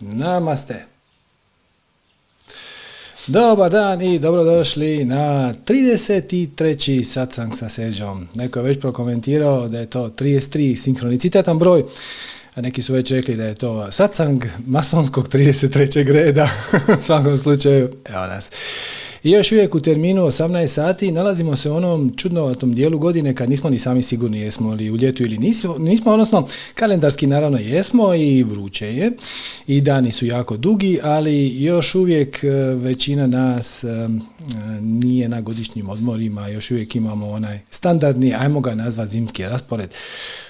Namaste. Dobar dan i dobrodošli na 33. satsang sa Seđom. Neko je već prokomentirao da je to 33 sinkronicitetan broj, a neki su već rekli da je to satsang masonskog 33. reda. u svakom slučaju, evo nas. I još uvijek u terminu 18 sati nalazimo se u onom čudnovatom dijelu godine kad nismo ni sami sigurni jesmo li u ljetu ili nismo, nismo, odnosno kalendarski naravno jesmo i vruće je i dani su jako dugi, ali još uvijek e, većina nas e, nije na godišnjim odmorima, još uvijek imamo onaj standardni, ajmo ga nazvati zimski raspored.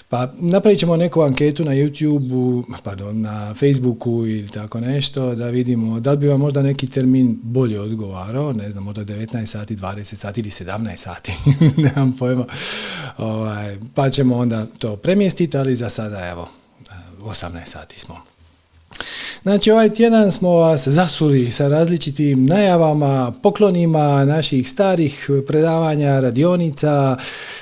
Pa napravit ćemo neku anketu na YouTube, pardon, na Facebooku ili tako nešto, da vidimo da li bi vam možda neki termin bolje odgovarao, ne znam, možda 19 sati, 20 sati ili 17 sati, nemam pojma. Ovaj, pa ćemo onda to premjestiti, ali za sada evo, 18 sati smo. Znači ovaj tjedan smo vas zasuli sa različitim najavama, poklonima naših starih predavanja, radionica,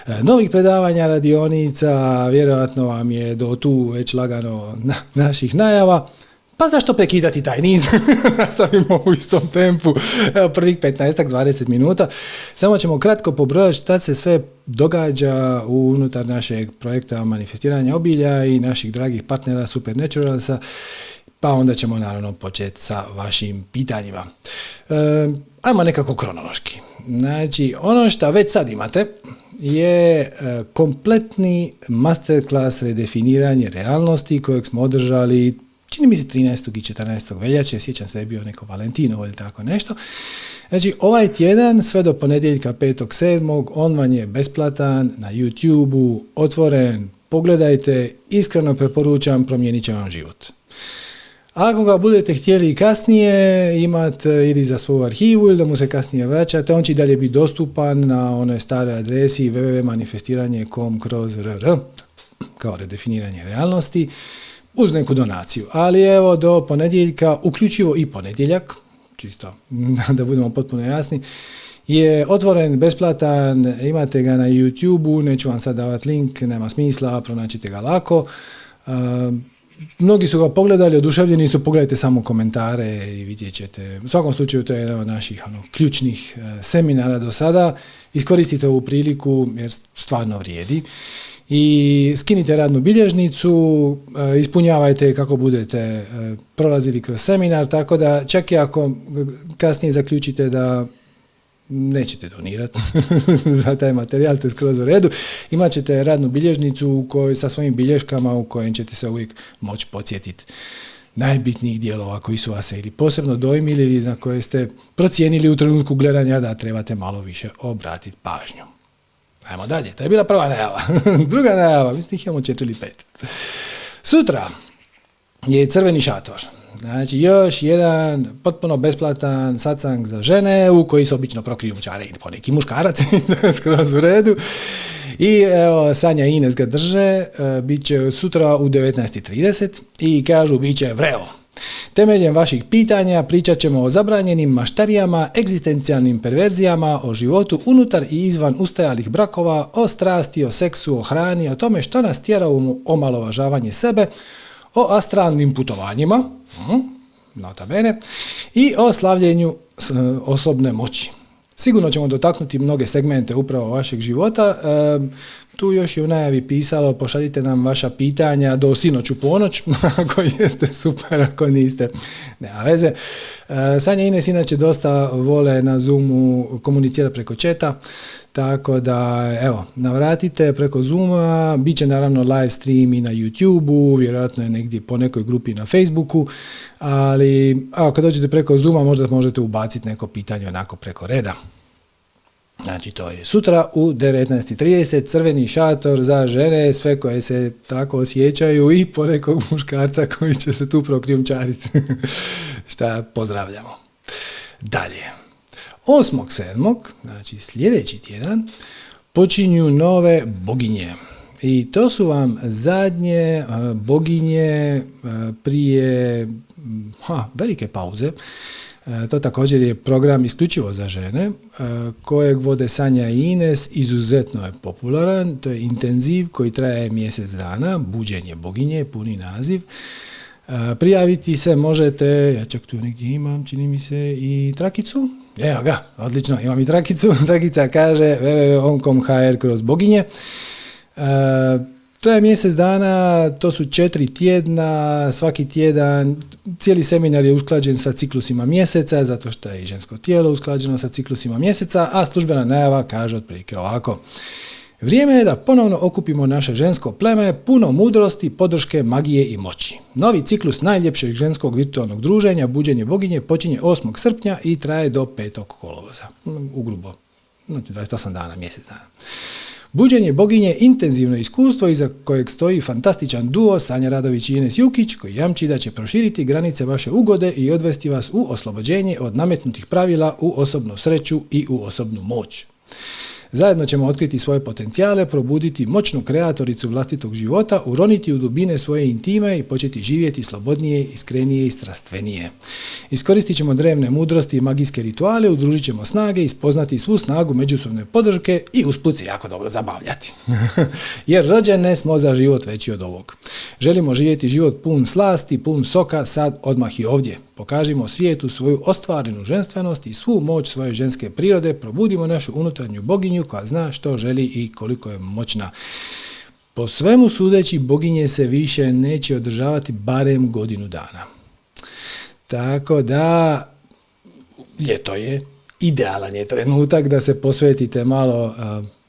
e, novih predavanja radionica, vjerojatno vam je do tu već lagano naših najava. Pa zašto prekidati taj niz? Nastavimo u istom tempu. Evo prvih 15-20 minuta. Samo ćemo kratko pobrojati šta se sve događa unutar našeg projekta manifestiranja obilja i naših dragih partnera Supernaturalsa pa onda ćemo naravno početi sa vašim pitanjima. E, ajmo nekako kronološki. Znači, ono što već sad imate je e, kompletni masterclass redefiniranje realnosti kojeg smo održali čini mi se 13. i 14. veljače, sjećam se je bio neko Valentino ili tako nešto. Znači, ovaj tjedan sve do ponedjeljka 5.7. on vam je besplatan na YouTube-u, otvoren, pogledajte, iskreno preporučam, promijenit će vam život. Ako ga budete htjeli kasnije imati ili za svoju arhivu ili da mu se kasnije vraćate, on će i dalje biti dostupan na onoj staroj adresi www.manifestiranje.com kroz rr kao redefiniranje realnosti uz neku donaciju. Ali evo do ponedjeljka, uključivo i ponedjeljak, čisto da budemo potpuno jasni, je otvoren, besplatan, imate ga na YouTube-u, neću vam sad davati link, nema smisla, pronaćite ga lako. Mnogi su ga pogledali, oduševljeni su, pogledajte samo komentare i vidjet ćete. U svakom slučaju to je jedan od naših ono, ključnih e, seminara do sada. Iskoristite ovu priliku jer stvarno vrijedi. I skinite radnu bilježnicu, e, ispunjavajte kako budete e, prolazili kroz seminar, tako da čak i ako kasnije zaključite da nećete donirati za taj materijal, to je skroz u redu. Imat ćete radnu bilježnicu u kojoj, sa svojim bilješkama u kojem ćete se uvijek moći podsjetiti najbitnijih dijelova koji su vas ili posebno dojmili ili za koje ste procijenili u trenutku gledanja da trebate malo više obratiti pažnju. Ajmo dalje, to je bila prva najava. Druga najava, mislim ih imamo četiri ili pet. Sutra je crveni šator. Znači, još jedan potpuno besplatan satsang za žene u koji se obično prokriju mučare ili poneki muškarac, skroz u redu. I evo, Sanja i Ines ga drže, e, bit će sutra u 19.30 i kažu bit će vreo. Temeljem vaših pitanja pričat ćemo o zabranjenim maštarijama, egzistencijalnim perverzijama, o životu unutar i izvan ustajalih brakova, o strasti, o seksu, o hrani, o tome što nas tjera u omalovažavanje sebe, o astralnim putovanjima, hm, nota bene, i o slavljenju osobne moći. Sigurno ćemo dotaknuti mnoge segmente upravo vašeg života. Tu još je u najavi pisalo, pošaljite nam vaša pitanja do sinoć u ponoć, ako jeste super, ako niste, nema veze. E, Sanja i Ines inače dosta vole na Zoomu komunicirati preko četa, tako da evo, navratite preko Zooma, bit će naravno live stream i na YouTube-u, vjerojatno je negdje po nekoj grupi na Facebooku, ali ako dođete preko Zooma možda možete ubaciti neko pitanje onako preko reda. Znači to je sutra u 19.30 crveni šator za žene, sve koje se tako osjećaju i ponekog muškarca koji će se tu prokrijumčariti. Šta pozdravljamo. Dalje. 8.7. znači sljedeći tjedan počinju nove boginje. I to su vam zadnje boginje prije ha, velike pauze E, to također je program isključivo za žene, e, kojeg vode Sanja i Ines, izuzetno je popularan, to je intenziv koji traje mjesec dana, buđenje boginje, puni naziv. Prijaviti se možete, ja čak tu negdje imam, čini mi se, i trakicu. Evo ga, odlično, imam i trakicu. Trakica kaže www.on.com.hr kroz boginje. Traje mjesec dana, to su četiri tjedna, svaki tjedan, cijeli seminar je usklađen sa ciklusima mjeseca, zato što je i žensko tijelo usklađeno sa ciklusima mjeseca, a službena najava kaže otprilike ovako. Vrijeme je da ponovno okupimo naše žensko pleme, puno mudrosti, podrške, magije i moći. Novi ciklus najljepšeg ženskog virtualnog druženja, buđenje boginje, počinje 8. srpnja i traje do 5. kolovoza. Ugrubo, 28 dana, mjesec dana. Buđenje boginje intenzivno iskustvo iza kojeg stoji fantastičan duo Sanja Radović i Ines Jukić koji jamči da će proširiti granice vaše ugode i odvesti vas u oslobođenje od nametnutih pravila u osobnu sreću i u osobnu moć. Zajedno ćemo otkriti svoje potencijale, probuditi moćnu kreatoricu vlastitog života, uroniti u dubine svoje intime i početi živjeti slobodnije, iskrenije i strastvenije. Iskoristit ćemo drevne mudrosti i magijske rituale, udružit ćemo snage, ispoznati svu snagu međusobne podrške i usput se jako dobro zabavljati. Jer rođene smo za život veći od ovog. Želimo živjeti život pun slasti, pun soka, sad odmah i ovdje. Pokažimo svijetu svoju ostvarenu ženstvenost i svu moć svoje ženske prirode, probudimo našu unutarnju boginju koja zna što želi i koliko je moćna. Po svemu sudeći, boginje se više neće održavati barem godinu dana. Tako da, ljeto je, idealan je trenutak da se posvetite malo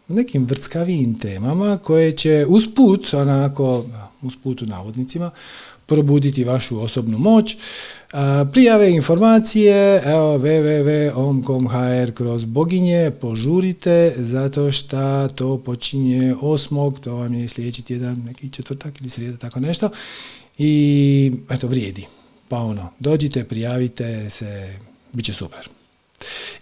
nekim vrckavijim temama koje će usput, onako, usput u navodnicima, probuditi vašu osobnu moć. Prijave informacije, evo www.om.com.hr kroz boginje, požurite zato što to počinje osmog, to vam je sljedeći tjedan, neki četvrtak ili srijeda, tako nešto. I eto, vrijedi. Pa ono, dođite, prijavite se, bit će super.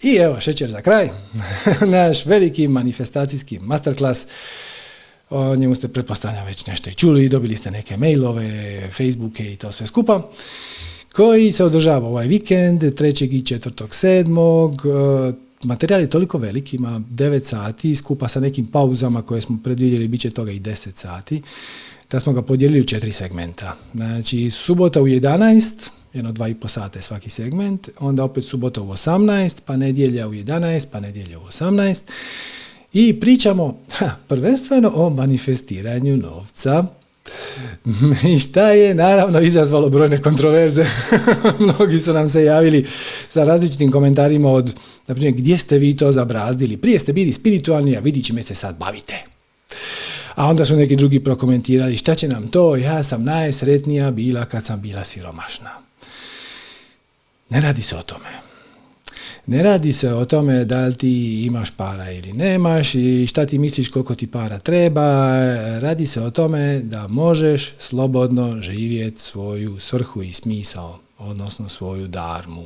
I evo, šećer za kraj, naš veliki manifestacijski masterclass o njemu ste pretpostavljam već nešto i čuli, dobili ste neke mailove, Facebooke i to sve skupa, koji se održava ovaj vikend, 3. i 4. 7. E, materijal je toliko velik, ima 9 sati, skupa sa nekim pauzama koje smo predvidjeli, bit će toga i 10 sati, da smo ga podijelili u četiri segmenta. Znači, subota u 11, jedno dva i po sate svaki segment, onda opet subota u 18, pa nedjelja u 11, pa nedjelja u 18, i pričamo prvenstveno o manifestiranju novca. I šta je naravno izazvalo brojne kontroverze. Mnogi su nam se javili sa različitim komentarima od, na primjer, gdje ste vi to zabrazdili? Prije ste bili spiritualni, a vidit čime se sad bavite. A onda su neki drugi prokomentirali šta će nam to, ja sam najsretnija bila kad sam bila siromašna. Ne radi se o tome. Ne radi se o tome da li ti imaš para ili nemaš i šta ti misliš koliko ti para treba. Radi se o tome da možeš slobodno živjeti svoju svrhu i smisao, odnosno svoju darmu.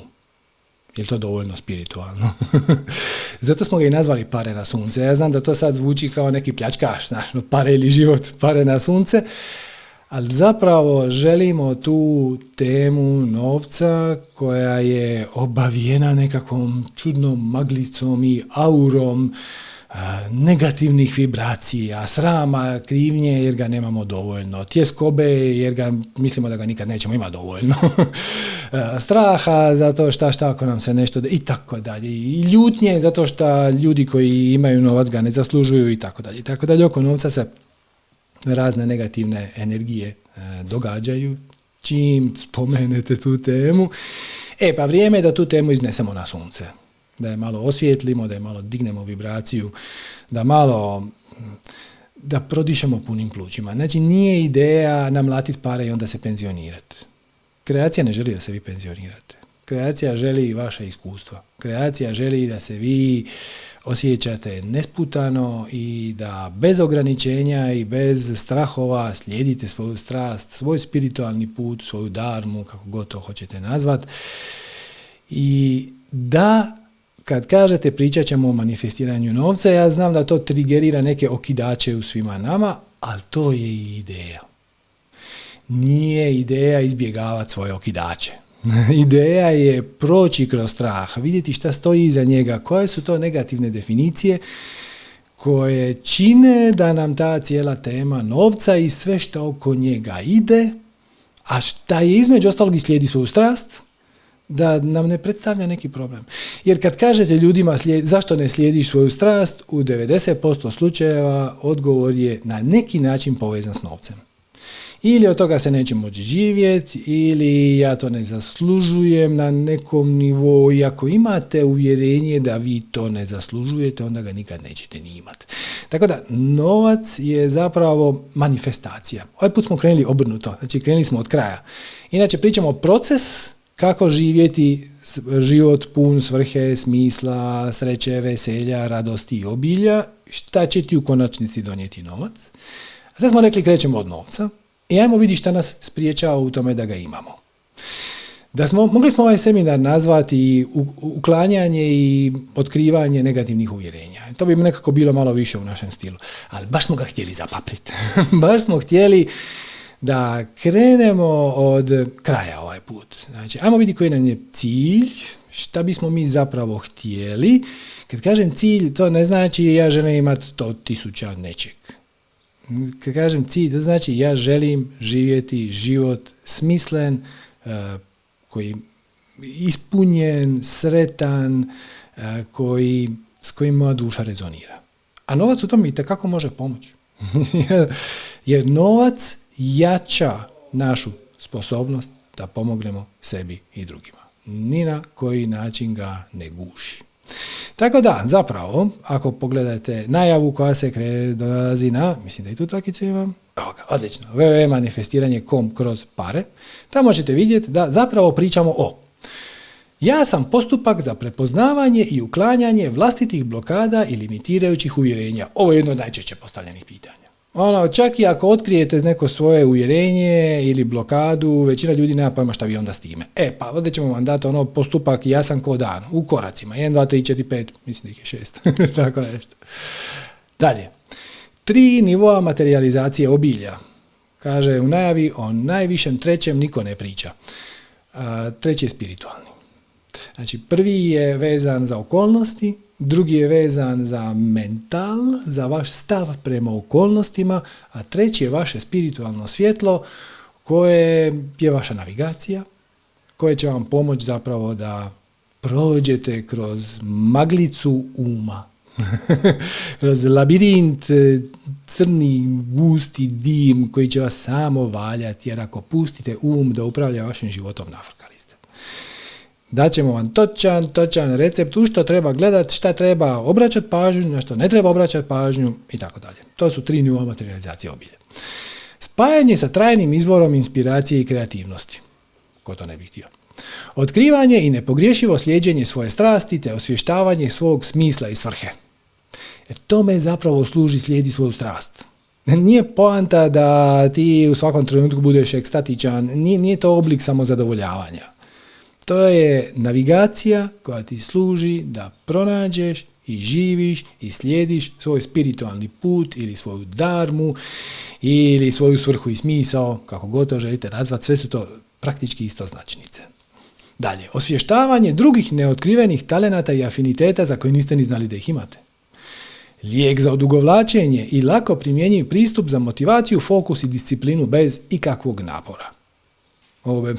Je to dovoljno spiritualno? Zato smo ga i nazvali pare na sunce. Ja znam da to sad zvuči kao neki pljačkaš, znaš, pare ili život, pare na sunce ali zapravo želimo tu temu novca koja je obavijena nekakvom čudnom maglicom i aurom negativnih vibracija, srama, krivnje jer ga nemamo dovoljno, tjeskobe jer ga mislimo da ga nikad nećemo imati dovoljno, straha zato šta šta ako nam se nešto i tako dalje, i ljutnje zato što ljudi koji imaju novac ga ne zaslužuju i tako dalje, tako dalje. Oko novca se razne negativne energije e, događaju čim spomenete tu temu. E, pa vrijeme je da tu temu iznesemo na sunce. Da je malo osvijetlimo, da je malo dignemo vibraciju, da malo da prodišemo punim plućima. Znači, nije ideja namlatiti pare i onda se penzionirati. Kreacija ne želi da se vi penzionirate. Kreacija želi vaše iskustva. Kreacija želi da se vi osjećate nesputano i da bez ograničenja i bez strahova slijedite svoju strast, svoj spiritualni put, svoju darmu, kako god to hoćete nazvat. I da kad kažete pričat ćemo o manifestiranju novca, ja znam da to trigerira neke okidače u svima nama, ali to je i ideja. Nije ideja izbjegavati svoje okidače. Ideja je proći kroz strah, vidjeti šta stoji iza njega, koje su to negativne definicije koje čine da nam ta cijela tema novca i sve što oko njega ide, a šta je između ostalog i slijedi svoju strast, da nam ne predstavlja neki problem. Jer kad kažete ljudima zašto ne slijediš svoju strast, u 90% slučajeva odgovor je na neki način povezan s novcem. Ili od toga se neće moći živjeti, ili ja to ne zaslužujem na nekom nivou. I ako imate uvjerenje da vi to ne zaslužujete, onda ga nikad nećete ni imati. Tako da, novac je zapravo manifestacija. Ovaj put smo krenuli obrnuto, znači krenuli smo od kraja. Inače, pričamo proces kako živjeti život pun svrhe, smisla, sreće, veselja, radosti i obilja, šta će ti u konačnici donijeti novac. A sad smo rekli krećemo od novca i ajmo vidjeti šta nas spriječava u tome da ga imamo. Da smo, mogli smo ovaj seminar nazvati uklanjanje i otkrivanje negativnih uvjerenja. To bi nekako bilo malo više u našem stilu. Ali baš smo ga htjeli zapapriti. baš smo htjeli da krenemo od kraja ovaj put. Znači, ajmo vidjeti koji nam je cilj, šta bismo mi zapravo htjeli. Kad kažem cilj, to ne znači ja želim imati 100 tisuća nečeg. Kad kažem cilj, to znači ja želim živjeti život smislen, uh, koji ispunjen, sretan, uh, koji, s kojim moja duša rezonira. A novac u tom i kako može pomoći. Jer novac jača našu sposobnost da pomognemo sebi i drugima. Ni na koji način ga ne guši. Tako da, zapravo, ako pogledate najavu koja se dolazi na, mislim da i tu trakicu imam, evo ga, odlično, www.manifestiranje.com kroz pare, tamo ćete vidjeti da zapravo pričamo o ja sam postupak za prepoznavanje i uklanjanje vlastitih blokada i limitirajućih uvjerenja. Ovo je jedno od najčešće postavljenih pitanja. Ono, čak i ako otkrijete neko svoje uvjerenje ili blokadu, većina ljudi nema pojma šta vi onda s time. E, pa ovdje ćemo vam dati ono postupak jasan ko dan, u koracima. 1, 2, 3, 4, 5, mislim da ih je 6. Tako nešto. Dalje. Tri nivoa materializacije obilja. Kaže u najavi o najvišem trećem niko ne priča. treći je spiritualni. Znači, prvi je vezan za okolnosti, drugi je vezan za mental, za vaš stav prema okolnostima, a treći je vaše spiritualno svjetlo koje je vaša navigacija, koje će vam pomoći zapravo da prođete kroz maglicu uma, kroz labirint crni, gusti dim koji će vas samo valjati, jer ako pustite um da upravlja vašim životom navrh Daćemo vam točan, točan recept u što treba gledati, šta treba obraćati pažnju, na što ne treba obraćati pažnju i tako dalje. To su tri nivoa materializacije obilje. Spajanje sa trajnim izvorom inspiracije i kreativnosti. Ko to ne bi htio. Otkrivanje i nepogriješivo slijeđenje svoje strasti te osvještavanje svog smisla i svrhe. Jer tome zapravo služi slijedi svoju strast. Nije poanta da ti u svakom trenutku budeš ekstatičan, nije, nije to oblik samozadovoljavanja. To je navigacija koja ti služi da pronađeš i živiš i slijediš svoj spiritualni put ili svoju darmu ili svoju svrhu i smisao, kako god to želite nazvati, sve su to praktički isto značnice. Dalje, osvještavanje drugih neotkrivenih talenata i afiniteta za koje niste ni znali da ih imate. Lijek za odugovlačenje i lako primjenjiv pristup za motivaciju, fokus i disciplinu bez ikakvog napora. Ove,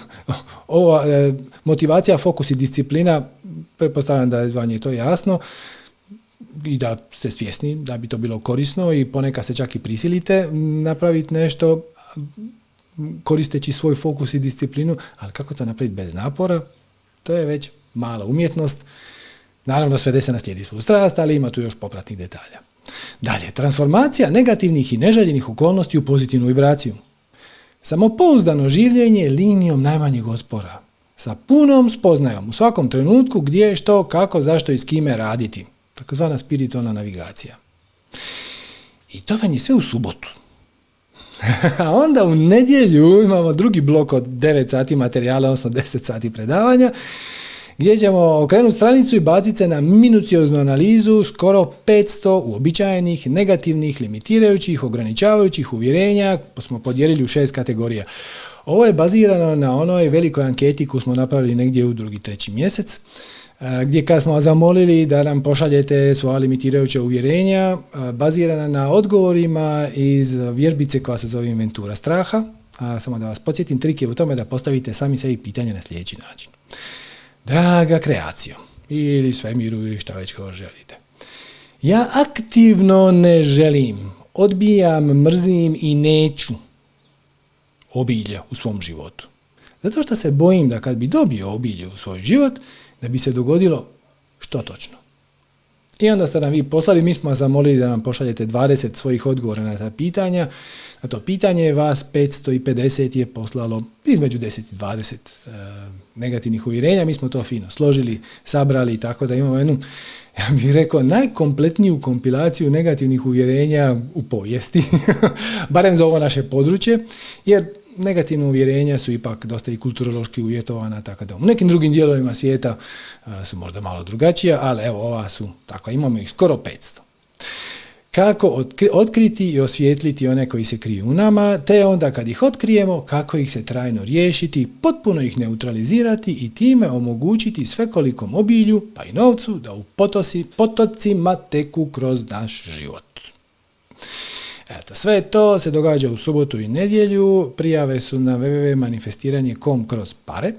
ova e, motivacija, fokus i disciplina, pretpostavljam da je vam to jasno i da ste svjesni da bi to bilo korisno i ponekad se čak i prisilite napraviti nešto koristeći svoj fokus i disciplinu, ali kako to napraviti bez napora, to je već mala umjetnost. Naravno svede se na svu strast, ali ima tu još popratnih detalja. Dalje, transformacija negativnih i neželjenih okolnosti u pozitivnu vibraciju. Samopouzdano življenje linijom najmanjeg otpora. Sa punom spoznajom u svakom trenutku gdje, što, kako, zašto i s kime raditi. Takozvana spiritualna navigacija. I to vam je sve u subotu. A onda u nedjelju imamo drugi blok od 9 sati materijala, odnosno 10 sati predavanja gdje ćemo okrenuti stranicu i baciti se na minucioznu analizu skoro 500 uobičajenih, negativnih, limitirajućih, ograničavajućih uvjerenja, smo podijelili u šest kategorija. Ovo je bazirano na onoj velikoj anketi koju smo napravili negdje u drugi, treći mjesec, gdje kad smo zamolili da nam pošaljete svoja limitirajuća uvjerenja, bazirana na odgovorima iz vježbice koja se zove Inventura straha, A samo da vas podsjetim, trik je u tome da postavite sami sebi pitanje na sljedeći način. Draga kreacijo, ili svemiru, ili šta već ko želite. Ja aktivno ne želim, odbijam, mrzim i neću obilje u svom životu. Zato što se bojim da kad bi dobio obilje u svoj život, da bi se dogodilo što točno. I onda ste nam vi poslali, mi smo vas zamolili da nam pošaljete 20 svojih odgovora na ta pitanja. Na to pitanje vas 550 je poslalo između 10 i 20 e, negativnih uvjerenja. Mi smo to fino složili, sabrali, tako da imamo jednu, ja bih rekao, najkompletniju kompilaciju negativnih uvjerenja u povijesti, barem za ovo naše područje, jer negativna uvjerenja su ipak dosta i kulturološki uvjetovana, tako da u nekim drugim dijelovima svijeta su možda malo drugačija, ali evo ova su, tako imamo ih skoro 500 kako otkriti i osvijetliti one koji se kriju u nama, te onda kad ih otkrijemo, kako ih se trajno riješiti, potpuno ih neutralizirati i time omogućiti svekolikom obilju, pa i novcu, da u potosi, potocima teku kroz naš život. Eto, sve to se događa u subotu i nedjelju, prijave su na www.manifestiranje.com kroz pare.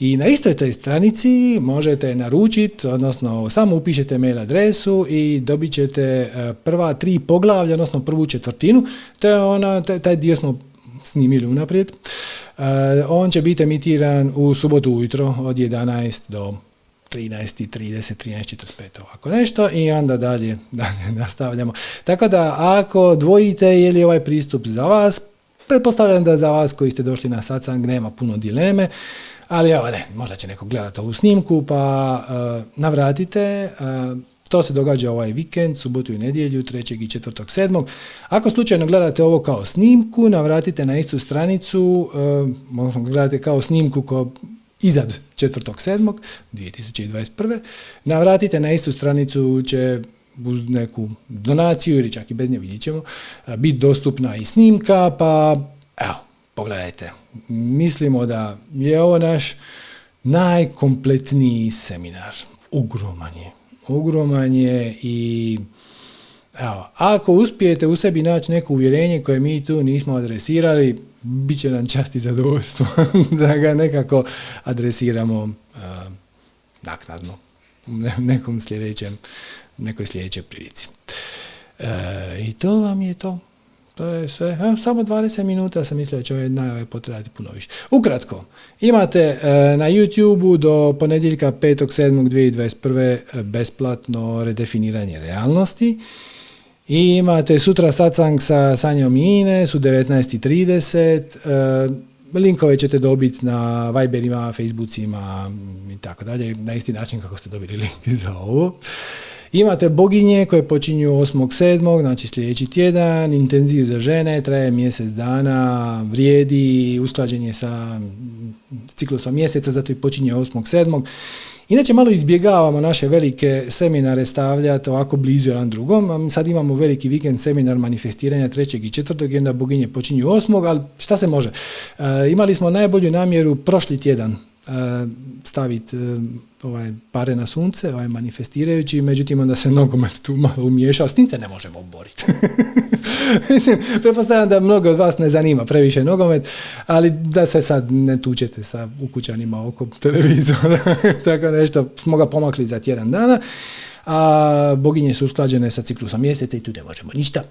I na istoj toj stranici možete naručiti, odnosno samo upišete mail adresu i dobit ćete e, prva tri poglavlja, odnosno prvu četvrtinu. To je ona, taj dio smo snimili unaprijed. E, on će biti emitiran u subotu ujutro od 11 do 13.30, 13.45, ovako nešto i onda dalje, dalje nastavljamo. Tako da ako dvojite je li ovaj pristup za vas, pretpostavljam da za vas koji ste došli na satsang nema puno dileme, ali evo ne, možda će neko gledati ovu snimku pa uh, navratite. Uh, to se događa ovaj vikend, subotu i nedjelju, 3. i 4. 7. Ako slučajno gledate ovo kao snimku, navratite na istu stranicu, uh, gledate kao snimku ko izad 4.7. 2021. Navratite na istu stranicu će uz neku donaciju ili čak i bez nje vidjet ćemo, biti dostupna i snimka, pa evo, pogledajte. Mislimo da je ovo naš najkompletniji seminar. Ugroman je. Ugroman je i evo, ako uspijete u sebi naći neko uvjerenje koje mi tu nismo adresirali, bit će nam čast i zadovoljstvo da ga nekako adresiramo uh, naknadno u nekom sljedećem, nekoj sljedećoj prilici. Uh, I to vam je to. To je sve. Evo, samo 20 minuta sam mislio da će ove najave potrebati puno više. Ukratko, imate uh, na YouTube-u do ponedjeljka 5.7.2021. besplatno redefiniranje realnosti i imate sutra satsang sa Sanjom i Ines u 19.30. E, linkove ćete dobiti na Viberima, Facebookima i tako dalje, na isti način kako ste dobili link za ovo. Imate boginje koje počinju 8.7. znači sljedeći tjedan, intenziv za žene, traje mjesec dana, vrijedi, usklađen je sa ciklusom mjeseca, zato i počinje 8.7. Inače malo izbjegavamo naše velike seminare stavljati ovako blizu jedan drugom. Sad imamo veliki vikend seminar manifestiranja trećeg i četvrtog onda boginje počinju osmog, ali šta se može? E, imali smo najbolju namjeru prošli tjedan staviti e, ovaj, pare na sunce, ovaj, manifestirajući, međutim onda se nogomet tu malo umiješao, s tim se ne možemo boriti. Mislim, pretpostavljam da mnogo od vas ne zanima previše nogomet, ali da se sad ne tučete sa ukućanima oko televizora, tako nešto, smo ga pomakli za tjedan dana, a boginje su usklađene sa ciklusom mjeseca i tu ne možemo ništa.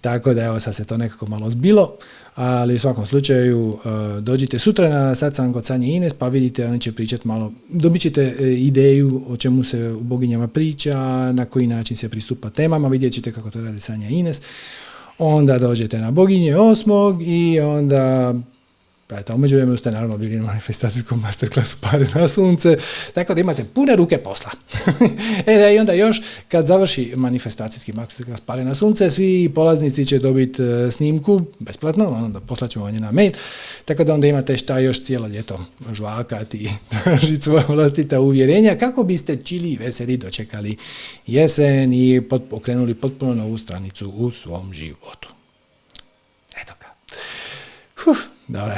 Tako da evo sad se to nekako malo zbilo ali u svakom slučaju e, dođite sutra na satsang kod Sanje Ines pa vidite, oni će pričati malo, dobit ćete e, ideju o čemu se u boginjama priča, na koji način se pristupa temama, vidjet ćete kako to radi Sanja Ines. Onda dođete na boginje osmog i onda eto, umeđu vremenu ste naravno bili na manifestacijskom masterclassu pare na sunce, tako da imate pune ruke posla. e da i onda još, kad završi manifestacijski masterclass pare na sunce, svi polaznici će dobiti e, snimku besplatno, onda poslaćemo vam na mail, tako da onda imate šta još cijelo ljeto žvakati i tražiti svoje vlastita uvjerenja, kako biste čili i veseli dočekali jesen i pokrenuli potpuno novu stranicu u svom životu. Eto ga. Dobro.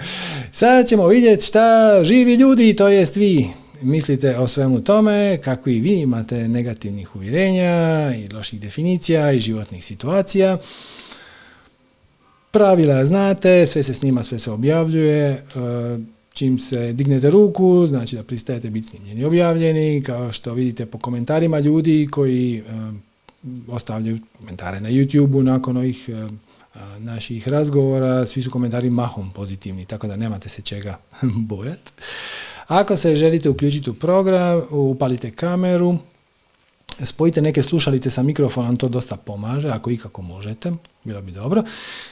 Sad ćemo vidjeti šta živi ljudi, to jest vi, mislite o svemu tome, kako i vi imate negativnih uvjerenja i loših definicija i životnih situacija. Pravila znate, sve se snima, sve se objavljuje. E, čim se dignete ruku, znači da pristajete biti snimljeni i objavljeni, kao što vidite po komentarima ljudi koji e, ostavljaju komentare na YouTube-u nakon ovih e, naših razgovora, svi su komentari mahom pozitivni, tako da nemate se čega bojati. Ako se želite uključiti u program, upalite kameru, spojite neke slušalice sa mikrofonom, to dosta pomaže, ako ikako možete, bilo bi dobro.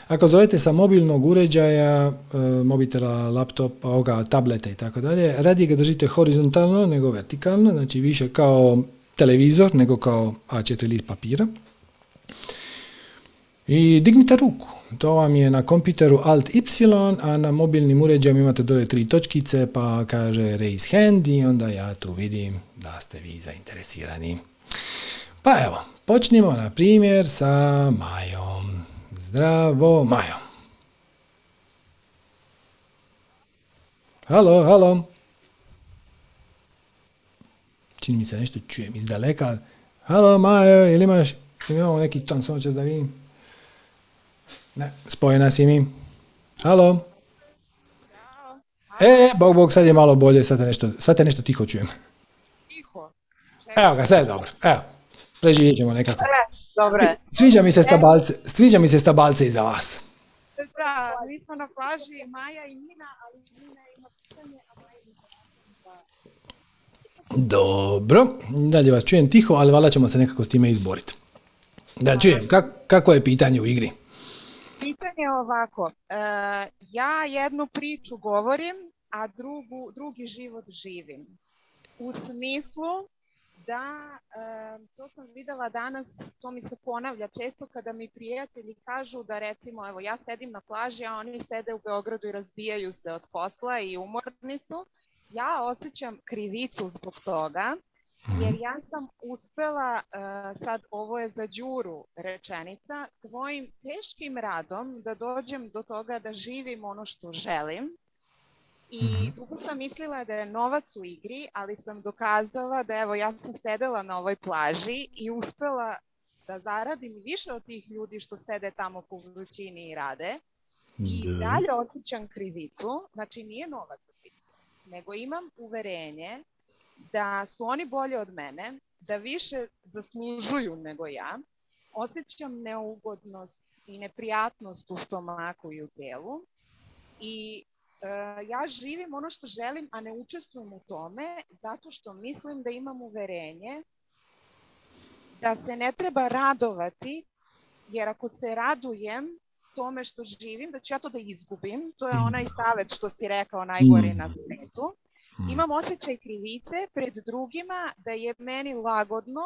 Ako zovete sa mobilnog uređaja, e, mobitela, laptopa, ovoga, tableta i tako dalje, radije ga držite horizontalno nego vertikalno, znači više kao televizor nego kao A4 list papira. I dignite ruku. To vam je na kompjuteru Alt Y, a na mobilnim uređajima imate dole tri točkice, pa kaže raise hand i onda ja tu vidim da ste vi zainteresirani. Pa evo, počnimo na primjer sa Majom. Zdravo, Majo. Halo, halo. Čini mi se nešto čujem iz daleka. Halo, Majo, ili imaš, imamo neki ton, samo ćeš da vidim. Ne, spojena si mi. Halo. E, bog, bog, sad je malo bolje, sad te nešto, sad te nešto tiho čujem. Tiho. Evo ga, sad je dobro. Evo, preživjet ćemo nekako. E, dobre. Sviđa mi se stabalce, sviđa mi se stabalce iza vas. Da, mi smo na plaži Maja i Nina, ali Nina ima pitanje, a Maja ima Dobro, dalje vas čujem tiho, ali valjda ćemo se nekako s time izboriti. Da čujem, kak, kako je pitanje u igri? Pitanje je ovako, e, ja jednu priču govorim, a drugu, drugi život živim. U smislu da, e, to sam videla danas, to mi se ponavlja često kada mi prijatelji kažu da recimo, evo ja sedim na plaži, a oni sede u Beogradu i razbijaju se od posla i umorni su, ja osjećam krivicu zbog toga, jer ja sam uspela, uh, sad ovo je za Đuru rečenica, svojim teškim radom da dođem do toga da živim ono što želim. I dugo sam mislila da je novac u igri, ali sam dokazala da evo ja sam sedela na ovoj plaži i uspela da zaradim više od tih ljudi što sede tamo po vrućini i rade. I Da. dalje osjećam krivicu, znači nije novac u pitanju, nego imam uverenje da su oni bolji od mene, da više zaslužuju nego ja, osjećam neugodnost i neprijatnost u stomaku i u telu i e, ja živim ono što želim, a ne učestvujem u tome zato što mislim da imam uverenje da se ne treba radovati, jer ako se radujem tome što živim, da ću ja to da izgubim, to je onaj savet što si rekao najgori na svetu, imam osjećaj krivice pred drugima da je meni lagodno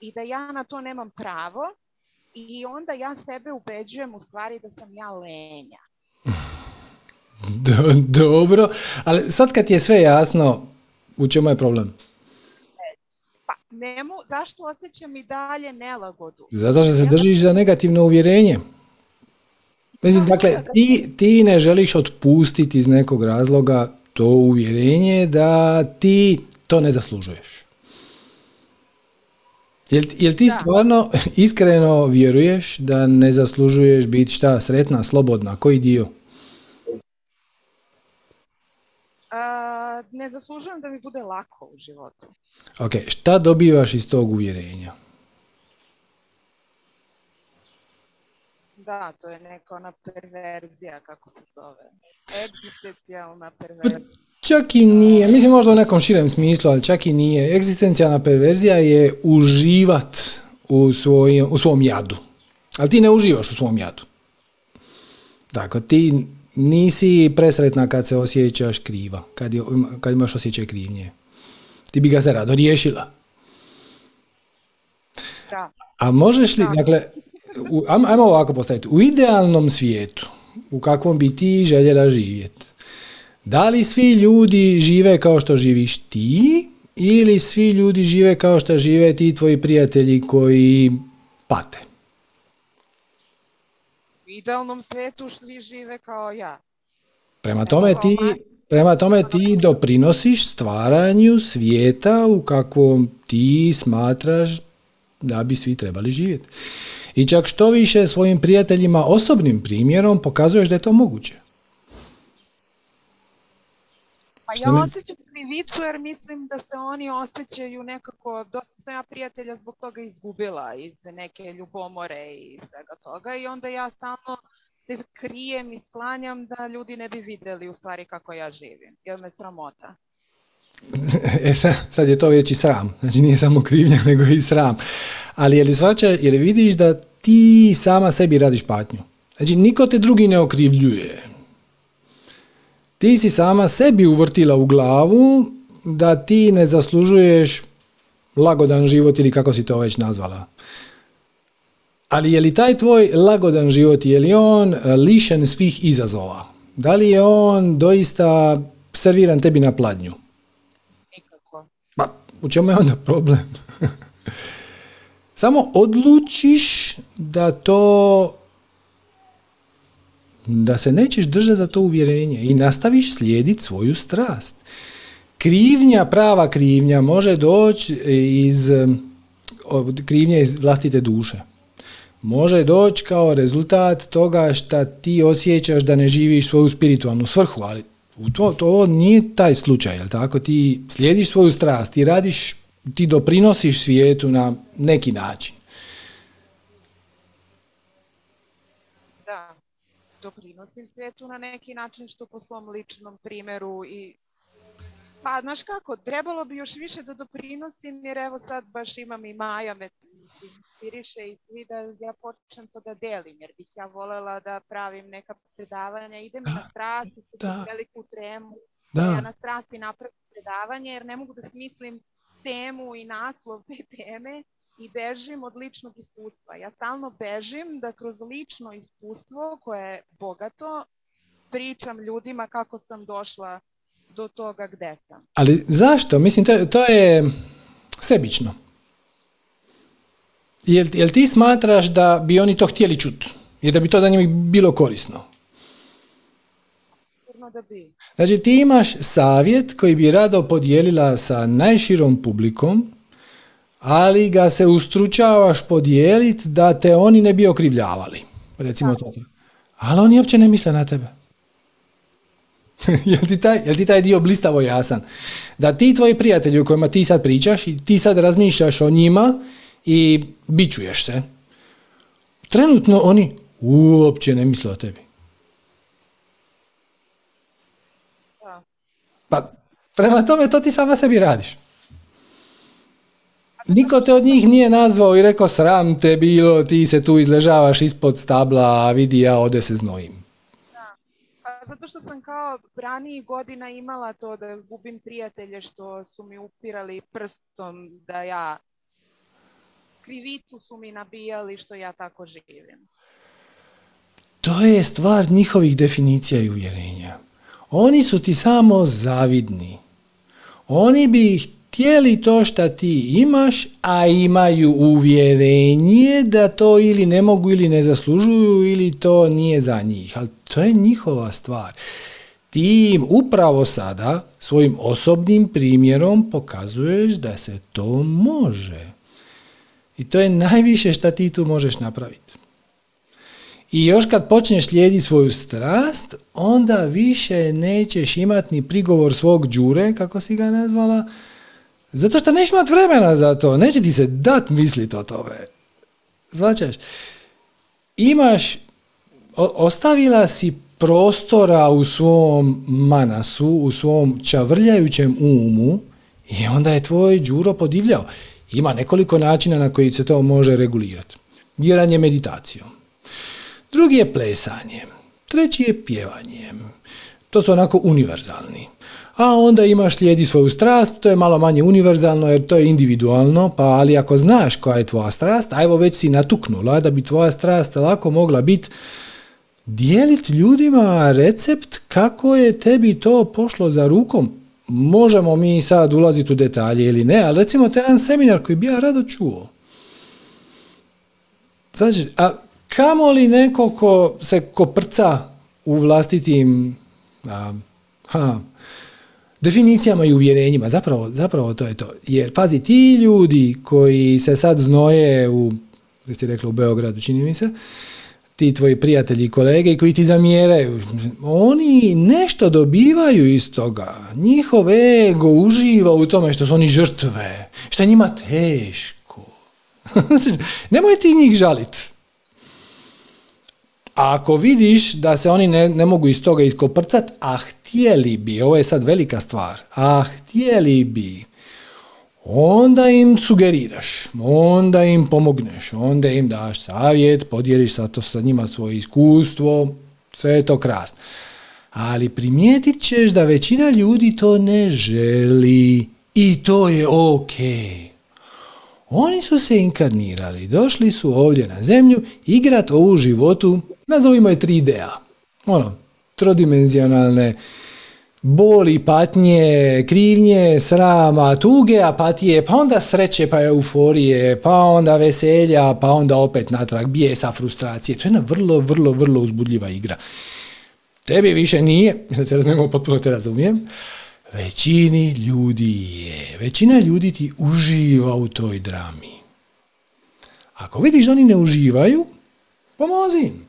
i da ja na to nemam pravo i onda ja sebe ubeđujem u stvari da sam ja lenja. Do- dobro, ali sad kad ti je sve jasno, u čemu je problem? Pa nemu, zašto osjećam i dalje nelagodu? Zato što se držiš za negativno uvjerenje. Mislim, dakle, ti, ti ne želiš otpustiti iz nekog razloga to uvjerenje da ti to ne zaslužuješ. Jel, jel ti Da. stvarno iskreno vjeruješ da ne zaslužuješ biti šta, sretna, slobodna, koji dio? A, ne zaslužujem da mi bude lako u životu. Ok, šta dobivaš iz tog uvjerenja? Da, to je neka ona perverzija, kako se zove. Egzistencijalna perverzija. Čak i nije, mislim možda u nekom širem smislu, ali čak i nije. Egzistencijalna perverzija je uživat u, svoj, u svom jadu. Ali ti ne uživaš u svom jadu. Dakle, ti nisi presretna kad se osjećaš kriva, kad, je, kad imaš osjećaj krivnje. Ti bi ga se rado riješila. Da. A možeš li, dakle, u, ajmo ovako postaviti, u idealnom svijetu, u kakvom bi ti željela živjeti, da li svi ljudi žive kao što živiš ti ili svi ljudi žive kao što žive ti tvoji prijatelji koji pate? U idealnom svetu svi žive kao ja. Prema tome ti, prema tome ti doprinosiš stvaranju svijeta u kakvom ti smatraš da bi svi trebali živjeti. I čak što više svojim prijateljima osobnim primjerom pokazuješ da je to moguće. Pa ja osjećam krivicu jer mislim da se oni osjećaju nekako, dosta sam ja prijatelja zbog toga izgubila iz neke ljubomore i svega toga i onda ja stalno se krijem i sklanjam da ljudi ne bi vidjeli u stvari kako ja živim, jer me sramota. E sad, sad je to već i sram, znači nije samo krivnja nego i sram. Ali je li svača, je li vidiš da ti sama sebi radiš patnju? Znači niko te drugi ne okrivljuje. Ti si sama sebi uvrtila u glavu da ti ne zaslužuješ lagodan život ili kako si to već nazvala. Ali je li taj tvoj lagodan život, je li on e, lišen svih izazova? Da li je on doista serviran tebi na pladnju? U čemu je onda problem? Samo odlučiš da to da se nećeš držati za to uvjerenje i nastaviš slijediti svoju strast. Krivnja, prava krivnja može doći iz krivnje iz vlastite duše. Može doći kao rezultat toga što ti osjećaš da ne živiš svoju spiritualnu svrhu, ali to, to nije taj slučaj, jel tako? Ti slijediš svoju strast, ti radiš, ti doprinosiš svijetu na neki način. doprinosim svijetu na neki način što po svom ličnom primjeru i pa, znaš kako, trebalo bi još više da doprinosim jer evo sad baš imam i Maja inspiriše i svi da ja počnem to da delim jer bih ja voljela da pravim neka predavanja, idem da, na strasti, da. veliku tremu, da. ja na strasti napravim predavanje jer ne mogu da smislim temu i naslov te teme i bežim od ličnog iskustva. Ja stalno bežim da kroz lično iskustvo koje je bogato pričam ljudima kako sam došla do toga gde sam. Ali zašto? Mislim, to, to je sebično. Jel, jel ti smatraš da bi oni to htjeli čuti? I da bi to za njih bilo korisno? Da bi. Znači ti imaš savjet koji bi rado podijelila sa najširom publikom ali ga se ustručavaš podijeliti da te oni ne bi okrivljavali. Recimo to. Ali oni uopće ne misle na tebe. jel, ti taj, jel ti taj dio blistavo jasan? Da ti tvoji prijatelji o kojima ti sad pričaš i ti sad razmišljaš o njima i bičuješ se. Trenutno oni uopće ne misle o tebi. Pa prema tome to ti sama sebi radiš. Niko te od njih nije nazvao i rekao sram te bilo, ti se tu izležavaš ispod stabla, a vidi ja ode se znojim. Da. Pa zato što sam kao ranijih godina imala to da gubim prijatelje što su mi upirali prstom da ja krivicu su mi nabijali što ja tako živim. To je stvar njihovih definicija i uvjerenja. Oni su ti samo zavidni. Oni bi htjeli to što ti imaš, a imaju uvjerenje da to ili ne mogu ili ne zaslužuju ili to nije za njih. Ali to je njihova stvar. Ti im upravo sada svojim osobnim primjerom pokazuješ da se to može. I to je najviše što ti tu možeš napraviti. I još kad počneš slijediti svoju strast, onda više nećeš imati ni prigovor svog džure, kako si ga nazvala, zato što nećeš imati vremena za to. Neće ti se dat misliti o tome. Zvačaš? Imaš, ostavila si prostora u svom manasu, u svom čavrljajućem umu i onda je tvoj đuro podivljao. Ima nekoliko načina na koji se to može regulirati. Jedan je meditacijom. Drugi je plesanje. Treći je pjevanje. To su onako univerzalni a onda imaš slijedi svoju strast, to je malo manje univerzalno jer to je individualno, pa ali ako znaš koja je tvoja strast, a već si natuknula da bi tvoja strast lako mogla biti dijeliti ljudima recept kako je tebi to pošlo za rukom. Možemo mi sad ulaziti u detalje ili ne, ali recimo te jedan seminar koji bi ja rado čuo. Znači, a kamo li neko ko se koprca u vlastitim a, ha, definicijama i uvjerenjima. Zapravo, zapravo to je to. Jer pazi, ti ljudi koji se sad znoje u gdje si rekla u Beogradu, čini mi se, ti tvoji prijatelji i kolege koji ti zamjeraju, oni nešto dobivaju iz toga. Njihov ego uživa u tome što su oni žrtve, što je njima teško. Nemoj ti njih žaliti. A ako vidiš da se oni ne, ne mogu iz toga iskoprcat, a htjeli bi, ovo je sad velika stvar, a htjeli bi, onda im sugeriraš, onda im pomogneš, onda im daš savjet, podijeliš sa, to, sa njima svoje iskustvo, sve je to krasno. Ali primijetit ćeš da većina ljudi to ne želi i to je ok. Oni su se inkarnirali, došli su ovdje na zemlju igrat ovu životu, nazovimo je 3D-a. Ono, trodimenzionalne boli, patnje, krivnje, srama, tuge, apatije, pa onda sreće, pa euforije, pa onda veselja, pa onda opet natrag bijesa, frustracije. To je jedna vrlo, vrlo, vrlo uzbudljiva igra. Tebi više nije, da se razumijemo, potpuno te razumijem, većini ljudi je. Većina ljudi ti uživa u toj drami. Ako vidiš da oni ne uživaju, pomozi im.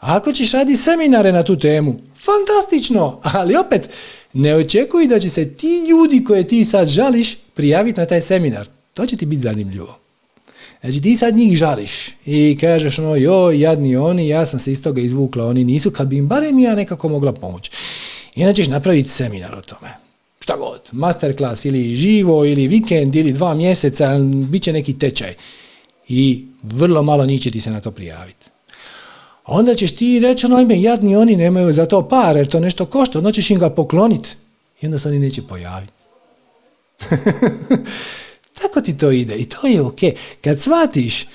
Ako ćeš raditi seminare na tu temu, fantastično, ali opet ne očekuj da će se ti ljudi koje ti sad žališ prijaviti na taj seminar. To će ti biti zanimljivo. Znači ti sad njih žališ i kažeš ono joj jadni oni, ja sam se iz toga izvukla, oni nisu, kad bi im barem ja nekako mogla pomoći. Inače ćeš napraviti seminar o tome. Šta god, masterclass ili živo ili vikend ili dva mjeseca, bit će neki tečaj. I vrlo malo njih će ti se na to prijaviti onda ćeš ti reći, ono ime, jadni oni nemaju za to par, jer to nešto košta, onda ćeš im ga pokloniti i onda se oni neće pojaviti. Tako ti to ide i to je ok. Kad shvatiš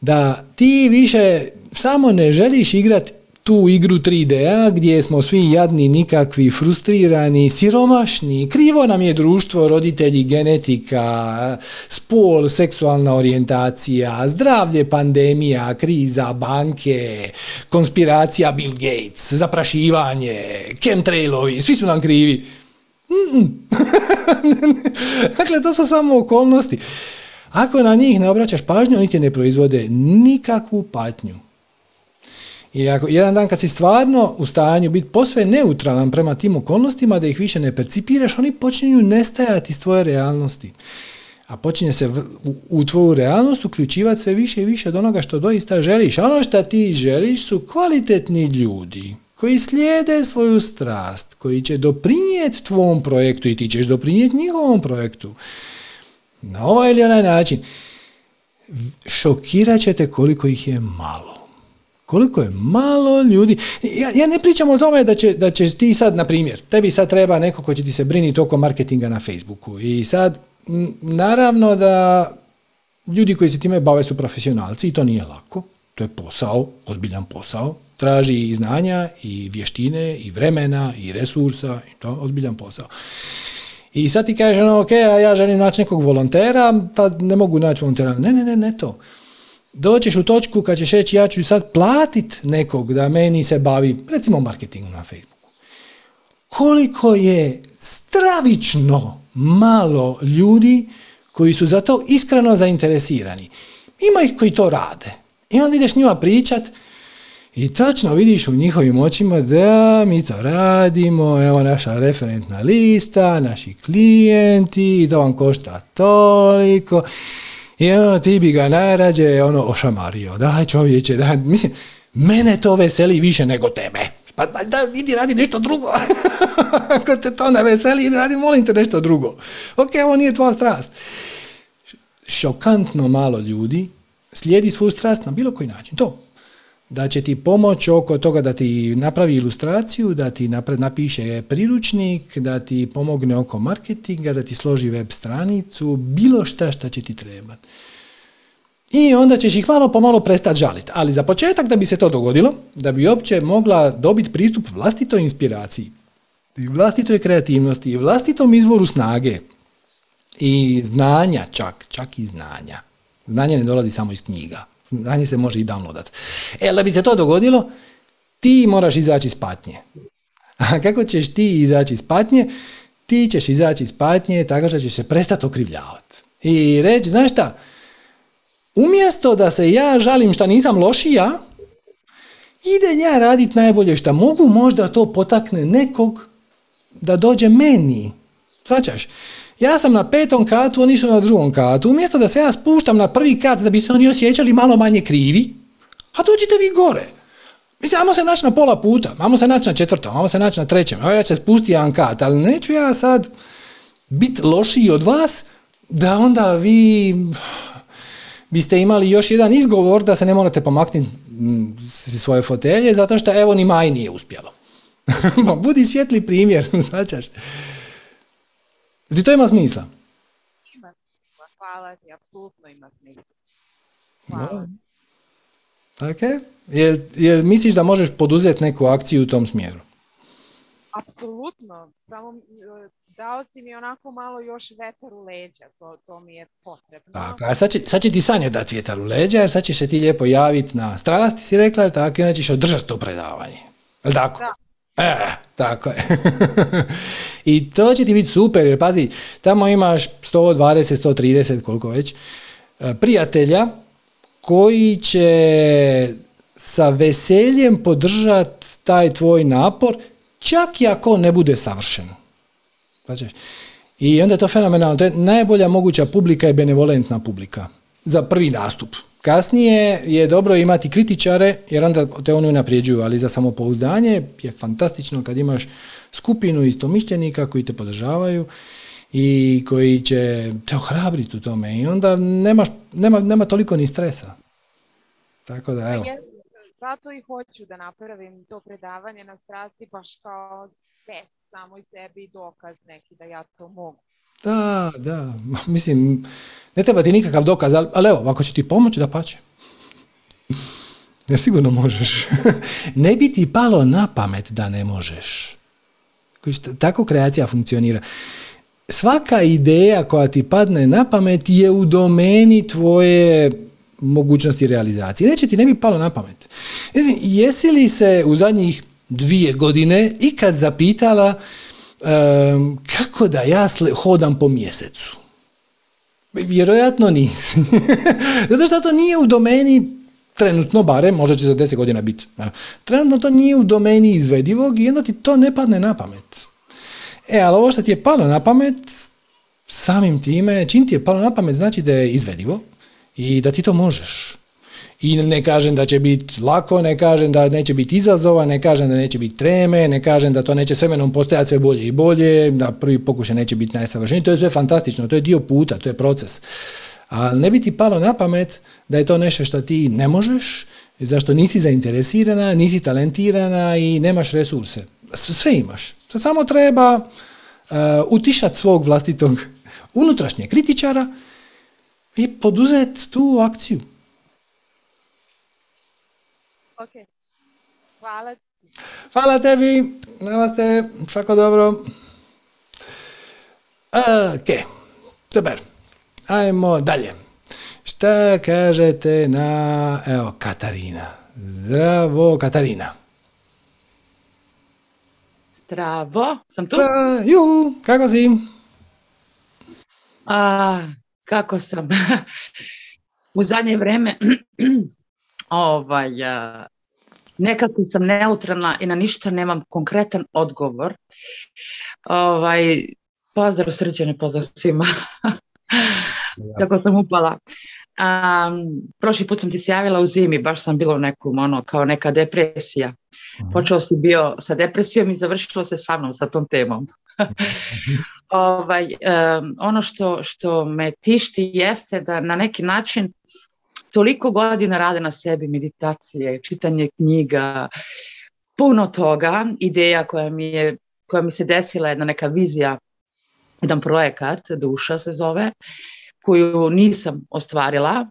da ti više samo ne želiš igrati tu igru 3D-a gdje smo svi jadni, nikakvi, frustrirani, siromašni, krivo nam je društvo, roditelji, genetika, spol, seksualna orijentacija, zdravlje, pandemija, kriza, banke, konspiracija Bill Gates, zaprašivanje, chemtrailovi, svi su nam krivi. dakle, to su samo okolnosti. Ako na njih ne obraćaš pažnju, oni ti ne proizvode nikakvu patnju. I ako jedan dan kad si stvarno u stanju biti posve neutralan prema tim okolnostima, da ih više ne percipiraš, oni počinju nestajati iz tvoje realnosti. A počinje se u, u tvoju realnost uključivati sve više i više od onoga što doista želiš. A ono što ti želiš su kvalitetni ljudi koji slijede svoju strast, koji će doprinijeti tvom projektu i ti ćeš doprinijeti njihovom projektu. Na ovaj ili onaj način. Šokirat ćete koliko ih je malo. Koliko je malo ljudi. Ja, ja ne pričam o tome da, će, da ćeš ti sad, na primjer, tebi sad treba neko ko će ti se briniti oko marketinga na Facebooku. I sad, naravno da ljudi koji se time bave su profesionalci i to nije lako. To je posao, ozbiljan posao. Traži i znanja, i vještine, i vremena, i resursa, i to ozbiljan posao. I sad ti kažeš, ono, ok, a ja želim naći nekog volontera, pa ne mogu naći volontera. Ne, ne, ne, ne to doćeš u točku kad ćeš reći ja ću sad platit nekog da meni se bavi, recimo marketingom na Facebooku. Koliko je stravično malo ljudi koji su za to iskreno zainteresirani. Ima ih koji to rade. I onda ideš njima pričat i točno vidiš u njihovim očima da mi to radimo, evo naša referentna lista, naši klijenti, to vam košta toliko. Ono, ti bi ga najrađe ono, ošamario. Daj čovječe, daj, mislim, mene to veseli više nego tebe. Pa da, idi radi nešto drugo. Ako te to ne veseli, idi radi, molim te nešto drugo. Ok, ovo nije tvoja strast. Šokantno malo ljudi slijedi svoju strast na bilo koji način. To, da će ti pomoći oko toga da ti napravi ilustraciju, da ti napiše priručnik, da ti pomogne oko marketinga, da ti složi web stranicu, bilo šta šta će ti trebati. I onda ćeš ih malo pomalo prestati žaliti. Ali za početak da bi se to dogodilo, da bi uopće mogla dobiti pristup vlastitoj inspiraciji, i vlastitoj kreativnosti, i vlastitom izvoru snage, i znanja čak, čak i znanja. Znanje ne dolazi samo iz knjiga znanje se može i downloadat. E, da bi se to dogodilo, ti moraš izaći iz patnje. A kako ćeš ti izaći iz patnje? Ti ćeš izaći iz patnje tako što ćeš se prestati okrivljavati. I reći, znaš šta, umjesto da se ja žalim što nisam lošija, ide ja raditi najbolje što mogu, možda to potakne nekog da dođe meni. Svačaš? Ja sam na petom katu, oni su na drugom katu. Umjesto da se ja spuštam na prvi kat da bi se oni osjećali malo manje krivi, a dođite vi gore. Mislim, ajmo se naći na pola puta, ajmo se naći na četvrtom, ajmo se naći na trećem, evo ja ću spustiti jedan kat, ali neću ja sad biti lošiji od vas, da onda vi biste imali još jedan izgovor da se ne morate pomaknuti svoje fotelje, zato što evo ni maj nije uspjelo. Budi svjetli primjer, značaš. Ti to ima smisla? Ima hvala ti, apsolutno ima smisla. Hvala. Ok. Jel, jel misliš da možeš poduzeti neku akciju u tom smjeru? Apsolutno. Samo e, dao si mi onako malo još vetar u leđa. To, to mi je potrebno. Tako, a sad će, sad će ti sanje dati vjetar u leđa, jer sad ćeš se ti lijepo javiti na strasti, si rekla, tako, i onda ćeš održati to predavanje. Jel tako? Da. E, tako je. I to će ti biti super, jer pazi, tamo imaš 120, 130, koliko već, e, prijatelja koji će sa veseljem podržati taj tvoj napor, čak i ako ne bude savršen. I onda je to fenomenalno. To je najbolja moguća publika i benevolentna publika za prvi nastup. Kasnije je dobro imati kritičare jer onda te oni naprijeđuju, ali za samopouzdanje je fantastično kad imaš skupinu istomišljenika koji te podržavaju i koji će te ohrabriti u tome i onda nemaš, nema, nema toliko ni stresa. Tako da, evo. Zato i hoću da napravim to predavanje na strasti baš kao sve, samo i sebi dokaz neki da ja to mogu. Da, da, mislim, ne treba ti nikakav dokaz, ali, evo, ako će ti pomoći, da pače. Ne sigurno možeš. ne bi ti palo na pamet da ne možeš. Tako kreacija funkcionira. Svaka ideja koja ti padne na pamet je u domeni tvoje mogućnosti realizacije. Neće ti ne bi palo na pamet. Jesi li se u zadnjih dvije godine ikad zapitala kako da ja hodam po mjesecu? Vjerojatno nisi. Zato što to nije u domeni trenutno barem, možda će za deset godina biti. Trenutno to nije u domeni izvedivog i onda ti to ne padne na pamet. E, ali ovo što ti je palo na pamet, samim time, čim ti je palo na pamet, znači da je izvedivo i da ti to možeš. I ne kažem da će biti lako, ne kažem da neće biti izazova, ne kažem da neće biti treme, ne kažem da to neće s vremenom postojati sve bolje i bolje, da prvi pokušaj neće biti najsavršeniji. To je sve fantastično, to je dio puta, to je proces. Ali ne bi ti palo na pamet da je to nešto što ti ne možeš, zašto nisi zainteresirana, nisi talentirana i nemaš resurse. Sve imaš. Sad samo treba uh, utišati svog vlastitog unutrašnjeg kritičara i poduzeti tu akciju. Ok. Hvala. Hvala tebi. Namaste. Svako dobro. Ok. Super. Ajmo dalje. Šta kažete na, evo, Katarina. Zdravo, Katarina. Zdravo, sam tu? Uh, ju, kako si? A, kako sam? U zadnje vrijeme ovaj, nekako sam neutralna i na ništa nemam konkretan odgovor. Ovaj, pozdrav srđene, pozdrav svima. Tako sam upala. Um, prošli put sam ti se javila u zimi, baš sam bila u nekom, ono, kao neka depresija. Počeo si bio sa depresijom i završilo se sa mnom, sa tom temom. ovaj, ono što, što me tišti jeste da na neki način toliko godina rade na sebi, meditacije, čitanje knjiga, puno toga, ideja koja mi, je, koja mi se desila, jedna neka vizija, jedan projekat, Duša se zove, koju nisam ostvarila.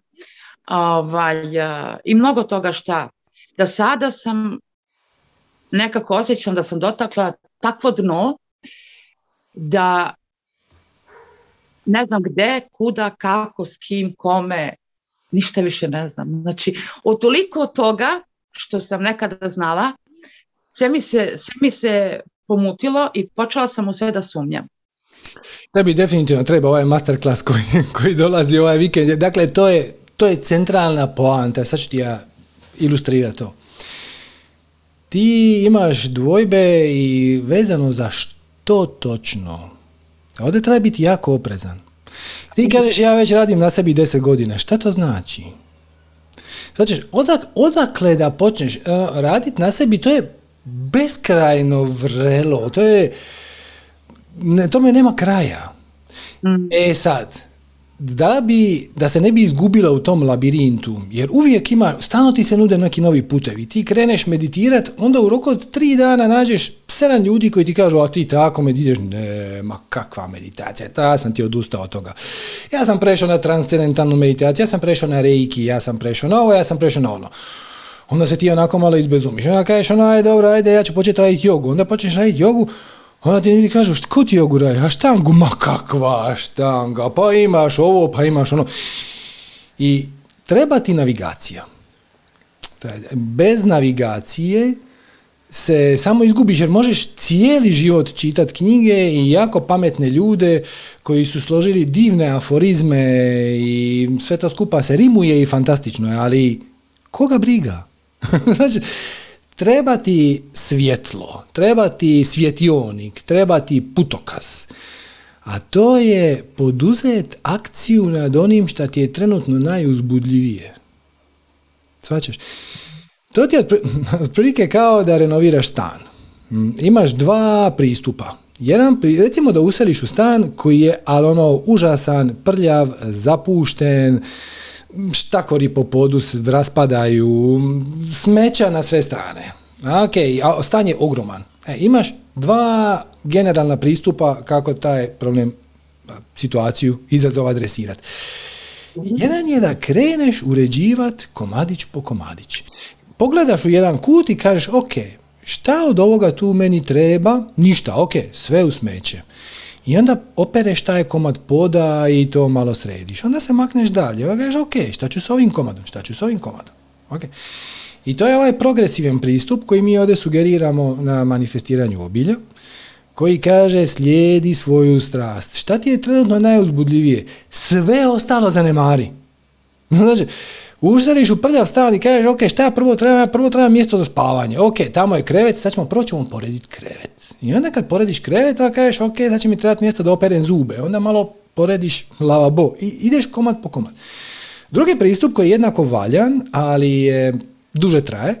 Ovaj, I mnogo toga šta. Da sada sam nekako osjećam da sam dotakla takvo dno da ne znam gde, kuda, kako, s kim, kome, ništa više ne znam. Znači, od toliko toga što sam nekada znala, sve mi se, sve mi se pomutilo i počela sam u sve da sumnjam. Tebi definitivno treba ovaj masterclass koji, koji dolazi ovaj vikend. Dakle, to je to je centralna poanta, sad ću ti ja ilustrirati to. Ti imaš dvojbe i vezano za što točno. Ovdje treba biti jako oprezan. Ti kažeš ja već radim na sebi 10 godina. Šta to znači? Znači, odak, odakle da počneš uh, raditi na sebi, to je beskrajno vrelo. To je, ne, tome nema kraja. Mm. E sad, da, bi, da se ne bi izgubila u tom labirintu, jer uvijek ima, stalno ti se nude neki novi putevi, ti kreneš meditirat, onda u roku od tri dana nađeš sedam ljudi koji ti kažu, a ti tako meditiraš, ne, ma kakva meditacija, ta sam ti odustao od toga. Ja sam prešao na transcendentalnu meditaciju, ja sam prešao na reiki, ja sam prešao na ovo, ja sam prešao na ono. Onda se ti onako malo izbezumiš, onda kažeš, ono, ajde, dobro, ajde, ja ću početi raditi jogu, onda počneš raditi jogu, Onda ti ljudi kažu, ko ti jogu radiš? A štangu? Ma kakva štanga? Pa imaš ovo, pa imaš ono. I treba ti navigacija. Bez navigacije se samo izgubiš jer možeš cijeli život čitati knjige i jako pametne ljude koji su složili divne aforizme i sve to skupa se rimuje i fantastično je, ali koga briga? znači, treba ti svjetlo, treba ti svjetionik, treba ti putokaz. A to je poduzet akciju nad onim što ti je trenutno najuzbudljivije. Svačaš? To ti je otprilike kao da renoviraš stan. Mm, imaš dva pristupa. Jedan, recimo da useliš u stan koji je, ali ono, užasan, prljav, zapušten, štakori po podu raspadaju, smeća na sve strane. Ok, a stan je ogroman. E, imaš dva generalna pristupa kako taj problem, situaciju, izazov adresirati. Jedan je da kreneš uređivat komadić po komadić. Pogledaš u jedan kut i kažeš, ok, šta od ovoga tu meni treba? Ništa, ok, sve u smeće. I onda opereš taj komad poda i to malo središ. Onda se makneš dalje. Onda kažeš, ok, šta ću s ovim komadom? Šta ću s ovim komadom? Ok. I to je ovaj progresivan pristup koji mi ovdje sugeriramo na manifestiranju obilja, koji kaže slijedi svoju strast. Šta ti je trenutno najuzbudljivije? Sve ostalo zanemari. Znači, Ušariš u prljav stan i kažeš, ok, šta prvo treba? Prvo treba mjesto za spavanje. Ok, tamo je krevet, sad ćemo prvo ćemo porediti krevet. I onda kad porediš krevet, onda kažeš, ok, sad će mi trebati mjesto da operem zube. Onda malo porediš lavabo i ideš komad po komad. Drugi pristup koji je jednako valjan, ali je duže traje,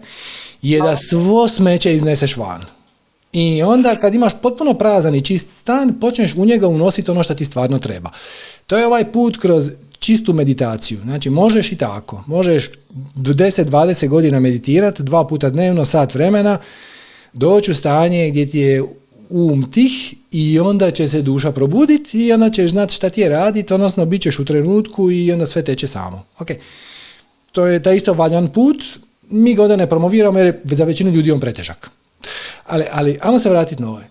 je da svo smeće izneseš van. I onda kad imaš potpuno prazan i čist stan, počneš u njega unositi ono što ti stvarno treba. To je ovaj put kroz čistu meditaciju. Znači, možeš i tako. Možeš 10-20 godina meditirati, dva puta dnevno, sat vremena, doći u stanje gdje ti je um tih i onda će se duša probuditi i onda ćeš znati šta ti je raditi, odnosno bit ćeš u trenutku i onda sve teče samo. Ok. To je taj isto valjan put, mi ga onda ne promoviramo jer je za većinu ljudi on pretežak. Ali, ali ajmo se vratiti na ovaj.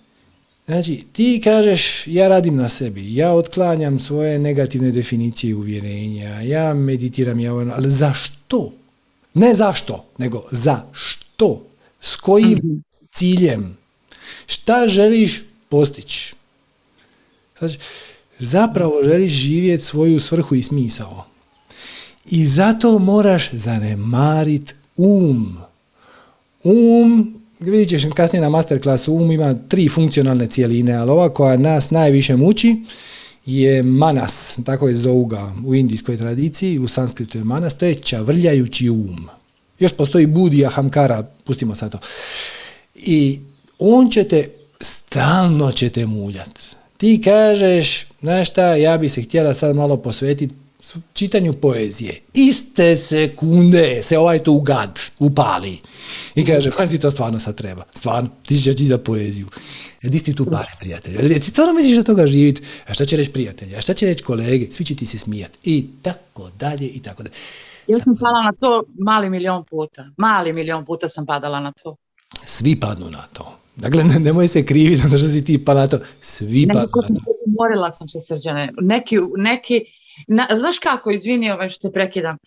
Znači, ti kažeš, ja radim na sebi, ja otklanjam svoje negativne definicije i uvjerenja, ja meditiram, ja ono, ali zašto? Ne zašto, nego za što? S kojim mhm. ciljem? Šta želiš postići? Znači, zapravo želiš živjeti svoju svrhu i smisao. I zato moraš zanemarit um. Um vidjet ćeš kasnije na masterclassu, um ima tri funkcionalne cijeline, ali ova koja nas najviše muči je manas, tako je zovu ga u indijskoj tradiciji, u sanskritu je manas, to je čavrljajući um. Još postoji budija hamkara, pustimo sad to. I on će te, stalno će te muljat. Ti kažeš, znaš šta, ja bi se htjela sad malo posvetiti čitanju poezije. Iste sekunde se ovaj tu gad upali i kaže, pa ti to stvarno sad treba. Stvarno, ti ćeš za poeziju. E, di ti tu pare, prijatelj? Ti stvarno misliš da toga živjeti? A šta će reći prijatelji? A šta će reći kolege? Svi će ti se smijati. I tako dalje, i tako dalje. Ja sam pala na to mali milion puta. Mali milion puta sam padala na to. Svi padnu na to. Dakle, ne, nemoj se kriviti zato što si ti pa na to. Svi padnu na to. Morila sam se srđane. Neki, neki na, znaš kako, izvini ovaj što te prekidam.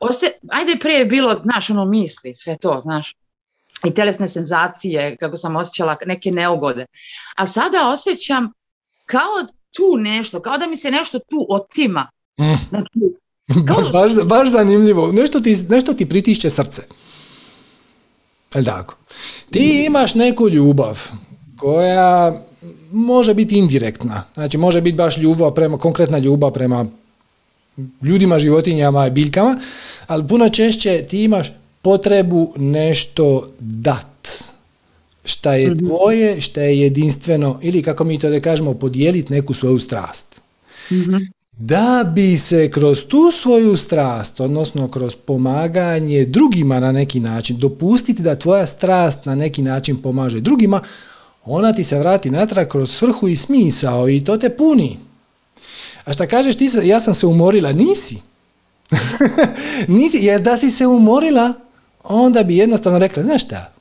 Ose, ajde prije je bilo, znaš, ono misli, sve to, znaš, i telesne senzacije, kako sam osjećala, neke neugode. A sada osjećam kao tu nešto, kao da mi se nešto tu otima. Mm. Znači, baš, baš zanimljivo. Nešto ti, nešto ti pritišće srce. Jel tako? Ti imaš neku ljubav koja može biti indirektna. Znači može biti baš ljubav prema, konkretna ljubav prema ljudima, životinjama i biljkama, ali puno češće ti imaš potrebu nešto dat. Šta je mhm. tvoje, šta je jedinstveno, ili kako mi to da kažemo, podijeliti neku svoju strast. Mhm. Da bi se kroz tu svoju strast, odnosno kroz pomaganje drugima na neki način, dopustiti da tvoja strast na neki način pomaže drugima, ona ti se vrati natrag kroz svrhu i smisao i to te puni. A šta kažeš ti, ja sam se umorila, nisi. nisi, jer da si se umorila, onda bi jednostavno rekla, znaš šta,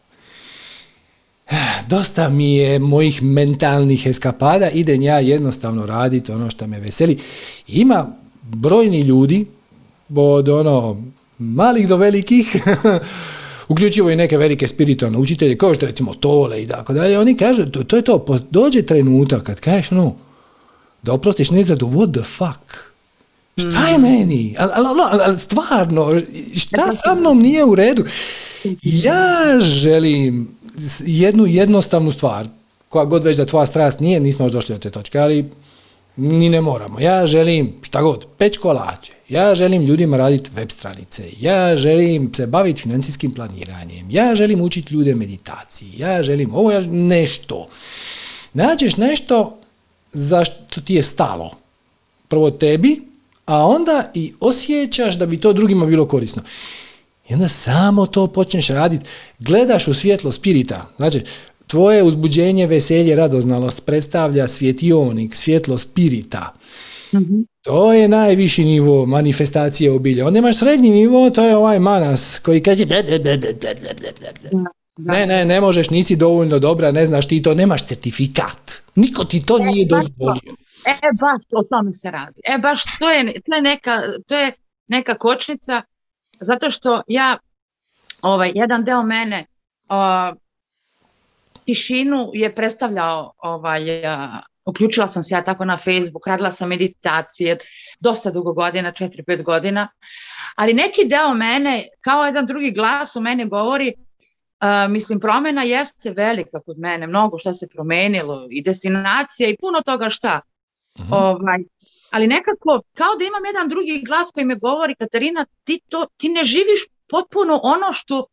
dosta mi je mojih mentalnih eskapada, idem ja jednostavno raditi ono što me veseli. Ima brojni ljudi, od ono malih do velikih, uključivo i neke velike spiritualne učitelje, kao što recimo Tole i tako dalje, oni kažu, to, to je to, dođe trenutak kad kažeš, no, da oprostiš nezadu, what the fuck? Šta je mm. meni? Ali al, al, stvarno, šta sa mnom nije u redu? Ja želim jednu jednostavnu stvar, koja god već da tvoja strast nije, nismo još došli do te točke, ali ni ne moramo. Ja želim šta god, peć kolače, ja želim ljudima raditi web stranice, ja želim se baviti financijskim planiranjem, ja želim učiti ljude meditaciji, ja želim ovo, ja, nešto. Nađeš nešto za što ti je stalo. Prvo tebi, a onda i osjećaš da bi to drugima bilo korisno. I onda samo to počneš raditi, gledaš u svjetlo spirita. Znači, tvoje uzbuđenje, veselje, radoznalost predstavlja svjetionik, svjetlo spirita. mm To je najviši nivo manifestacije obilja. Onda imaš srednji nivo, to je ovaj manas koji kaže ne, ne, ne možeš, nisi dovoljno dobra, ne znaš ti to, nemaš certifikat. Niko ti to e, nije dozvolio. E, baš o tome se radi. E, baš to je, to je, neka, to je neka kočnica, zato što ja, ovaj, jedan deo mene, uh, tišinu je predstavljao, ovaj, uključila sam se ja tako na Facebook, radila sam meditacije, dosta dugo godina, 4-5 godina, ali neki deo mene, kao jedan drugi glas u mene govori, mislim, promjena jeste velika kod mene, mnogo šta se promenilo i destinacija i puno toga šta. Mhm. Ovaj, ali nekako, kao da imam jedan drugi glas koji me govori, Katarina, ti, to, ti ne živiš potpuno ono što,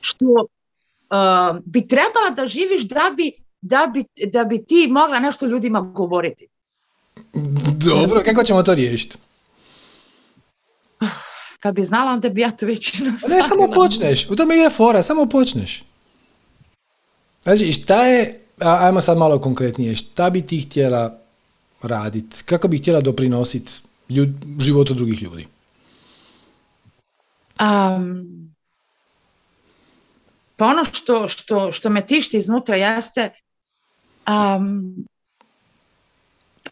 što bi trebala da živiš da bi, da, bi, da bi ti mogla nešto ljudima govoriti. Dobro, kako ćemo to riješiti? Kad bi znala, onda bi ja to već Ne, samo počneš. U tome je fora, samo počneš. Znači, šta je, ajmo sad malo konkretnije, šta bi ti htjela raditi? Kako bi htjela doprinositi ljud, životu drugih ljudi? Um, pa ono što, što, što me tišti iznutra jeste um,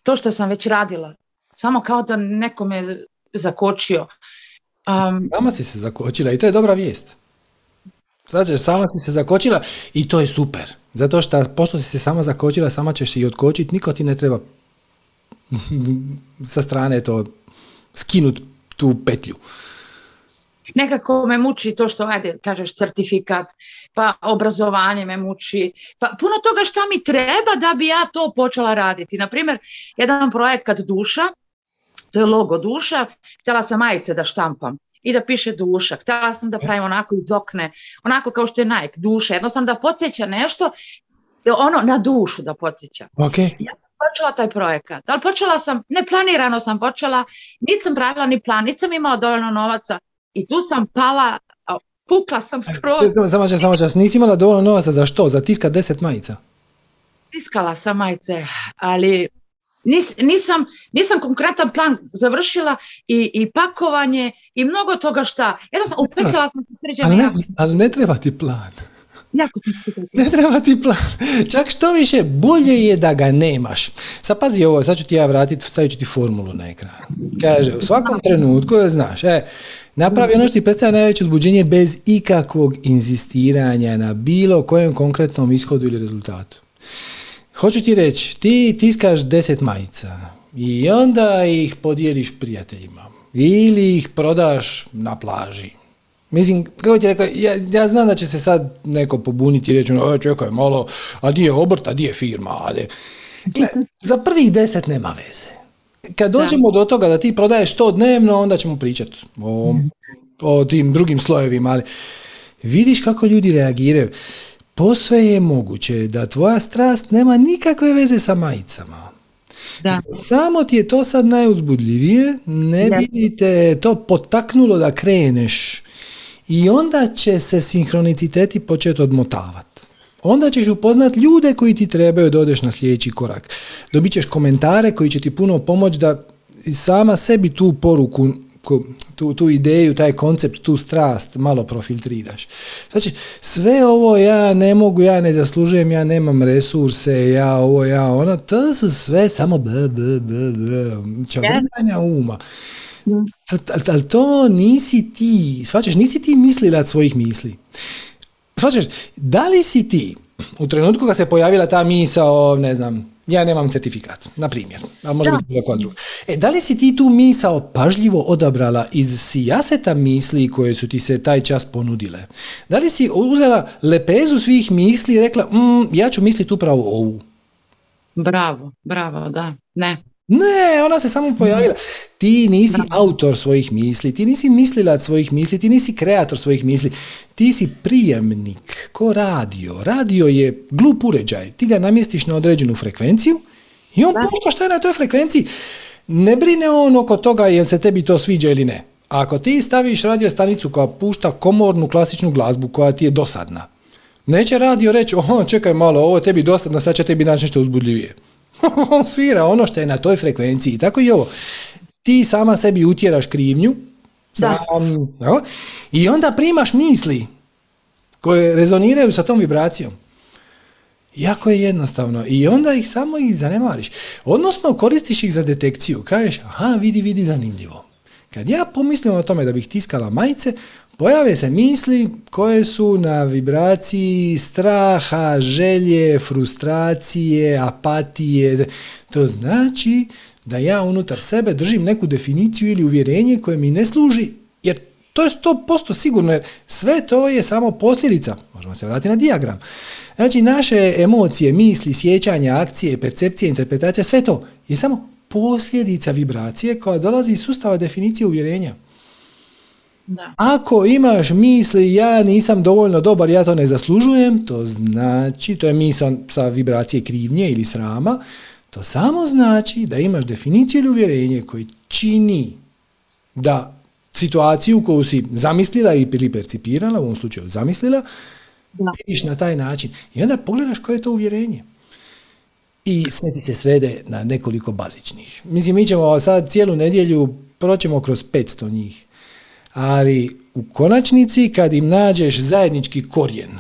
to što sam već radila. Samo kao da neko me zakočio. Um, sama si se zakočila i to je dobra vijest. Znači, sama si se zakočila i to je super. Zato što pošto si se sama zakočila, sama ćeš i otkočiti, niko ti ne treba sa strane to skinut tu petlju. Nekako me muči to što, ajde, kažeš certifikat, pa obrazovanje me muči, pa puno toga šta mi treba da bi ja to počela raditi. Naprimjer, jedan projekat duša, to je logo duša, htjela sam majice da štampam i da piše duša, htjela sam da pravim onako iz okne, onako kao što je Nike, duša, jednostavno da podsjeća nešto, ono na dušu da podsjeća. Okay. Ja sam počela taj projekat, ali počela sam, neplanirano sam počela, nisam pravila ni plan, nisam imala dovoljno novaca i tu sam pala, pukla sam skroz. Samo čas, samo čas, nisi imala dovoljno novaca za što? Za tiska deset majica? Tiskala sam majice, ali Nis, nisam, nisam konkretan plan završila i, i pakovanje i mnogo toga šta. Jednostavno, upetljala sam se ali, ne, ali ne treba ti plan. Jako ne treba ti plan. Čak što više, bolje je da ga nemaš. Sad pazi ovo, sad ću ti ja vratiti, stavit ću ti formulu na ekran. Kaže, u svakom trenutku, znaš, e, napravi ono što ti predstavlja najveće uzbuđenje bez ikakvog inzistiranja na bilo kojem konkretnom ishodu ili rezultatu. Hoću ti reći, ti tiskaš deset majica i onda ih podijeliš prijateljima. ili ih prodaš na plaži. Mislim, kako ti rekao, ja, ja znam da će se sad neko pobuniti i reći, no, čekaj malo, a di je obrt, a di je firma, ali... Gle, za prvih deset nema veze. Kad dođemo do toga da ti prodaješ to dnevno, onda ćemo pričati o, o tim drugim slojevima, ali vidiš kako ljudi reagiraju. Posve je moguće da tvoja strast nema nikakve veze sa majicama. Da. Samo ti je to sad najuzbudljivije, ne Da. bi li te to potaknulo da kreneš i onda će se sinhroniciteti početi odmotavati. Onda ćeš upoznat ljude koji ti trebaju da odeš na sljedeći korak. Dobit ćeš komentare koji će ti puno pomoći da sama sebi tu poruku, tu, tu ideju, taj koncept, tu strast malo profiltriraš. Znači, sve ovo ja ne mogu, ja ne zaslužujem, ja nemam resurse, ja ovo, ja ono, to su sve samo b, b, b, b, čavrtanja uma. Ali to nisi ti, shvaćaš, nisi ti mislilac svojih misli. Shvaćaš, da li si ti u trenutku kad se pojavila ta misao, ne znam, ja nemam certifikat, na primjer, a može Da. biti bilo koja druga. E, da li si ti tu misao pažljivo odabrala iz sijaseta misli koje su ti se taj čas ponudile? Da li si uzela lepezu svih misli i rekla, "Mm, ja ću misliti upravo ovu? Bravo, bravo, da. Ne. Ne, ona se samo pojavila. Ti nisi autor svojih misli, ti nisi mislilac svojih misli, ti nisi kreator svojih misli, ti si prijemnik, ko radio. Radio je glup uređaj, ti ga namjestiš na određenu frekvenciju i on pušta šta je na toj frekvenciji. Ne brine on oko toga jel se tebi to sviđa ili ne. Ako ti staviš radio stanicu koja pušta komornu klasičnu glazbu koja ti je dosadna, neće radio reći, oho, čekaj malo, ovo je tebi dosadno, sad će tebi naći nešto uzbudljivije. on svira ono što je na toj frekvenciji. Tako i ovo. Ti sama sebi utjeraš krivnju Da. sam, evo, i onda primaš misli koje rezoniraju sa tom vibracijom. Jako je jednostavno i onda ih samo ih zanemariš. Odnosno koristiš ih za detekciju. Kažeš, aha, vidi, vidi, zanimljivo. Kad ja pomislim o tome da bih tiskala majice, pojave se misli koje su na vibraciji straha, želje, frustracije, apatije. To znači da ja unutar sebe držim neku definiciju ili uvjerenje koje mi ne služi, jer to je 100% sigurno, jer sve to je samo posljedica. Možemo se vratiti na dijagram. Znači, naše emocije, misli, sjećanja, akcije, percepcije, interpretacija, sve to je samo posljedica vibracije koja dolazi iz sustava definicije uvjerenja. Da. Ako imaš misli ja nisam dovoljno dobar, ja to ne zaslužujem, to znači, to je misao sa vibracije krivnje ili srama, to samo znači da imaš definiciju ili uvjerenje koji čini da situaciju koju si zamislila ili percipirala, u ovom slučaju zamislila, Da. vidiš na taj način. I onda pogledaš koje je to uvjerenje. I sve ti se svede na nekoliko bazičnih. Mislim, mi ćemo sad cijelu nedjelju proćemo kroz 500 njih. Ali u konačnici kad im nađeš zajednički korijen,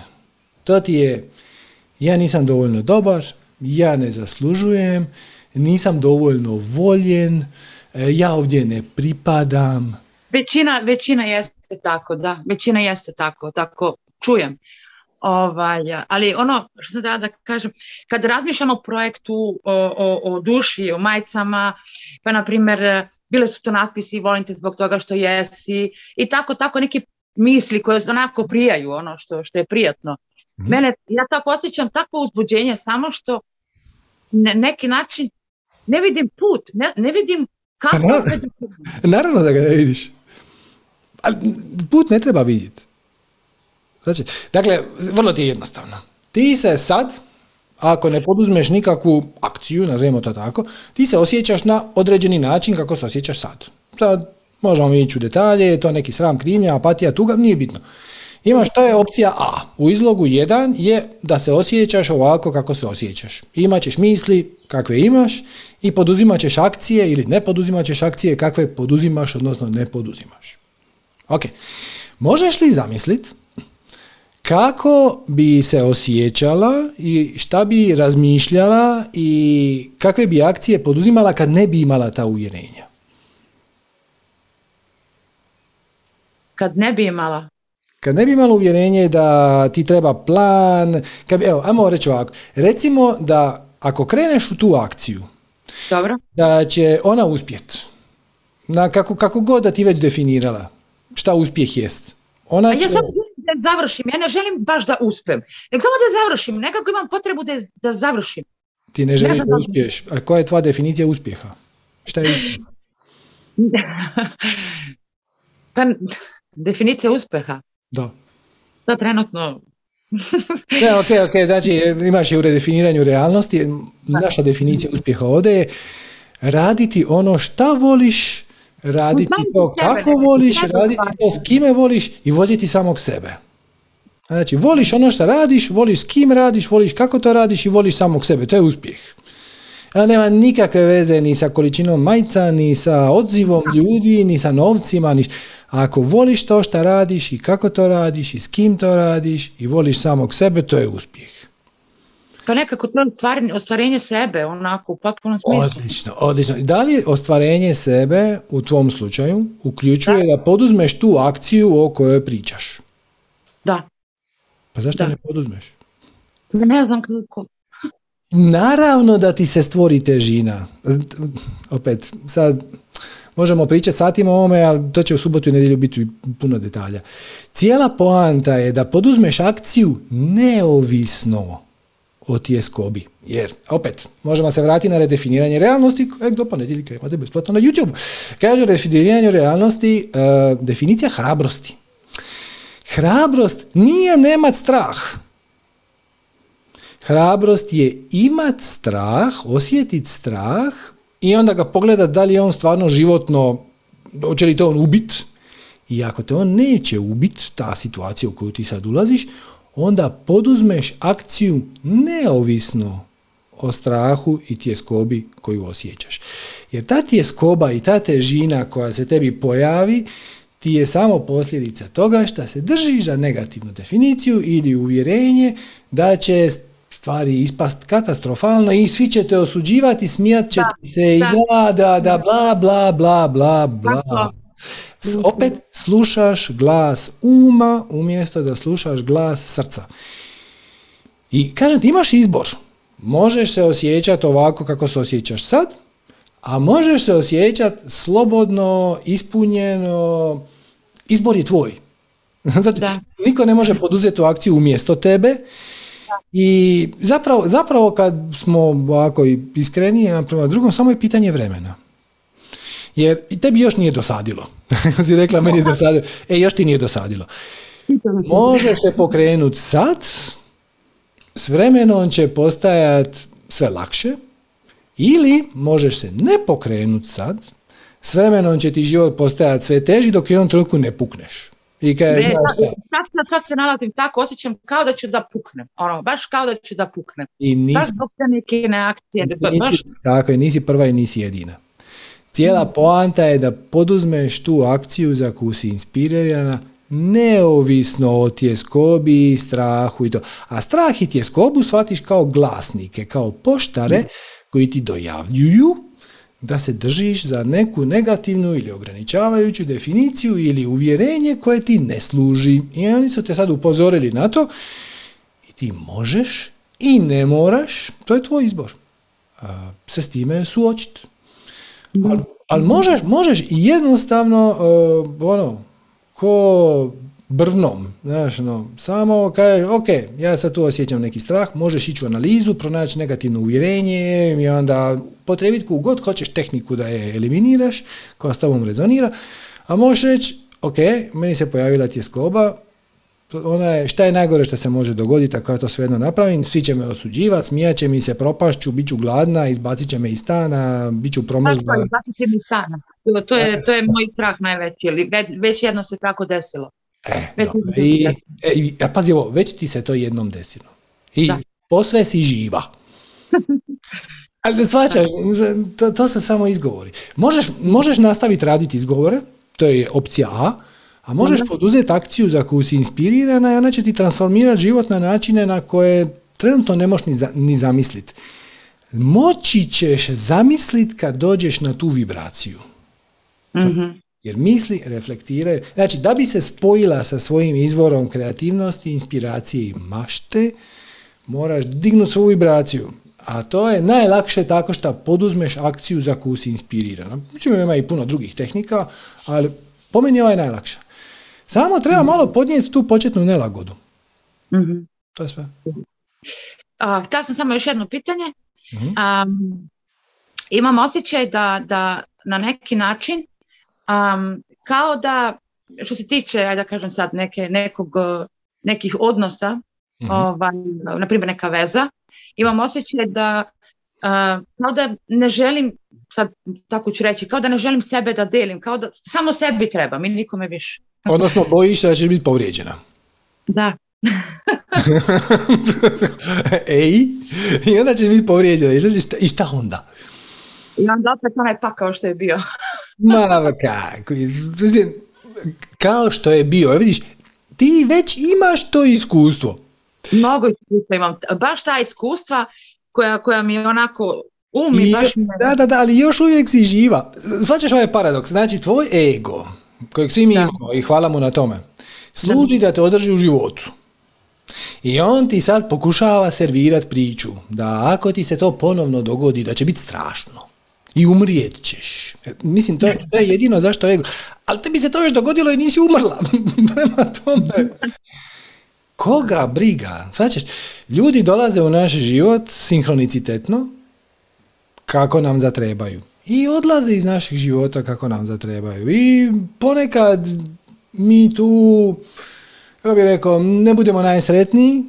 to ti je ja nisam dovoljno dobar, ja ne zaslužujem, nisam dovoljno voljen, e, ja ovdje ne pripadam. Većina, većina jeste tako, da. Većina jeste tako, tako čujem. Ovaj, ali ono što sam da da kažem, kad razmišljam o projektu, o, o, o duši, o majicama, pa na primjer bile su to natpisi volim te zbog toga što jesi i tako, tako neke misli koje onako prijaju, ono što, što je prijatno. Mhm. Mene, ja tako osjećam takvo uzbuđenje samo što na neki način ne vidim put, ne, ne vidim kako... Pa na- Naravno da ga ne vidiš. Ali put ne treba vidjeti. Znači, dakle, vrlo ti je jednostavno. Ti se sad, ako ne poduzmeš nikakvu akciju, nazovimo to tako, ti se osjećaš na određeni način kako se osjećaš sad. Sad možemo ići u detalje, je to neki sram, krivnja, apatija, tuga, nije bitno. Imaš, to je opcija A. U izlogu 1 je da se osjećaš ovako kako se osjećaš. Imaćeš misli kakve imaš i poduzimat ćeš akcije ili ne poduzimat ćeš akcije kakve poduzimaš, odnosno ne poduzimaš. Ok. Možeš li zamislit kako bi se osjećala i šta bi razmišljala i kakve bi akcije poduzimala kad ne bi imala ta uvjerenja? Kad ne bi imala. Kad ne bi imala uvjerenje da ti treba plan, kad bi, evo, ajmo reći ovako, recimo da ako kreneš u tu akciju, Dobro? da će ona uspjet. na kako, kako god da ti već definirala šta uspjeh jest. Ona A ja će... da završim, ja ne želim baš da uspem, nego samo da završim, nekako imam potrebu da, da završim. Ti ne želiš znam da da- uspiješ. A koja je tvoja definicija uspjeha? Šta je uspjeh? Pa, definicija uspeha, Da. to trenutno, Ne, ok, ok, znači imaš i u redefiniranju realnosti. Naša definicija uspjeha ovdje je raditi ono šta voliš, raditi to kako voliš, raditi to s kime voliš i voljeti samog sebe. Znači, voliš ono što radiš, voliš s kim radiš, voliš kako to radiš i voliš samog sebe. To je uspjeh. A nema nikakve veze ni sa količinom majca, ni sa odzivom ljudi, ni sa novcima. Ni... Ako voliš to što radiš i kako to radiš i s kim to radiš i voliš samog sebe, to je uspjeh. Pa nekako to je ostvarenje, ostvarenje sebe, onako, u potpunom smislu. Odlično, odlično. Da li ostvarenje sebe u tvom slučaju uključuje da poduzmeš tu akciju o kojoj pričaš? Da, Pa zašto Da. ne poduzmeš? ne znam kako. Naravno da ti se stvori težina. Opet, sad možemo pričati satima o ovome, ali to će u subotu i nedjelju biti puno detalja. Cijela poanta je da poduzmeš akciju neovisno o tjeskobi. Jer, opet, možemo se vratiti na redefiniranje realnosti, kojeg do ponedjeljka imate besplatno na YouTube. Kaže redefiniranje realnosti, e, definicija hrabrosti. Hrabrost nije nemat strah. Hrabrost je imat strah, osjetit strah i onda ga pogledat da li je on stvarno životno, hoće li to on ubit. I ako te on neće ubit, ta situacija u koju ti sad ulaziš, onda poduzmeš akciju neovisno o strahu i tjeskobi koju osjećaš. Jer ta tjeskoba i ta težina koja se tebi pojavi ti je samo posljedica toga što se držiš za negativnu definiciju ili uvjerenje da će stvari ispast katastrofalno i svi će te osuđivati, smijat će ti se i da, da, da, bla, bla, bla, bla, bla. S- Opet slušaš glas uma umjesto da slušaš glas srca. I kažem ti imaš izbor. Možeš se osjećati ovako kako se osjećaš sad, a možeš se osjećati slobodno, ispunjeno. Izbor je tvoj. Znači, Da. niko ne može poduzeti tu akciju umjesto tebe. I zapravo, zapravo kad smo ovako i iskreniji jedan prema drugom, samo je pitanje vremena. Jer i tebi još nije dosadilo. si rekla meni je dosadilo. E, još ti nije dosadilo. Možeš se pokrenuti sad, s vremenom će postajat sve lakše, ili možeš se ne pokrenuti sad, s vremenom će ti život postajati sve teži dok u jednom trenutku ne pukneš. I kažeš, Ne, znaš sad, šta, sad, sad se nalazim tako, osjećam kao da ću da puknem. Ono, baš kao da ću da puknem. i nisi Baš zbog te neke neakcije. Baš, Nisi, tako je, nisi prva i nisi jedina. Cijela poanta je da poduzmeš tu akciju za koju si inspirirana neovisno o tjeskobi, strahu i to. A strah i tjeskobu shvatiš kao glasnike, kao poštare koji ti dojavljuju da se držiš za neku negativnu ili ograničavajuću definiciju ili uvjerenje koje ti ne služi. I oni su te sad upozorili na to i ti možeš i ne moraš, to je tvoj izbor, se s time suočiti. Ali, ali možeš, možeš jednostavno, uh, ono, ko brvnom, znaš, no, samo kaže, ok, ja sad tu osjećam neki strah, možeš ići u analizu, pronaći negativno uvjerenje i onda potrebiti koju god hoćeš tehniku da je eliminiraš, koja s tobom rezonira, a možeš reći, ok, meni se pojavila tjeskoba, ona je, šta je najgore što se može dogoditi ako ja to svejedno napravim, svi će me osuđivati, smijat će mi se, propašću, bit ću gladna, izbacit će me iz stana, bit ću promrzla. izbacit će mi iz stana. To, je, to je moj strah najveći, ali već, jedno se tako desilo. E, Već dobro. se I, e, i- a pazi ovo, već ti se to jednom desilo. I Da. posve si živa. Ali da shvaćaš, to, to su samo izgovori. Možeš, možeš nastaviti raditi izgovore, to je opcija A, a možeš Mhm. poduzeti akciju za koju si inspirirana i ona će ti transformirati život na načine na koje trenutno ne možeš ni, za, ni zamisliti. Moći ćeš zamisliti kad dođeš na tu vibraciju. Mhm. Jer misli reflektiraju, znači da bi se spojila sa svojim izvorom kreativnosti, inspiracije i mašte, moraš dignuti svoju vibraciju. a to je najlakše tako što poduzmeš akciju za koju si inspiriran. Mislim, ima i puno drugih tehnika, ali po meni je najlakša. Samo treba malo podnijeti tu početnu nelagodu. Mhm. To je sve. A, htjela sam samo još jedno pitanje. Mhm. Um, imam osjećaj da, da na neki način um, kao da što se tiče, ajde da kažem sad, neke, nekog, nekih odnosa, Mhm. ovaj, na primjer neka veza, imam osjećaj da uh, kao da ne želim, sad tako ću reći, kao da ne želim sebe da delim, kao da samo sebi treba, mi nikome više. Odnosno, bojiš se da ćeš biti povrijeđena. Da, Ej, i onda ćeš biti povrijeđena. I šta, i šta onda? i onda opet onaj pakao što je bio. Ma, kako? Kao što je bio. Vidiš, ti već imaš to iskustvo. Mnogo iskustva imam, baš ta iskustva koja, koja mi onako um i I- baš mi je- Da, da, da, ali još uvijek si živa. Svaćaš ovaj paradoks. Znači, tvoj ego, kojeg svi mi Da. imamo i hvala mu na tome, služi da te održi u životu. I on ti sad pokušava servirat priču da ako ti se to ponovno dogodi, da će biti strašno. I umrijet ćeš. E, Mislim, to je, to je jedino zašto ego. Ali tebi se to još dogodilo i nisi umrla. Prema tome. Koga briga? Sad ćeš, ljudi dolaze u naš život sinhronicitetno, kako nam zatrebaju. I odlaze iz naših života kako nam zatrebaju. I ponekad mi tu, kako bi rekao, ne budemo najsretniji,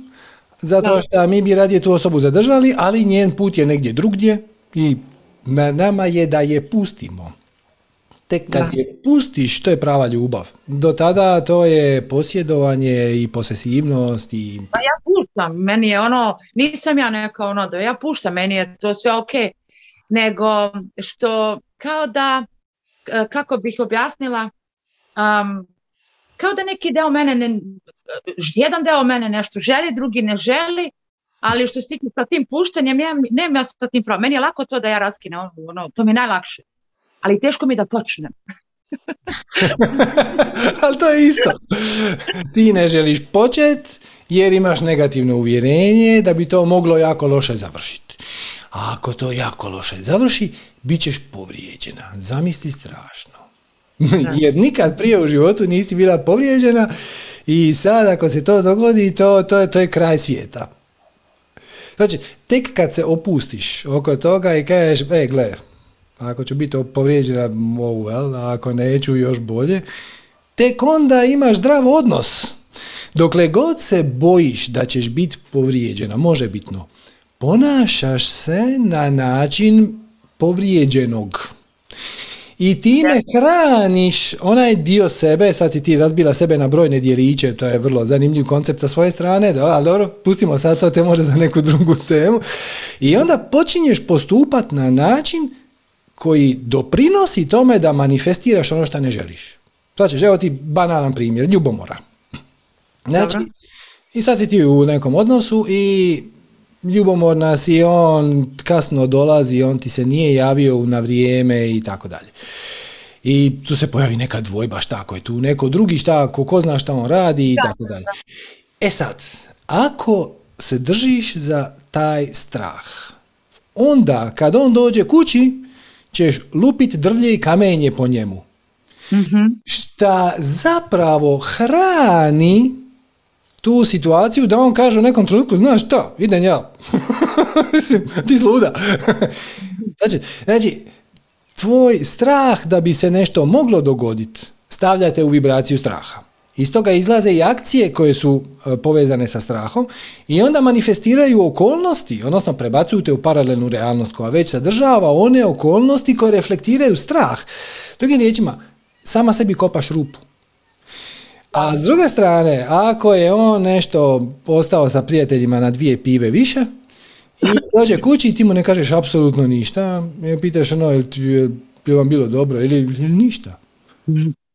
zato što mi bi radije tu osobu zadržali, ali njen put je negdje drugdje i na nama je da je pustimo. Tek kad Da. je pustiš, to je prava ljubav. Do tada to je posjedovanje i posesivnost i Pa ja puštam, meni je ono, nisam ja neka ono da ja puštam, meni je to sve ok, nego što kao da, kako bih objasnila, um, kao da neki deo mene, ne, jedan deo mene nešto želi, drugi ne želi, ali što se tiče sa tim puštanjem, nemam, nemam ja sa tim problem. Meni je lako to da ja raskinem, ono, ono, to mi je najlakše. Ali teško mi da počnem. Ali to je isto. Ti ne želiš počet jer imaš negativno uvjerenje da bi to moglo jako loše završiti. A ako to jako loše završi, bit ćeš povrijeđena. Zamisli strašno. jer nikad prije u životu nisi bila povrijeđena i sad ako se to dogodi, to, to, je, to je kraj svijeta. Znači, tek kad se opustiš oko toga i kažeš, e, gle, ako ću biti povrijeđena, mogu, jel? a ako neću, još bolje, tek onda imaš zdrav odnos. Dokle god se bojiš da ćeš biti povrijeđena, može bitno, ponašaš se na način povrijeđenog. I time hraniš onaj dio sebe, sad si ti razbila sebe na brojne dijeliće, to je vrlo zanimljiv koncept sa svoje strane, da, ali dobro, pustimo sad to, te može za neku drugu temu. I onda počinješ postupat na način koji doprinosi tome da manifestiraš ono što ne želiš. Sad ćeš, evo ti banalan primjer, ljubomora. Znači, i sad si ti u nekom odnosu i ljubomorna si, on kasno dolazi, on ti se nije javio na vrijeme i tako dalje. I tu se pojavi neka dvojba šta ako je tu neko drugi šta, ako ko zna šta on radi i tako dalje. E sad, ako se držiš za taj strah, onda kad on dođe kući, ćeš lupit drvlje i kamenje po njemu. Mhm. Šta zapravo hrani tu situaciju da on kaže u nekom trenutku, znaš šta, idem ja. Mislim, ti sluda. znači, znači, tvoj strah da bi se nešto moglo dogoditi, stavljate u vibraciju straha. Iz toga izlaze i akcije koje su e, povezane sa strahom i onda manifestiraju okolnosti, odnosno prebacuju te u paralelnu realnost koja već sadržava one okolnosti koje reflektiraju strah. Drugim riječima, sama sebi kopaš rupu. A s druge strane, ako je on nešto postao sa prijateljima na dvije pive više i dođe kući i ti mu ne kažeš apsolutno ništa, i pitaš ono, jel, jel, jel vam bilo dobro ili, ili ništa,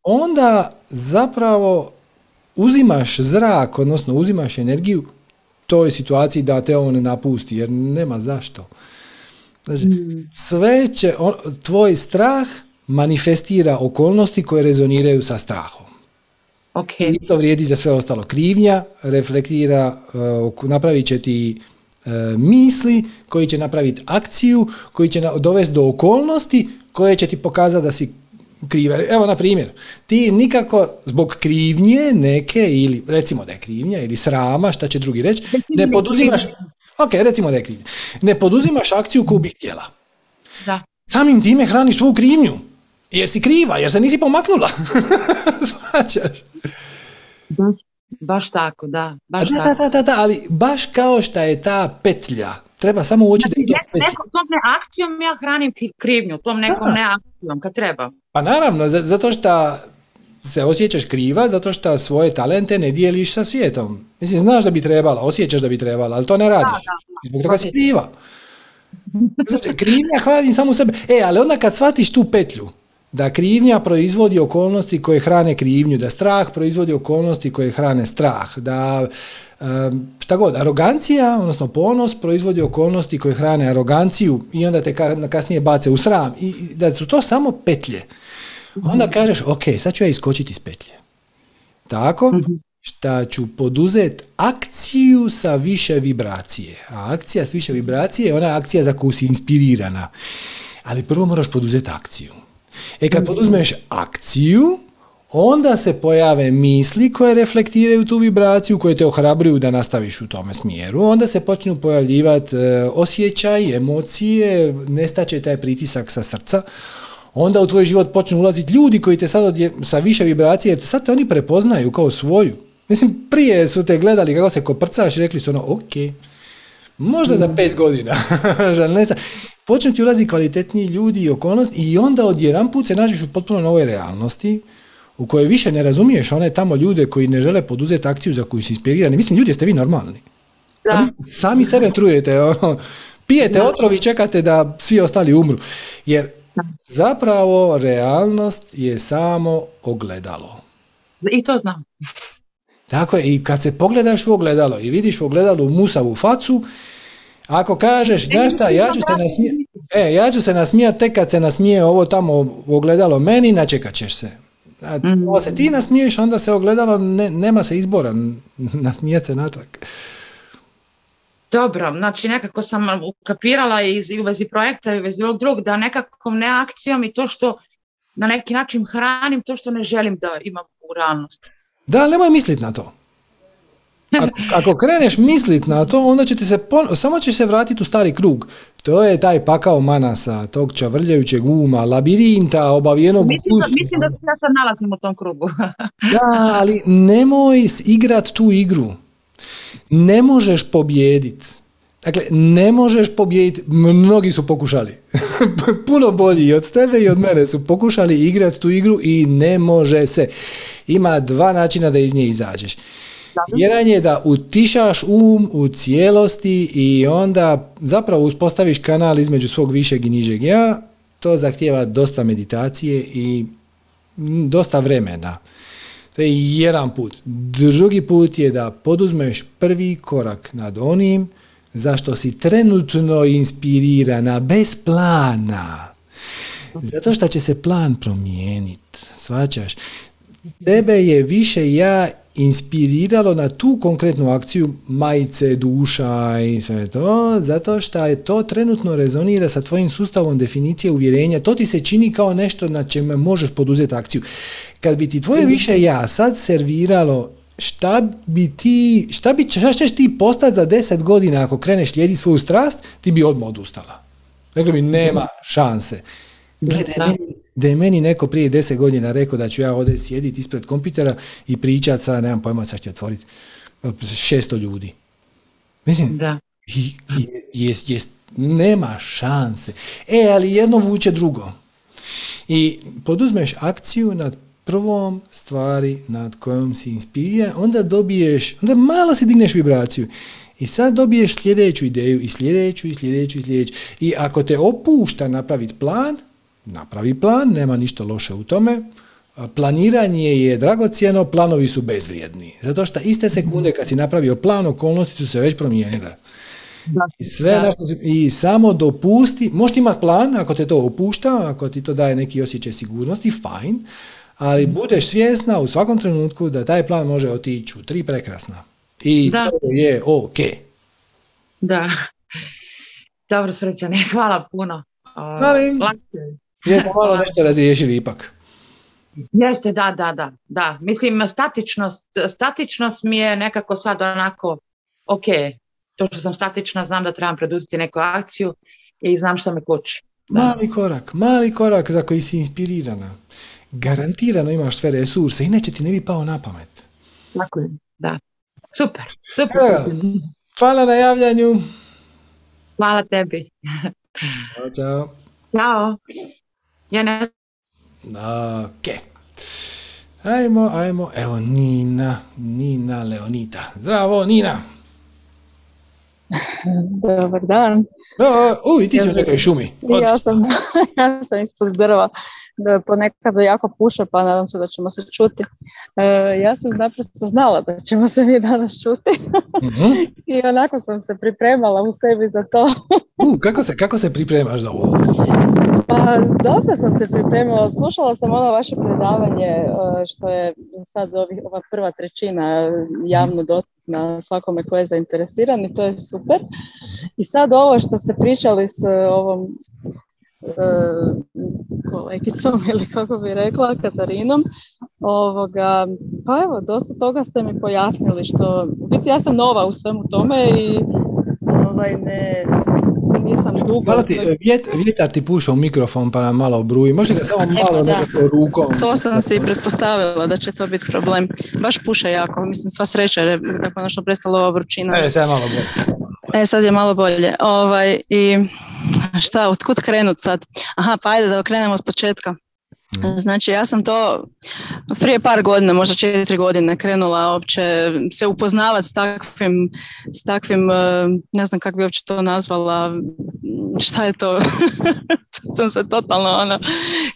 onda zapravo uzimaš zrak, odnosno uzimaš energiju toj situaciji da te on napusti, jer nema zašto. Znači, sve će, on- tvoj strah manifestira okolnosti koje rezoniraju sa strahom. Ok. I to vrijedi za sve ostalo. Krivnja reflektira, uh, napravit će ti misli, koji će napraviti akciju, koji će dovesti do okolnosti koje će ti pokazati da si krive. Evo, na primjer, ti nikako zbog krivnje neke ili recimo da je krivnja ili srama, šta će drugi reći, ne poduzimaš, ok, recimo da je krivnja, ne poduzimaš akciju koju bi htjela. Da. Samim time hraniš tvoju krivnju, jer si kriva, jer se nisi pomaknula. Svaćaš? Baš tako, da. Baš da, tako. da, da, da, ali baš kao što je ta petlja, treba samo uočiti znači, da je to petlja. Neko, tom ne akcijom ja hranim krivnju, tom nekom ne akcijom, kad treba. Pa naravno, zato što se osjećaš kriva, zato što svoje talente ne dijeliš sa svijetom. Mislim, znaš da bi trebala, osjećaš da bi trebala, ali to ne radiš. Da, Zbog toga si kriva. Znači, krivnja hrani samo sebe. E, ali onda kad shvatiš tu petlju, da krivnja proizvodi okolnosti koje hrane krivnju, da strah proizvodi okolnosti koje hrane strah, da šta god, arogancija, odnosno ponos proizvodi okolnosti koje hrane aroganciju i onda te kasnije bace u sram i da su to samo petlje. Onda kažeš, ok, sad ću ja iskočiti iz petlje. Tako, mhm. šta ću poduzeti akciju sa više vibracije. A akcija s više vibracije je ona akcija za koju si inspirirana. Ali prvo moraš poduzeti akciju. E kad poduzmeš akciju, onda se pojave misli koje reflektiraju tu vibraciju, koje te ohrabruju da nastaviš u tome smjeru, onda se počnu pojavljivati e, osjećaj, emocije, nestaće taj pritisak sa srca, onda u tvoj život počnu ulaziti ljudi koji te sad sa više vibracije, sad te oni prepoznaju kao svoju. Mislim, prije su te gledali kako se koprcaš i rekli su ono, ok, možda za pet godina, počnu ti ulaziti kvalitetniji ljudi i okolnosti i onda odjedan put se nađeš u potpuno novoj realnosti u kojoj više ne razumiješ one tamo ljude koji ne žele poduzeti akciju za koju si inspirirani. Mislim, ljudi, ste vi normalni. Da. Sami sebe trujete, ono, pijete otrov i čekate da svi ostali umru. Jer zapravo realnost je samo ogledalo. I to znam. Tako je, i kad se pogledaš u ogledalo i vidiš u ogledalu musavu facu, ako kažeš, znaš šta, ja ću, se nasmijati, e, ja ću se nasmijati tek kad se nasmije ovo tamo ogledalo meni, načekat ćeš se. A mm. se ti nasmiješ, onda se ogledalo, ne, nema se izbora nasmijati se natrag. Dobro, znači nekako sam ukapirala i u vezi projekta i u vezi ovog drugog, da nekako ne akcijom i to što na neki način hranim to što ne želim da imam u realnosti. Da, nemoj misliti na to. Ako, ako kreneš mislit na to, onda će ti se, samo će se vratiti u stari krug. To je taj pakao manasa, tog čavrljajućeg uma, labirinta, obavijenog mislim, da, mislim da se ja sad nalazim u tom krugu. da, ali nemoj igrat tu igru. Ne možeš pobijediti. Dakle, ne možeš pobijediti, mnogi su pokušali, puno bolji od tebe i od mene su pokušali igrati tu igru i ne može se. Ima dva načina da iz nje izađeš. Jedan je da utišaš um u cijelosti i onda zapravo uspostaviš kanal između svog višeg i nižeg ja. To zahtijeva dosta meditacije i dosta vremena. To je jedan put. Drugi put je da poduzmeš prvi korak nad onim zašto si trenutno inspirirana bez plana. Zato što će se plan promijeniti. Svačaš? Tebe je više ja inspiriralo na tu konkretnu akciju majice, duša i sve to, zato što je to trenutno rezonira sa tvojim sustavom definicije uvjerenja, to ti se čini kao nešto na čemu možeš poduzeti akciju. Kad bi ti tvoje mhm. više ja sad serviralo šta bi ti, šta, bi, šta ćeš ti postati za deset godina ako kreneš slijedi svoju strast, ti bi odmah odustala. Rekli bi, nema šanse. Gledaj, meni, da je meni neko prije deset godina rekao da ću ja ovdje sjediti ispred kompitera i pričati sa, nemam pojma, sad ću otvoriti, šesto ljudi. Mislim, da. Jest, jest, nema šanse. E, ali jedno vuče drugo. I poduzmeš akciju nad prvom stvari nad kojom si inspiriran, onda dobiješ, onda malo si digneš vibraciju. I sad dobiješ sljedeću ideju i sljedeću i sljedeću i sljedeću. I ako te opušta napraviti plan, napravi plan, nema ništa loše u tome. Planiranje je dragocjeno, planovi su bezvrijedni. Zato što iste sekunde kad si napravio plan, okolnosti su se već promijenile. Sve I samo dopusti, možeš imati plan ako te to opušta, ako ti to daje neki osjećaj sigurnosti, fajn, ali budeš svjesna u svakom trenutku da taj plan može otići u tri prekrasna. I to je ok. Da. Dobro, srećane, hvala puno. Ali, je malo nešto razriješili ipak. Jeste, da, da, da, da. Mislim, statičnost, statičnost mi je nekako sad onako, ok, to što sam statična, znam da trebam preduzeti neku akciju i znam što me kući. Mali korak, mali korak za koji si inspirirana. Garantirano imaš sve resurse, inače ti ne bi pao na pamet. Tako je, da. Super, super. hvala na javljanju. Hvala tebi. Ćao, čao. Ćao. Ja ne... Ok. Ajmo, ajmo, evo Nina, Nina Leonita. Zdravo, Nina. Dobar dan. U, i ti si u nekoj šumi. Ja sam, ja sam ispod drva. Ponekad jako puše, pa nadam se da ćemo se čuti. E, ja sam naprosto znala da ćemo se mi danas čuti. Mhm. I onako sam se pripremala u sebi za to. U, kako se, kako se pripremaš za ovo? Pa dobro sam se pripremila. Slušala sam ono vaše predavanje e, što je sad ova prva trećina javno dostupna svakome ko je zainteresiran i to je super. I sad ovo što ste pričali s ovom e, kolegicom ili kako bi rekla, Katarinom. Ovoga, pa evo, dosta toga ste mi pojasnili što, biti ja sam nova u svemu tome i ovaj, ne, nisam dugo. Malo ti, vjet, vjetar ti puša u mikrofon pa nam malo bruji. Može ga samo malo nekako rukom. To sam si pretpostavila da će to biti problem. Baš puša jako. Mislim, sva sreća je da konačno prestala ova vrućina. E, sad je malo bolje. E, sad je malo bolje. Ovaj, I šta, otkud krenut sad? Aha, pa ajde da krenemo od početka. Znači ja sam to prije par godina, možda četiri godine krenula uopće se upoznavati s takvim, s takvim e, ne znam kako bi uopće to nazvala, šta je to, sam se totalno ono,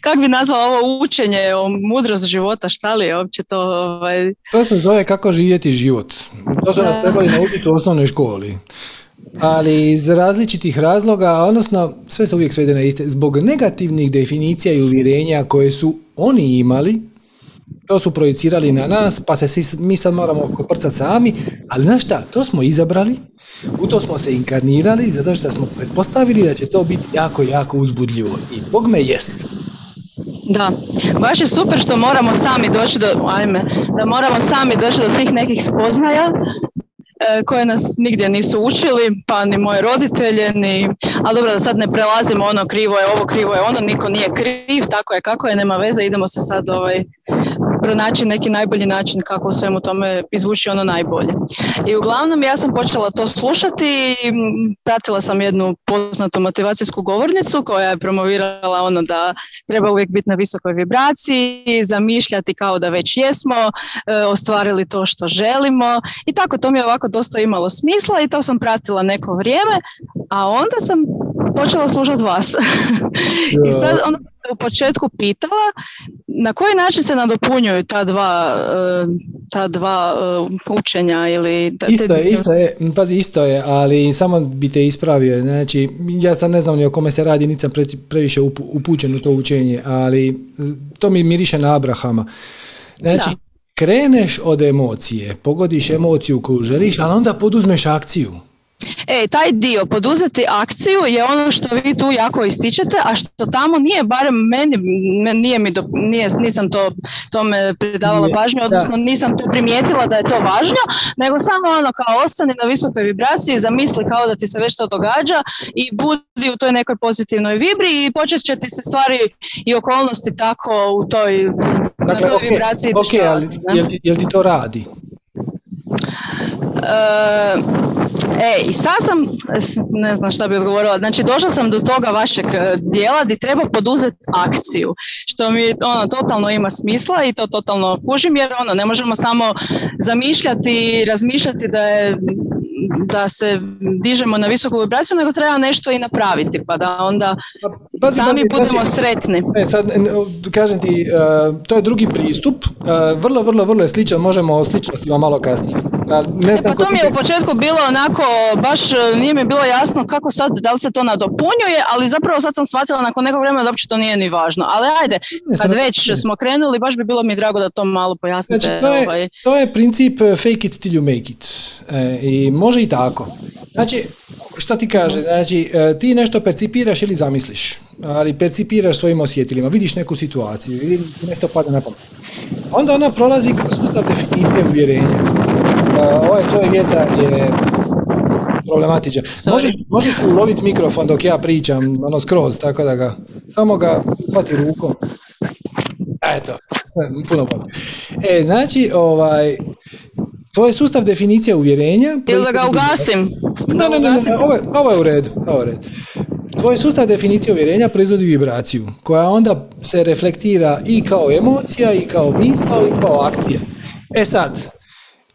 kako bi nazvala ovo učenje o mudrost života, šta li je uopće to? Ovaj... To se zove kako živjeti život. To su nas trebali naučiti u osnovnoj školi ali iz različitih razloga, odnosno sve se uvijek svede na iste, zbog negativnih definicija i uvjerenja koje su oni imali, to su projicirali na nas, pa se mi sad moramo koprcati sami, ali znaš šta, to smo izabrali, u to smo se inkarnirali, zato što smo pretpostavili da će to biti jako, jako uzbudljivo. I Bog me jest. Da, baš je super što moramo sami doći do, ajme, da moramo sami doći do tih nekih spoznaja koje nas nigdje nisu učili, pa ni moje roditelje, ni, ali dobro da sad ne prelazimo ono krivo je ovo, krivo je ono, niko nije kriv, tako je kako je, nema veze, idemo se sad ovaj, pronaći neki najbolji način kako u svemu tome izvući ono najbolje. I uglavnom ja sam počela to slušati i pratila sam jednu poznatu motivacijsku govornicu koja je promovirala ono da treba uvijek biti na visokoj vibraciji, zamišljati kao da već jesmo, e, ostvarili to što želimo i tako to mi je ovako dosta imalo smisla i to sam pratila neko vrijeme, a onda sam počela slušati vas. I sad onda u početku pitala na koji način se nadopunjuju ta dva, e, ta dva e, učenja ili... Isto je, isto je, pazi, isto je, ali samo bi te ispravio, znači, ja sad ne znam ni o kome se radi, nisam previše upućen u to učenje, ali to mi miriše na Abrahama. Znači, kreneš od emocije, pogodiš emociju koju želiš, ali onda poduzmeš akciju. E, taj dio, poduzeti akciju je ono što vi tu jako ističete, a što tamo nije, barem meni, nije mi do, nije, nisam to tome pridavala pažnju, odnosno nisam to primijetila da je to važno, nego samo ono kao ostani na visokoj vibraciji, zamisli kao da ti se već to događa i budi u toj nekoj pozitivnoj vibri i počet će ti se stvari i okolnosti tako u toj, dakle, na toj vibraciji okay, ali jel ti, jel ti to radi? E, i sad sam, ne znam šta bi odgovorila, znači došla sam do toga vašeg e, dijela gdje treba poduzeti akciju, što mi ono totalno ima smisla i to totalno kužim jer ono ne možemo samo zamišljati i razmišljati da je da se dižemo na visoku vibraciju, nego treba nešto i napraviti, pa da onda pa, sami budemo sretni. E, sad, kažem ti, e, to je drugi pristup, e, vrlo, vrlo, vrlo je sličan, možemo o sličnostima malo kasnije. Ne e, pa to mi je u početku bilo onako, baš nije mi bilo jasno kako sad, da li se to nadopunjuje, ali zapravo sad sam shvatila nakon nekog vremena da uopće to nije ni važno. Ali ajde, kad već smo krenuli, baš bi bilo mi drago da to malo pojasnite. Znači, to, je, ovaj. to je princip fake it till you make it. I može i tako. Znači, što ti kaže, znači e, ti nešto percipiraš ili zamisliš, ali percipiraš svojim osjetilima, vidiš neku situaciju, ili nešto pada na pamet. Onda ona prolazi kroz sustav definicije uvjerenja. E, ovaj tvoj vjetar je problematičan. Možeš, možeš uloviti mikrofon dok ja pričam, ono skroz, tako da ga, samo ga hvati rukom. Eto, puno bolje. E, znači, ovaj, to je sustav definicija uvjerenja. Ili da ga ugasim? Ne, ne, ne, ne, ovo, je, u redu. Ovo je u redu. Tvoj sustav definicije uvjerenja proizvodi vibraciju, koja onda se reflektira i kao emocija, i kao misao, i kao akcija. E sad,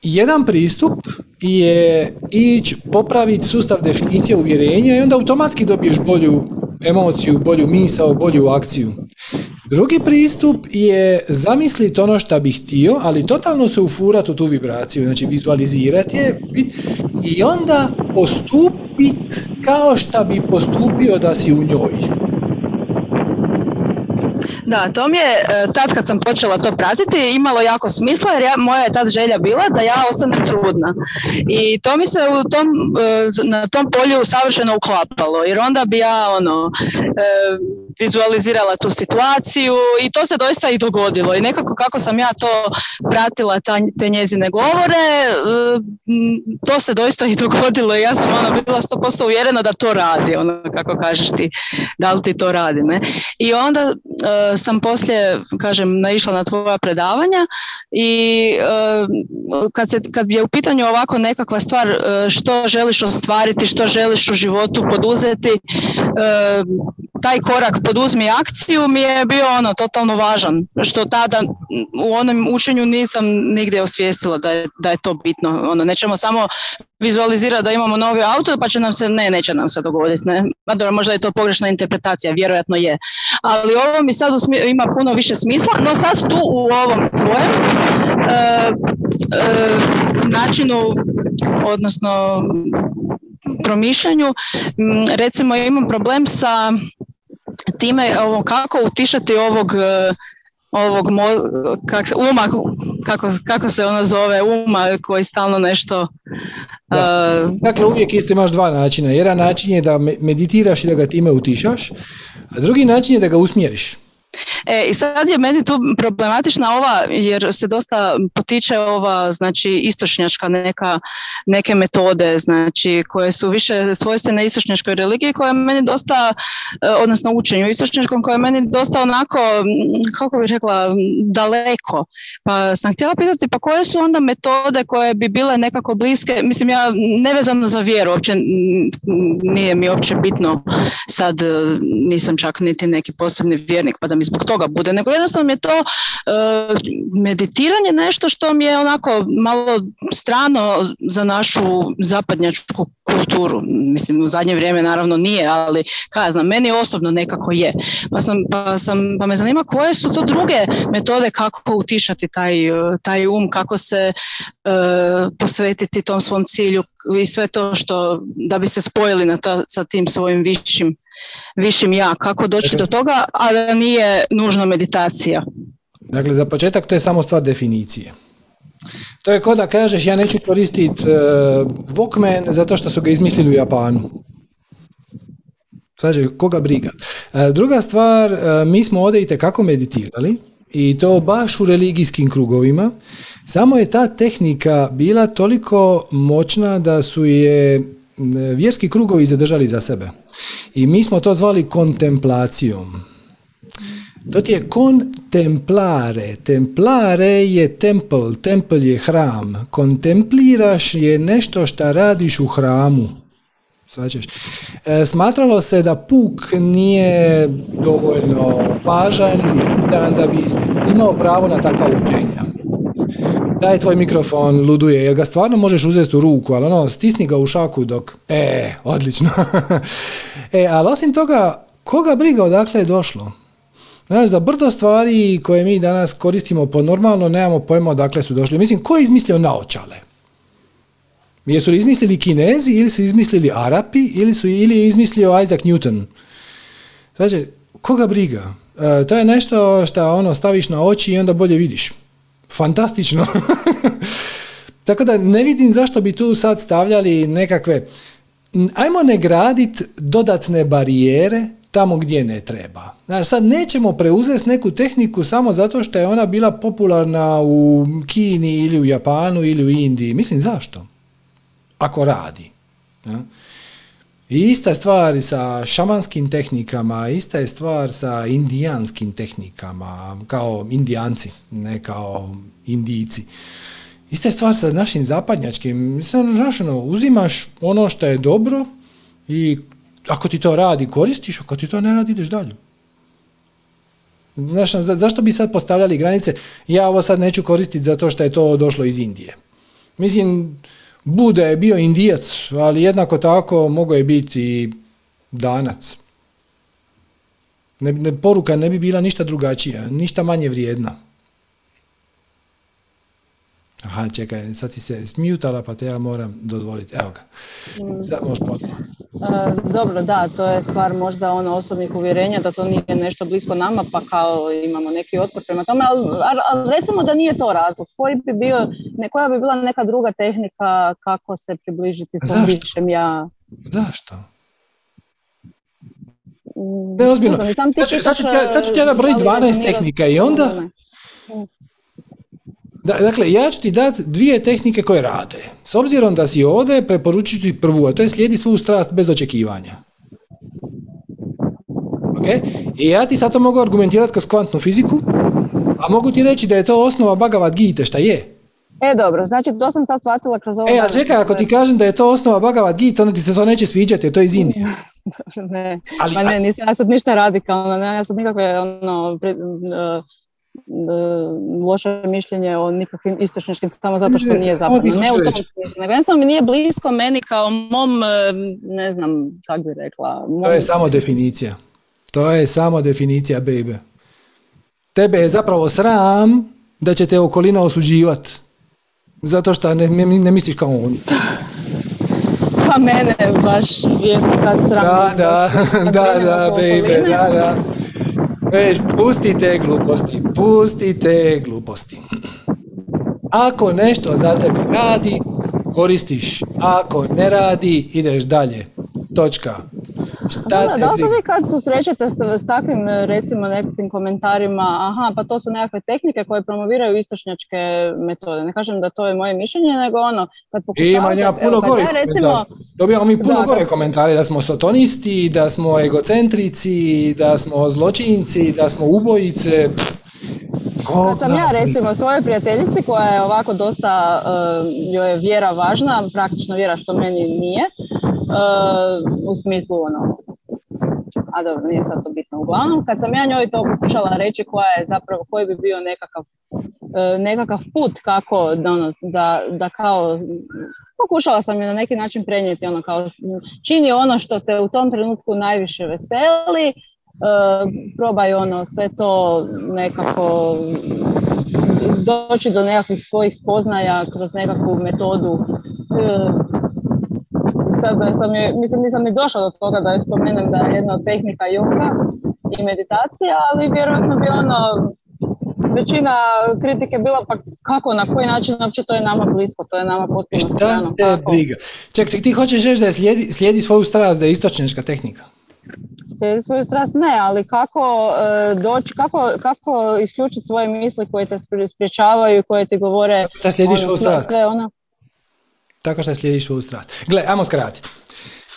jedan pristup je ići popraviti sustav definicije uvjerenja i onda automatski dobiješ bolju emociju, bolju misao, bolju akciju. Drugi pristup je zamisliti ono što bih htio, ali totalno se ufurati u tu vibraciju, znači vizualizirati je i onda postupiti kao što bi postupio da si u njoj. Da, to mi je e, tad kad sam počela to pratiti imalo jako smisla jer ja, moja je tad želja bila da ja ostanem trudna. I to mi se u tom, e, na tom polju savršeno uklapalo jer onda bi ja ono e, vizualizirala tu situaciju i to se doista i dogodilo i nekako kako sam ja to pratila te njezine govore to se doista i dogodilo i ja sam ona bila 100% uvjerena da to radi ono kako kažeš ti da li ti to radi ne? i onda sam poslije, kažem, naišla na tvoja predavanja i e, kad, se, kad je u pitanju ovako nekakva stvar e, što želiš ostvariti, što želiš u životu poduzeti, e, taj korak poduzmi akciju mi je bio ono totalno važan, što tada u onom učenju nisam nigdje osvijestila da je, da je to bitno. Ono, nećemo samo vizualizirati da imamo novi auto pa će nam se, ne, neće nam se dogoditi. Ne? Možda je to pogrešna interpretacija, vjerojatno je. Ali ovo mi sad ima puno više smisla, no sad tu u ovom tvojem e, e, načinu, odnosno promišljanju, recimo imam problem sa time kako utišati ovog e, ovog kak, uma, kako, kako se ono zove, uma koji stalno nešto... Uh, dakle, uvijek isto imaš dva načina. Jedan način je da meditiraš i da ga time utišaš, a drugi način je da ga usmjeriš. E, I sad je meni tu problematična ova, jer se dosta potiče ova, znači, istočnjačka neka, neke metode, znači, koje su više svojstvene istočnjačkoj religiji, koja je meni dosta, e, odnosno učenju istočnjačkom, koja je meni dosta onako, kako bih rekla, daleko. Pa sam htjela pitati, pa koje su onda metode koje bi bile nekako bliske, mislim, ja nevezano za vjeru, uopće nije mi uopće bitno sad, e, nisam čak niti neki posebni vjernik, pa da mi zbog toga bude, nego jednostavno mi je to e, meditiranje nešto što mi je onako malo strano za našu zapadnjačku kulturu. Mislim, u zadnje vrijeme naravno nije, ali kada znam, meni osobno nekako je. Pa, sam, pa, sam, pa me zanima koje su to druge metode kako utišati taj, taj um, kako se e, posvetiti tom svom cilju i sve to što da bi se spojili na to, sa tim svojim višim višim ja, kako doći do toga, a da nije nužno meditacija. Dakle, za početak to je samo stvar definicije. To je kao da kažeš ja neću koristiti uh, Walkman zato što su ga izmislili u Japanu. Znači, koga briga. Uh, druga stvar, uh, mi smo ovdje i kako meditirali i to baš u religijskim krugovima. Samo je ta tehnika bila toliko moćna da su je vjerski krugovi zadržali za sebe. I mi smo to zvali kontemplacijom. To ti je kontemplare. Templare je tempel, tempel je hram. Kontempliraš je nešto što radiš u hramu. Svačeš. E, smatralo se da puk nije dovoljno važan da bi imao pravo na takva učenja daj tvoj mikrofon, luduje, jer ga stvarno možeš uzeti u ruku, ali ono, stisni ga u šaku dok, e, odlično. e, ali osim toga, koga briga odakle je došlo? Znaš, za brdo stvari koje mi danas koristimo po normalno, nemamo pojma odakle su došli. Mislim, ko je izmislio naočale? Jesu li izmislili Kinezi ili su izmislili Arapi ili, su, ili je izmislio Isaac Newton? Znači, koga briga? E, to je nešto što ono staviš na oči i onda bolje vidiš fantastično. Tako da ne vidim zašto bi tu sad stavljali nekakve ajmo ne graditi dodatne barijere tamo gdje ne treba. Znači, sad nećemo preuzeti neku tehniku samo zato što je ona bila popularna u Kini ili u Japanu ili u Indiji. Mislim, zašto? Ako radi. Ja? I ista stvar sa šamanskim tehnikama, ista je stvar sa indijanskim tehnikama, kao indijanci, ne kao indijci. Ista je stvar sa našim zapadnjačkim. Mislim, znaš, ono, uzimaš ono što je dobro i ako ti to radi, koristiš, ako ti to ne radi, ideš dalje. Znaš, zašto bi sad postavljali granice? Ja ovo sad neću koristiti zato što je to došlo iz Indije. Mislim, Buda je bio indijac, ali jednako tako mogao je biti danac. Ne, ne, poruka ne bi bila ništa drugačija, ništa manje vrijedna. Aha, čekaj, sad si se smijutala pa te ja moram dozvoliti. Evo ga. Mm. Da, možeš E, dobro, da, to je stvar možda ono osobnih uvjerenja da to nije nešto blisko nama pa kao imamo neki otpor prema tome, ali, ali recimo da nije to razlog. Koji bi bio, ne, koja bi bila neka druga tehnika kako se približiti svom višem ja? Zašto? Mm, ne, ozbiljno. Sad ću ti ja nabrojiti 12 tehnika i onda... Dakle, ja ću ti dati dvije tehnike koje rade. S obzirom da si ovdje, preporučit ti prvu, a to je slijedi svu strast bez očekivanja. Okay? I ja ti sad to mogu argumentirati kroz kvantnu fiziku, a mogu ti reći da je to osnova Bhagavad Gita, šta je? E, dobro, znači to sam sad shvatila kroz ovo... E, a čekaj, ako ti kažem da je to osnova Bhagavad Gita, onda ti se to neće sviđati, jer to je iz Indije. ne, Ali, ne, nisam ja sad ništa radikalno, ne, ja sad nikakve ono, loše mišljenje o nikakvim istočničkim samo zato što nije zapadno. Ne u tom smislu, nego jednostavno mi nije blisko meni kao mom, ne znam kako bi rekla. To je samo definicija. To je samo definicija, baby. Tebe je zapravo sram da će te okolina osuđivati. Zato što ne, ne misliš kao on. Pa mene baš je kad sram. Da, da, da, da, baby, da, da. Već, pustite gluposti, pustite gluposti. Ako nešto za tebe radi, koristiš. Ako ne radi, ideš dalje. Točka. Šta da, da li vi kad susrećete s, s takvim recimo nekakvim komentarima, aha, pa to su nekakve tehnike koje promoviraju istočnjačke metode. Ne kažem da to je moje mišljenje, nego ono, kad pokušavate... Ima ja puno gore ja, recimo, Dobijamo mi puno da, gore komentare da smo sotonisti, da smo egocentrici, da smo zločinci, da smo ubojice. Kad sam ja recimo svojoj prijateljici koja je ovako dosta, uh, joj je vjera važna, praktično vjera što meni nije, uh, u smislu ono, a dobro, nije sad to bitno. Uglavnom, kad sam ja njoj to pokušala reći koja je zapravo, koji bi bio nekakav, uh, nekakav put kako da, da, da kao pokušala sam je na neki način prenijeti ono kao čini ono što te u tom trenutku najviše veseli Uh, probaj ono sve to nekako doći do nekakvih svojih spoznaja kroz nekakvu metodu. Sad sam je, mislim nisam ni došla do toga da je spomenem da je jedna od tehnika yoga i meditacija, ali vjerojatno bi ono većina kritike bila pa kako, na koji način uopće to je nama blisko, to je nama potpuno Šta te briga? Ček, ti hoćeš reći da je slijedi, slijedi svoju strast, da je istočnjačka tehnika? Slijedi svoju strast ne, ali kako uh, doći, kako, kako isključiti svoje misli koje te spriječavaju, koje ti govore... Šta slijediš ono, svoju strast? Sve ono... Tako što slijediš svoju strast. Gle, ajmo skratiti.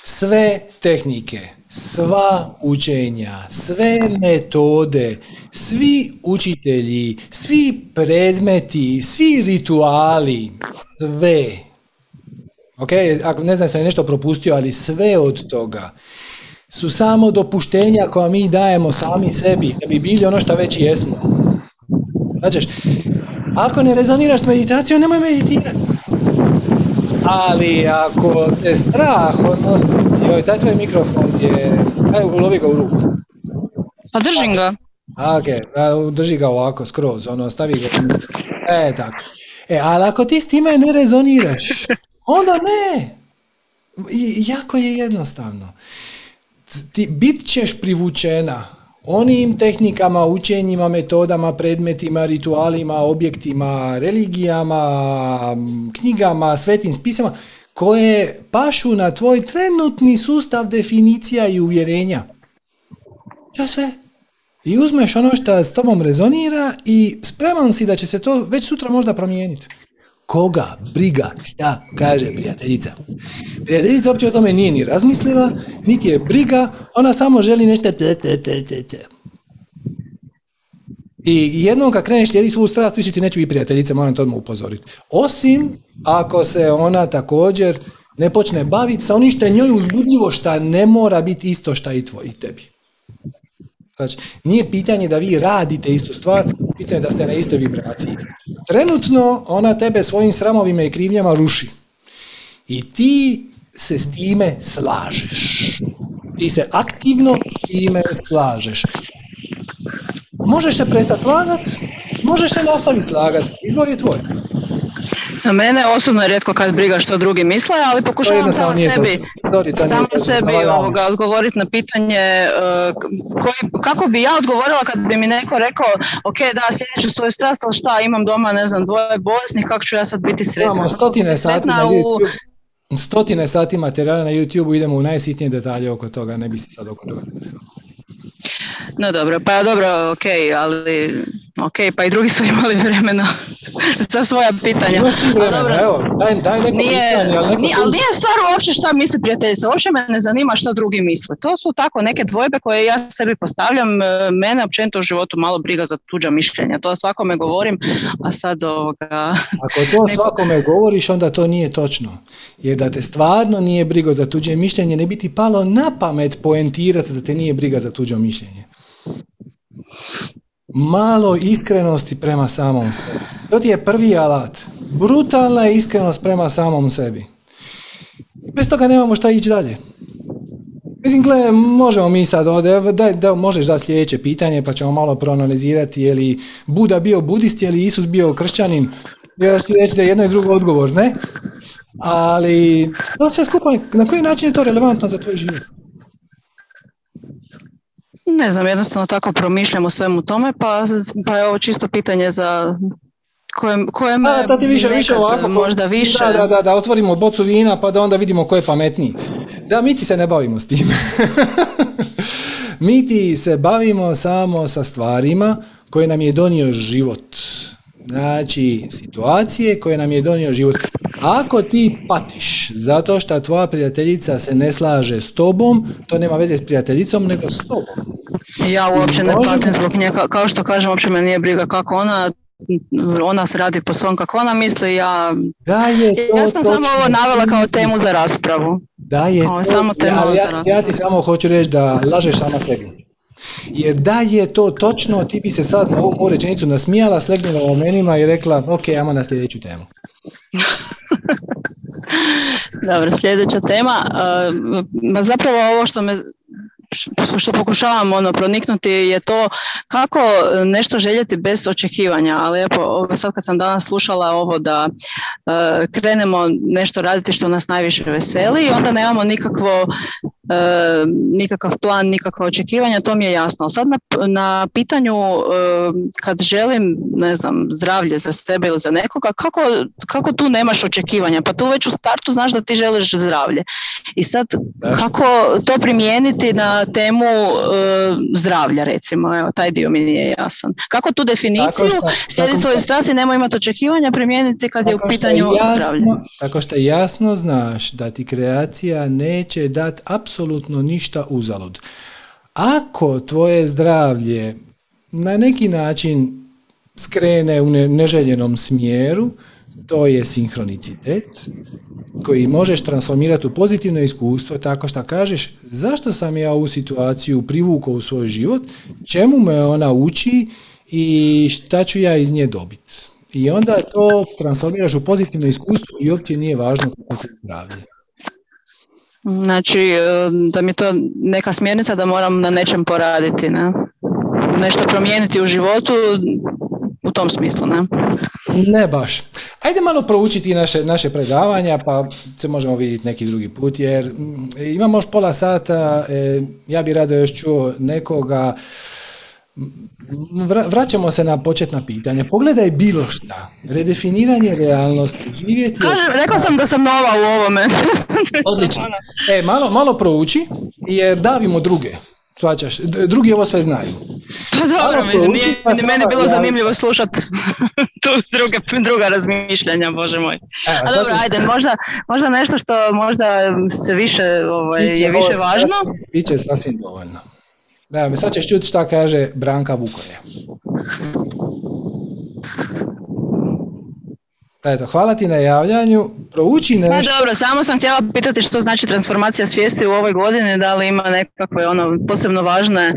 Sve tehnike, sva učenja, sve metode, svi učitelji, svi predmeti, svi rituali, sve. Ok, ako ne znam sam nešto propustio, ali sve od toga su samo dopuštenja koja mi dajemo sami sebi da bi bili ono što već jesmo. Znači, ako ne rezoniraš s meditacijom, nemoj meditirati. Ali ako te strah, odnosno, joj, taj tvoj mikrofon je, aj, lovi ga u ruku. Pa držim ga. A, ok, drži ga ovako, skroz, ono, stavi ga. E, tako. E, ali ako ti s time ne rezoniraš, onda ne. jako je jednostavno ti bit ćeš privučena onim tehnikama, učenjima, metodama, predmetima, ritualima, objektima, religijama, knjigama, svetim spisama koje pašu na tvoj trenutni sustav definicija i uvjerenja. Je sve. I uzmeš ono što s tobom rezonira i spreman si da će se to već sutra možda promijeniti. Koga briga šta kaže prijateljica? Prijateljica uopće o tome nije ni razmislila, niti je briga, ona samo želi nešto te, te, te, te, te. I jednom kad kreneš slijedi svu strast, više ti neće biti prijateljica, moram to odmah upozoriti. Osim ako se ona također ne počne baviti sa onim što je njoj uzbudljivo, šta ne mora biti isto šta i tvoj i tebi. Znači, nije pitanje da vi radite istu stvar, pitanje je da ste na istoj vibraciji. Trenutno ona tebe svojim sramovima i krivnjama ruši. I ti se s time slažeš. Ti se aktivno s time slažeš. Možeš se prestati slagat, možeš se nastaviti slagat. Izbor je tvoj. Mene osobno je rijetko kad briga što drugi misle, ali pokušavam samo sebi, Sorry, samo sebi ovoga, odgovoriti na pitanje uh, koji, kako bi ja odgovorila kad bi mi neko rekao ok, da, slijedit ću svoju strast, ali šta, imam doma, ne znam, dvoje bolesnih, kako ću ja sad biti sretna? Imamo stotine sati na YouTube, stotine sati materijala na YouTube, idemo u najsitnije detalje oko toga, ne bi se sad oko toga. No dobro, pa dobro, ok, ali ok, pa i drugi su imali vremena za svoja pitanja. dobro, evo, daj, daj neko nije, pitanje, ali, neko nije, ali nije stvar uopće šta misli prijateljica, uopće me ne zanima što drugi misle. To su tako neke dvojbe koje ja sebi postavljam, e, mene općenito u životu malo briga za tuđa mišljenja, to svakome govorim, a sad ovoga... Ako to neko... svakome govoriš, onda to nije točno. Jer da te stvarno nije briga za tuđe mišljenje, ne bi ti palo na pamet poentirati da te nije briga za tuđo mišljenje malo iskrenosti prema samom sebi. To ti je prvi alat. Brutalna iskrenost prema samom sebi. Bez toga nemamo šta ići dalje. Mislim, gle, možemo mi sad ovdje, da, da, možeš dati sljedeće pitanje pa ćemo malo proanalizirati je li Buda bio budist, je li Isus bio kršćanin, ja ću reći da je jedno i drugo odgovor, ne? Ali, to sve skupa, na koji način je to relevantno za tvoj život? Ne znam, jednostavno tako promišljam o svemu tome, pa, pa je ovo čisto pitanje za koje, koje me da, ti više, više ovako, možda više. Da, da, da, otvorimo bocu vina pa da onda vidimo ko je pametniji. Da, mi ti se ne bavimo s tim. mi ti se bavimo samo sa stvarima koje nam je donio život. Znači, situacije koje nam je donio život. Ako ti patiš zato što tvoja prijateljica se ne slaže s tobom, to nema veze s prijateljicom, nego s tobom. Ja uopće ne patim zbog nje, kao što kažem, uopće me nije briga kako ona ona se radi po svom kako ona misli, ja, da je to, ja sam samo ovo navela kao temu za raspravu. Da je to, samo ja, ja, ja ti samo hoću reći da lažeš sama sebi. Jer da je to točno, ti bi se sad na ovu rečenicu nasmijala, slegnula u menima i rekla, ok, ajmo na sljedeću temu. Dobro, sljedeća tema. Uh, zapravo ovo što me što pokušavam ono proniknuti je to kako nešto željeti bez očekivanja, ali evo sad kad sam danas slušala ovo da uh, krenemo nešto raditi što nas najviše veseli onda nemamo nikakvo E, nikakav plan, nikakva očekivanja, to mi je jasno. Sad na, na pitanju e, kad želim, ne znam, zdravlje za sebe ili za nekoga, kako, kako tu nemaš očekivanja? Pa tu već u startu znaš da ti želiš zdravlje. I sad kako to primijeniti na temu e, zdravlja, recimo, evo, taj dio mi nije jasan. Kako tu definiciju, slijedi svoju strast i nemoj imati očekivanja, primijeniti kad je u pitanju zdravlje? Tako što jasno znaš da ti kreacija neće dati apsolutno apsolutno ništa uzalud. Ako tvoje zdravlje na neki način skrene u neželjenom smjeru, to je sinhronicitet koji možeš transformirati u pozitivno iskustvo tako što kažeš zašto sam ja ovu situaciju privukao u svoj život, čemu me ona uči i šta ću ja iz nje dobiti. I onda to transformiraš u pozitivno iskustvo i uopće nije važno kako je zdravlje. Znači, e, da mi to neka smjernica da moram na nečem poraditi, ne? Nešto promijeniti u životu u tom smislu, ne? Ne baš. Ajde malo proučiti naše, naše predavanja, pa se možemo vidjeti neki drugi put, jer mm, imamo još pola sata, e, ja bih rado još čuo nekoga, vraćamo se na početna pitanja. Pogledaj bilo šta. Redefiniranje realnosti. Živjeti od- Kažem, rekla sam da sam nova u ovome. Odlično. E, malo, malo prouči, jer davimo druge. Svačaš, drugi ovo sve znaju. Pa dobro, mislim, prouči, nije pa ni meni bilo zanimljivo slušat tu druge, druga razmišljanja, bože moj. E, A sad dobro, ću- ajde, možda, možda nešto što možda se više, ovaj, je više važno. Biće sasvim dovoljno. Da, sad ćeš čuti šta kaže Branka Vukoje. Eto, hvala ti na javljanju. Prouči Pa nešto. dobro, samo sam htjela pitati što znači transformacija svijesti u ovoj godini, da li ima nekakve ono posebno važne e,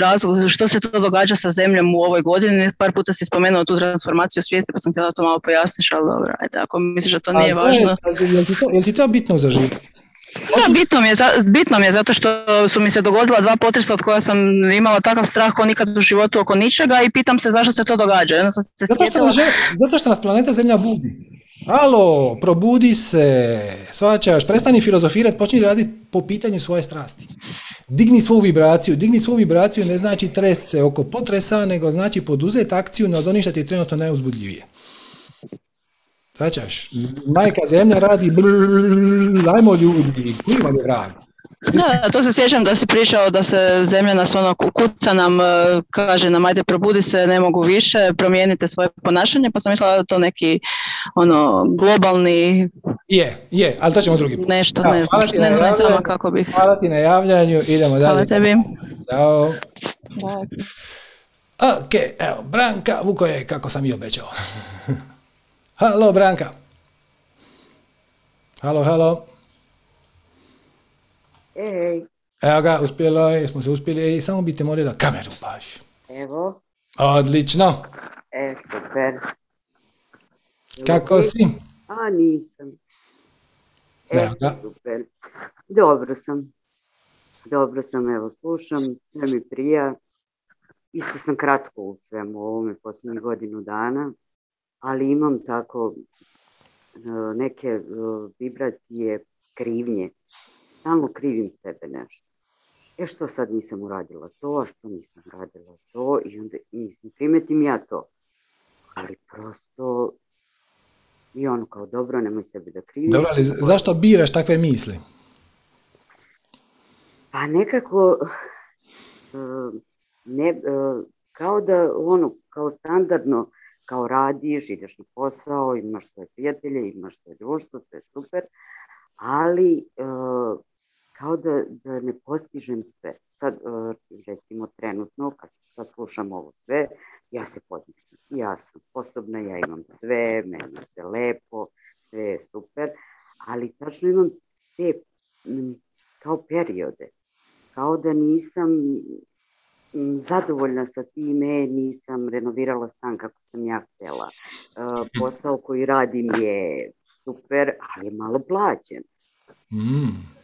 razlog, što se to događa sa zemljom u ovoj godini. Par puta si spomenuo tu transformaciju svijesti, pa sam htjela to malo pojasniš, ali dobro, ajde, ako misliš da to A, nije to je- važno. Jel ti to, jel ti to bitno za život? Da, bitno mi, je, bitno mi je zato što su mi se dogodila dva potresa od koja sam imala takav strah kao nikad u životu oko ničega i pitam se zašto se to događa. Sam se Zato što, nas, zato što nas planeta Zemlja budi. Alo, probudi se, svačaš, prestani filozofirati, počni raditi po pitanju svoje strasti. Digni svoju vibraciju. Digni svoju vibraciju ne znači trest se oko potresa, nego znači poduzeti akciju na ono što ti je trenutno najuzbudljivije. Svačaš, majka zemlja radi brrrr, ajmo ljudi, kuva je vrag. Da, to se sjećam da si pričao da se zemlja nas ono ku- kuca nam, e, kaže nam ajde probudi se, ne mogu više, promijenite svoje ponašanje, pa sam mislila da je to neki ono globalni Je, je, ali to ćemo drugi put. nešto, Da, ne znam, ne na znam sama kako bih. Hvala ti na javljanju, idemo dalje. Hvala tebi. Ćao. Ok, evo, Branka Vukoje, kako sam i obećao. Halo, Branka. Halo, halo. Ej, Evo ga, uspjelo je, smo se uspjeli i samo bi te molio da kameru baš. evo, Odlično. e, super. Kako si? A, nisam. E, Evo ga. super. Dobro sam. Dobro sam, evo, slušam, sve mi prija. Isto sam kratko u svemu ovome posljednjih godinu dana, ali imam tako e, neke e, vibracije krivnje. Stalno krivim sebe nešto. E što sad nisam uradila to, a što nisam uradila to i onda mislim, primetim ja to. Ali prosto i ono kao dobro, nemoj sebi da kriviš. Dobro, ali zašto biraš takve misli? Pa nekako e, ne, kao da ono, kao standardno, kao radiš, ideš na posao, imaš svoje prijatelje, imaš svoje društvo, sve super, ali e, kao da, da ne postižem sve. Sad, e, recimo, trenutno, kad, slušam ovo sve, ja se podignem. Ja sam sposobna, ja imam sve, meni sve lepo, sve je super, ali tačno imam te kao periode, kao da nisam zadovoljna sa time, nisam renovirala stan kako sam ja htjela. E, posao koji radim je super, ali je malo plaćen. Mm.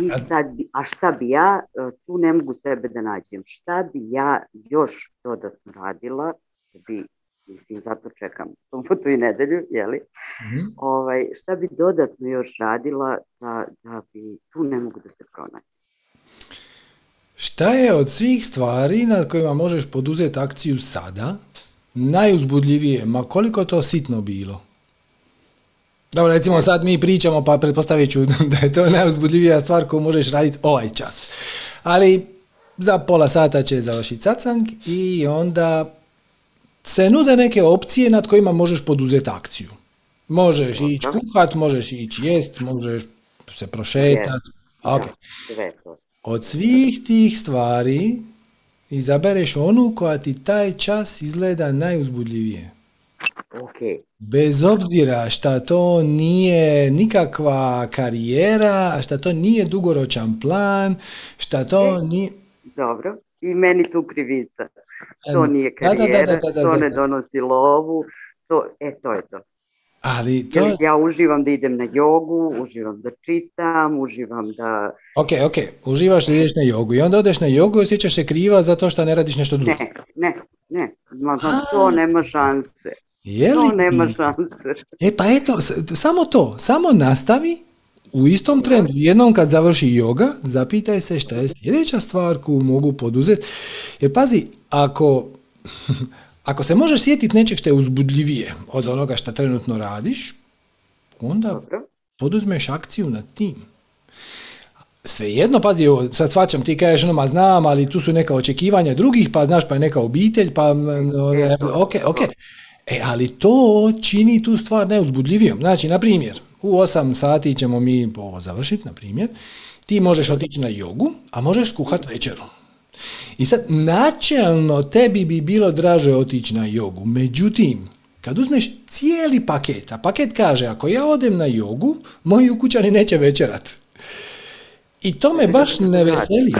I sad, a šta bi ja, e, tu ne mogu sebe da nađem, šta bi ja još dodatno radila, da bi, mislim, zato čekam subotu i nedelju, jeli, Mhm. ovaj, šta bi dodatno još radila da, da bi, tu ne mogu da se pronađem. Šta je od svih stvari na kojima možeš poduzeti akciju sada najuzbudljivije, ma koliko to sitno bilo? Dobro, recimo sad mi pričamo, pa pretpostavit ću da je to najuzbudljivija stvar koju možeš raditi ovaj čas. Ali za pola sata će završiti sacang i onda se nude neke opcije nad kojima možeš poduzeti akciju. Možeš ići kuhat, možeš ići jest, možeš se prošetati. Ok. Od svih tih stvari izabereš onu koja ti taj čas izgleda najuzbudljivije. Ok, Bez obzira šta to nije nikakva karijera, šta to nije dugoročan plan, šta to nije... dobro. I meni tu krivica. To nije Da, da, da, karijera, da, to ne donosi lovu, to, e, to je to. Ali to... Jer ja uživam da idem na jogu, uživam da čitam, uživam da... Ok, ok, uživaš da ideš na jogu i onda odeš na jogu i osjećaš se kriva zato što ne radiš nešto drugo. Ne, ne, ne, ma, to nema šanse. Je To li? nema šanse. E pa eto, samo to, samo nastavi u istom trendu, jednom kad završi yoga, zapitaj se šta je sljedeća stvar koju mogu poduzeti. Jer pazi, ako, ako se možeš sjetiti nečeg što je uzbudljivije od onoga što trenutno radiš, onda Dobro. poduzmeš akciju nad tim. Svejedno, pazi, sad svačam, ti kažeš, ono, ma znam, ali tu su neka očekivanja drugih, pa znaš, pa je neka obitelj, pa, m, ono, ok, ok. E, ali to čini tu stvar neuzbudljivijom. Znači, na primjer, u 8 sati ćemo mi ovo završiti, na primjer, ti možeš otići na jogu, a možeš skuhat večeru. I sad, načelno tebi bi bilo draže otići na jogu, međutim, kad uzmeš cijeli paket, a paket kaže, ako ja odem na jogu, moji ukućani neće večerat. I to me baš ne veseli.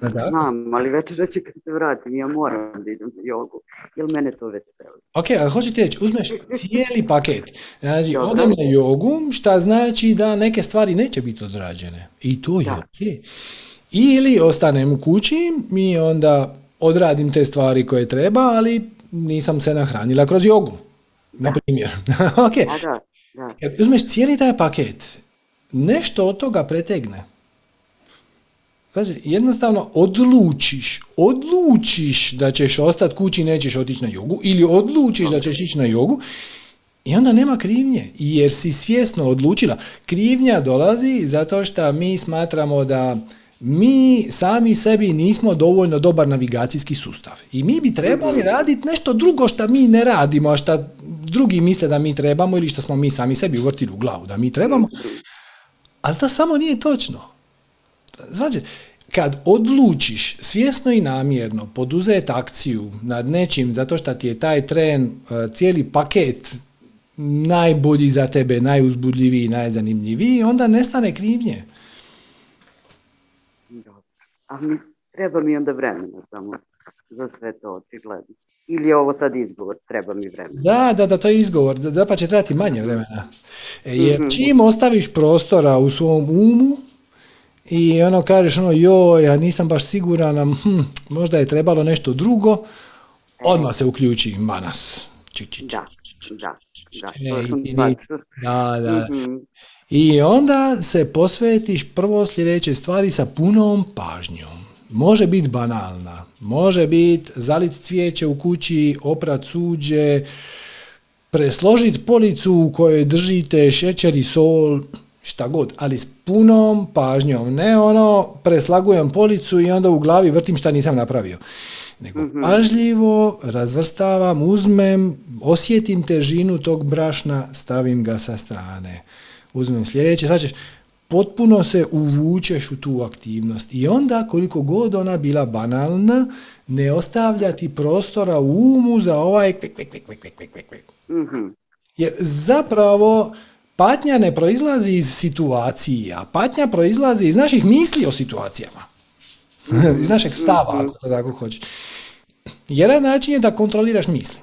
Da. Znam, ali večera će kad se vratim, ja moram da idem na jogu, jer mene to veseli. Ok, ali hoću ti reći, uzmeš cijeli paket. Znači, odem na jogu, šta znači da neke stvari neće biti odrađene. I to je Da. ok. Ili ostanem u kući i onda odradim te stvari koje treba, ali nisam se nahranila kroz jogu. Na primjer. ok, Da, da, da. kad uzmeš cijeli taj paket, nešto od toga pretegne. Znači, jednostavno odlučiš, odlučiš da ćeš ostati kući i nećeš otići na jogu, ili odlučiš da ćeš ići na jogu, i onda nema krivnje, jer si svjesno odlučila. Krivnja dolazi zato što mi smatramo da mi sami sebi nismo dovoljno dobar navigacijski sustav. I mi bi trebali raditi nešto drugo što mi ne radimo, a što drugi misle da mi trebamo ili što smo mi sami sebi uvrtili u glavu da mi trebamo. Ali to samo nije točno. Znači, kad odlučiš svjesno i namjerno poduzeti akciju nad nečim zato što ti je taj tren, e, cijeli paket najbolji za tebe, najuzbudljiviji, najzanimljiviji, onda nestane krivnje. A mi, treba mi onda vremena samo za sve to očigledno. Ili je ovo sad izgovor, treba mi vremena. Da, da, da, to je izgovor, da, da pa će trebati manje vremena. E, Jer Mhm. čim ostaviš prostora u svom umu i ono kažeš ono, joj, ja nisam baš siguran, hm, možda je trebalo nešto drugo, odmah se uključi manas. Čik, čik, čik. Da, da, da, to. Da, da. Mhm. I onda se posvetiš prvo sljedeće stvari sa punom pažnjom. Može biti banalna, može biti zalit cvijeće u kući, oprat suđe, presložiti policu u kojoj držite šećer i sol, šta god, ali s punom pažnjom. Ne ono, preslagujem policu i onda u glavi vrtim šta nisam napravio. Nego pažljivo razvrstavam, uzmem, osjetim težinu tog brašna, stavim ga sa strane. Uzmem sljedeće, znači potpuno se uvučeš u tu aktivnost i onda koliko god ona bila banalna, ne ostavlja ti prostora u umu za ovaj kvik, kvik, kvik, kvik, kvik, kvik, kvik. Mhm. Jer zapravo patnja ne proizlazi iz situacija, patnja proizlazi iz naših misli o situacijama. iz našeg stava, ako to tako hoćeš. Jedan način je da kontroliraš misli.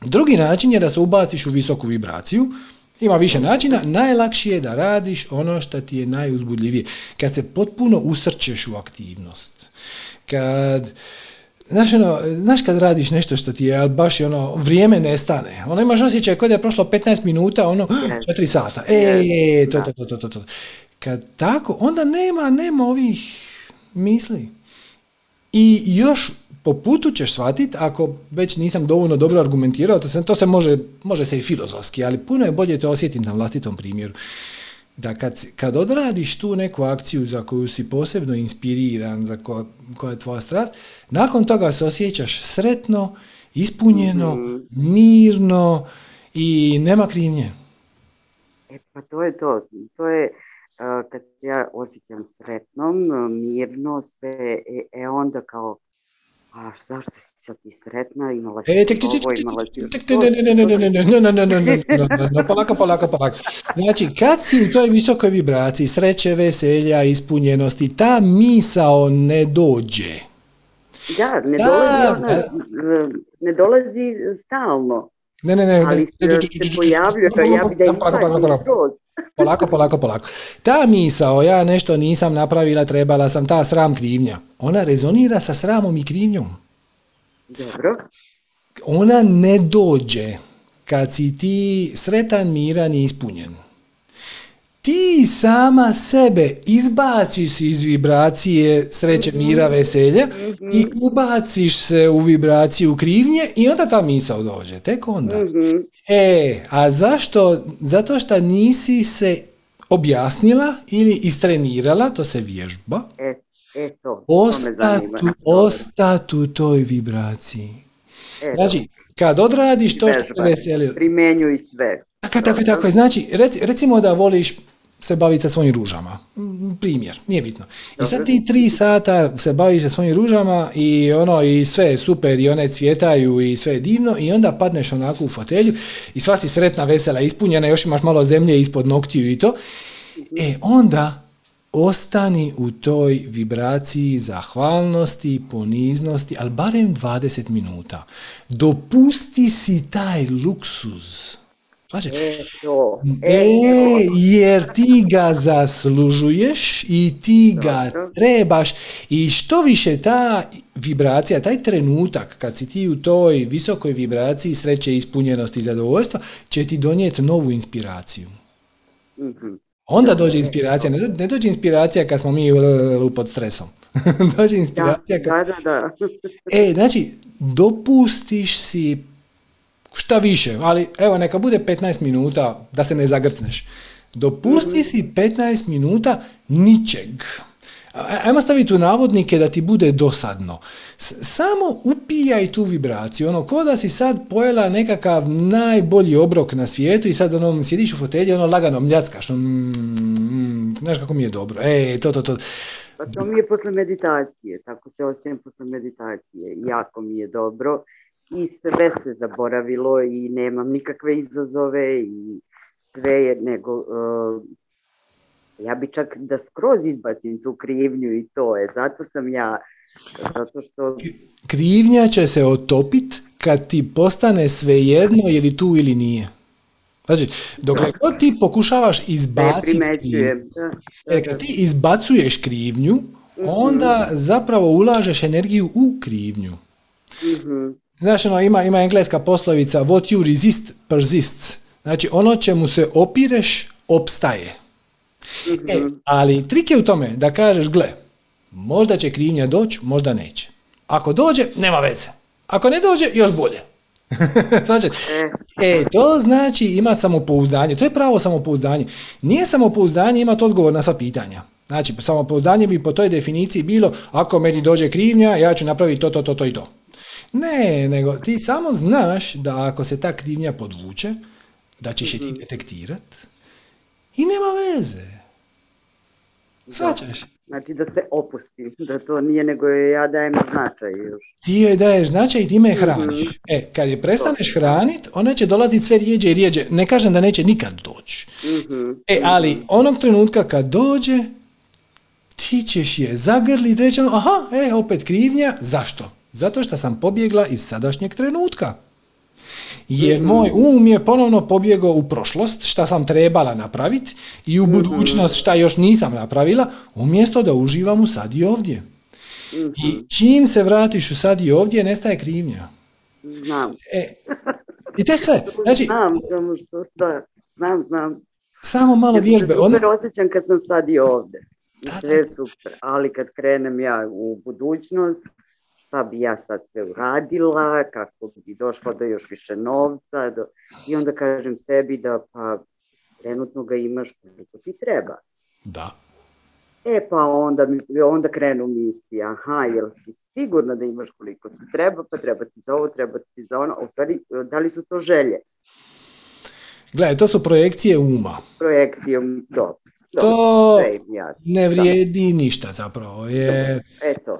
Drugi način je da se ubaciš u visoku vibraciju. Ima više načina. Najlakše je da radiš ono što ti je najuzbudljivije. Kad se potpuno usrčeš u aktivnost. Kad Znaš, ono, znaš kad radiš nešto što ti je, ali baš ono, vrijeme nestane. Ono imaš osjećaj kod je prošlo 15 minuta, ono, 4 sata. E, to, to, to, to, to. Kad tako, onda nema, nema ovih misli. I još po putu ćeš shvatiti, ako već nisam dovoljno dobro argumentirao, to se, to se može, može se i filozofski, ali puno je bolje to osjetiti na vlastitom primjeru. Da kad, kad odradiš tu neku akciju za koju si posebno inspiriran, za ko, koja je tvoja strast, nakon toga se osjećaš sretno, ispunjeno, mirno i nema krivnje. E pa to je to. To je kad ja osjećam sretnom, uh, mirno, sve, e, e onda kao, a zašto si sad ti sretna, imala si E, tek, tek, ovo, imala si tek, ne, ne, ne, ne, ne, ne, ne, ne, ne, ne, ne, ne, ne, ne, polako, polako, polako. Znači, kad si u toj visokoj vibraciji sreće, veselja, ispunjenosti, ta misao ne dođe. Da, ne dolazi, ona, uh, ne dolazi stalno, Ne, ne, ne. ali se, pojavljuje, ja bi da Polako, polako, polako, polako. Ta misao, ja nešto nisam napravila, trebala sam, ta sram krivnja, ona rezonira sa sramom i krivnjom. Dobro, Ona ne dođe kad si ti sretan, miran i ispunjen. Ti sama sebe izbaciš iz vibracije sreće, mira, veselja i ubaciš se u vibraciju krivnje i onda ta misao dođe, tek onda. E, a zašto? Zato što nisi se objasnila ili istrenirala, to se vježba, E, e to, ostati, to u toj vibraciji. E, Znači, kad odradiš to što te veseli, Primjenjuj sve. tako, tako, tako. Znači, reci- recimo da voliš se baviti sa svojim ružama. Mm, Primjer, nije bitno. I sad ti tri sata se baviš sa svojim ružama i ono i sve je super i one cvjetaju i sve je divno i onda padneš onako u fotelju i sva si sretna, vesela, ispunjena, još imaš malo zemlje ispod noktiju i to. E, onda ostani u toj vibraciji zahvalnosti, poniznosti, ali barem 20 minuta. Dopusti si taj luksuz. Znači, E. E, jer ti ga zaslužuješ i ti ga trebaš i što više ta vibracija, taj trenutak kad si ti u toj visokoj vibraciji sreće, ispunjenosti i zadovoljstva će ti donijeti novu inspiraciju. Mhm. Onda dođe inspiracija, ne, do- ne dođe inspiracija kad smo mi pod stresom. dođe inspiracija kad... E, znači, dopustiš si šta više, ali evo neka bude 15 minuta da se ne zagrcneš. Dopusti si 15 minuta ničeg. Ajmo staviti u navodnike da ti bude dosadno. Samo upijaj tu vibraciju, ono, ko da si sad pojela nekakav najbolji obrok na svijetu i sad ono, sjediš u fotelji, ono, lagano mljackaš, ono, mm, mm, znaš kako mi je dobro, e, to, to, to. Pa to mi je posle meditacije, tako se osjećam posle meditacije. Jako mi je dobro i sve se zaboravilo i nemam nikakve izazove i sve je, nego uh, ja bi čak da skroz izbacim tu krivnju i to je, zato sam ja, zato što krivnja će se otopit kad ti postane svejedno je li tu ili nije. Znači, dokle god ti pokušavaš izbaciti krivnju, e, kad ti izbacuješ krivnju, onda zapravo ulažeš energiju u krivnju. Mhm. Znaš, ono, ima, ima engleska poslovica what you resist persists. Znači, ono čemu se opireš, opstaje. E, ali trik je u tome da kažeš, gle, možda će krivnja doći, možda neće. Ako dođe, nema veze. Ako ne dođe, još bolje. znači, e, to znači imati samopouzdanje. To je pravo samopouzdanje. Nije samopouzdanje imati odgovor na sva pitanja. Znači, samopouzdanje bi po toj definiciji bilo, ako meni dođe krivnja, ja ću napraviti to, to, to, to i to. Ne, nego ti samo znaš da ako se ta krivnja podvuče, da ćeš je ti detektirat i nema veze. Svačaš? Znači da se opustim, da to nije nego ja dajem značaj još. Ti joj daješ značaj i time je hraniš. E, kad je prestaneš hranit, ona će dolaziti sve rijeđe i rijeđe. Ne kažem da neće nikad doći. Mhm. E, ali onog trenutka kad dođe, ti ćeš je zagrlit, reći ono, aha, e, opet krivnja. Zašto? Zato što sam pobjegla iz sadašnjeg trenutka. Jer moj um je ponovno pobjegao u prošlost, šta sam trebala napraviti, i u budućnost šta još nisam napravila, umjesto da uživam u sad i ovdje. I čim se vratiš u sad i ovdje, nestaje krivnja. Znam. E, I to je sve. Znači, Znam, samo što da, znam, znam. samo malo Ja vježbe. Ono- super osjećam kad sam sad i ovde. I Da, da. sve super, ali kad krenem ja u budućnost, šta bi ja sad sve uradila, kako bi došla do još više novca, do... i onda kažem sebi da pa trenutno ga imaš koliko ti treba. Da. E pa onda, mi- onda krenu misli, aha, jel si sigurna da imaš koliko ti treba, pa treba ti za ovo, treba ti za ono, u stvari, da li su to želje? Gledaj, to su projekcije uma. Projekcijom, dobro. dobro, To ne vrijedi ništa zapravo. Jer, Eto,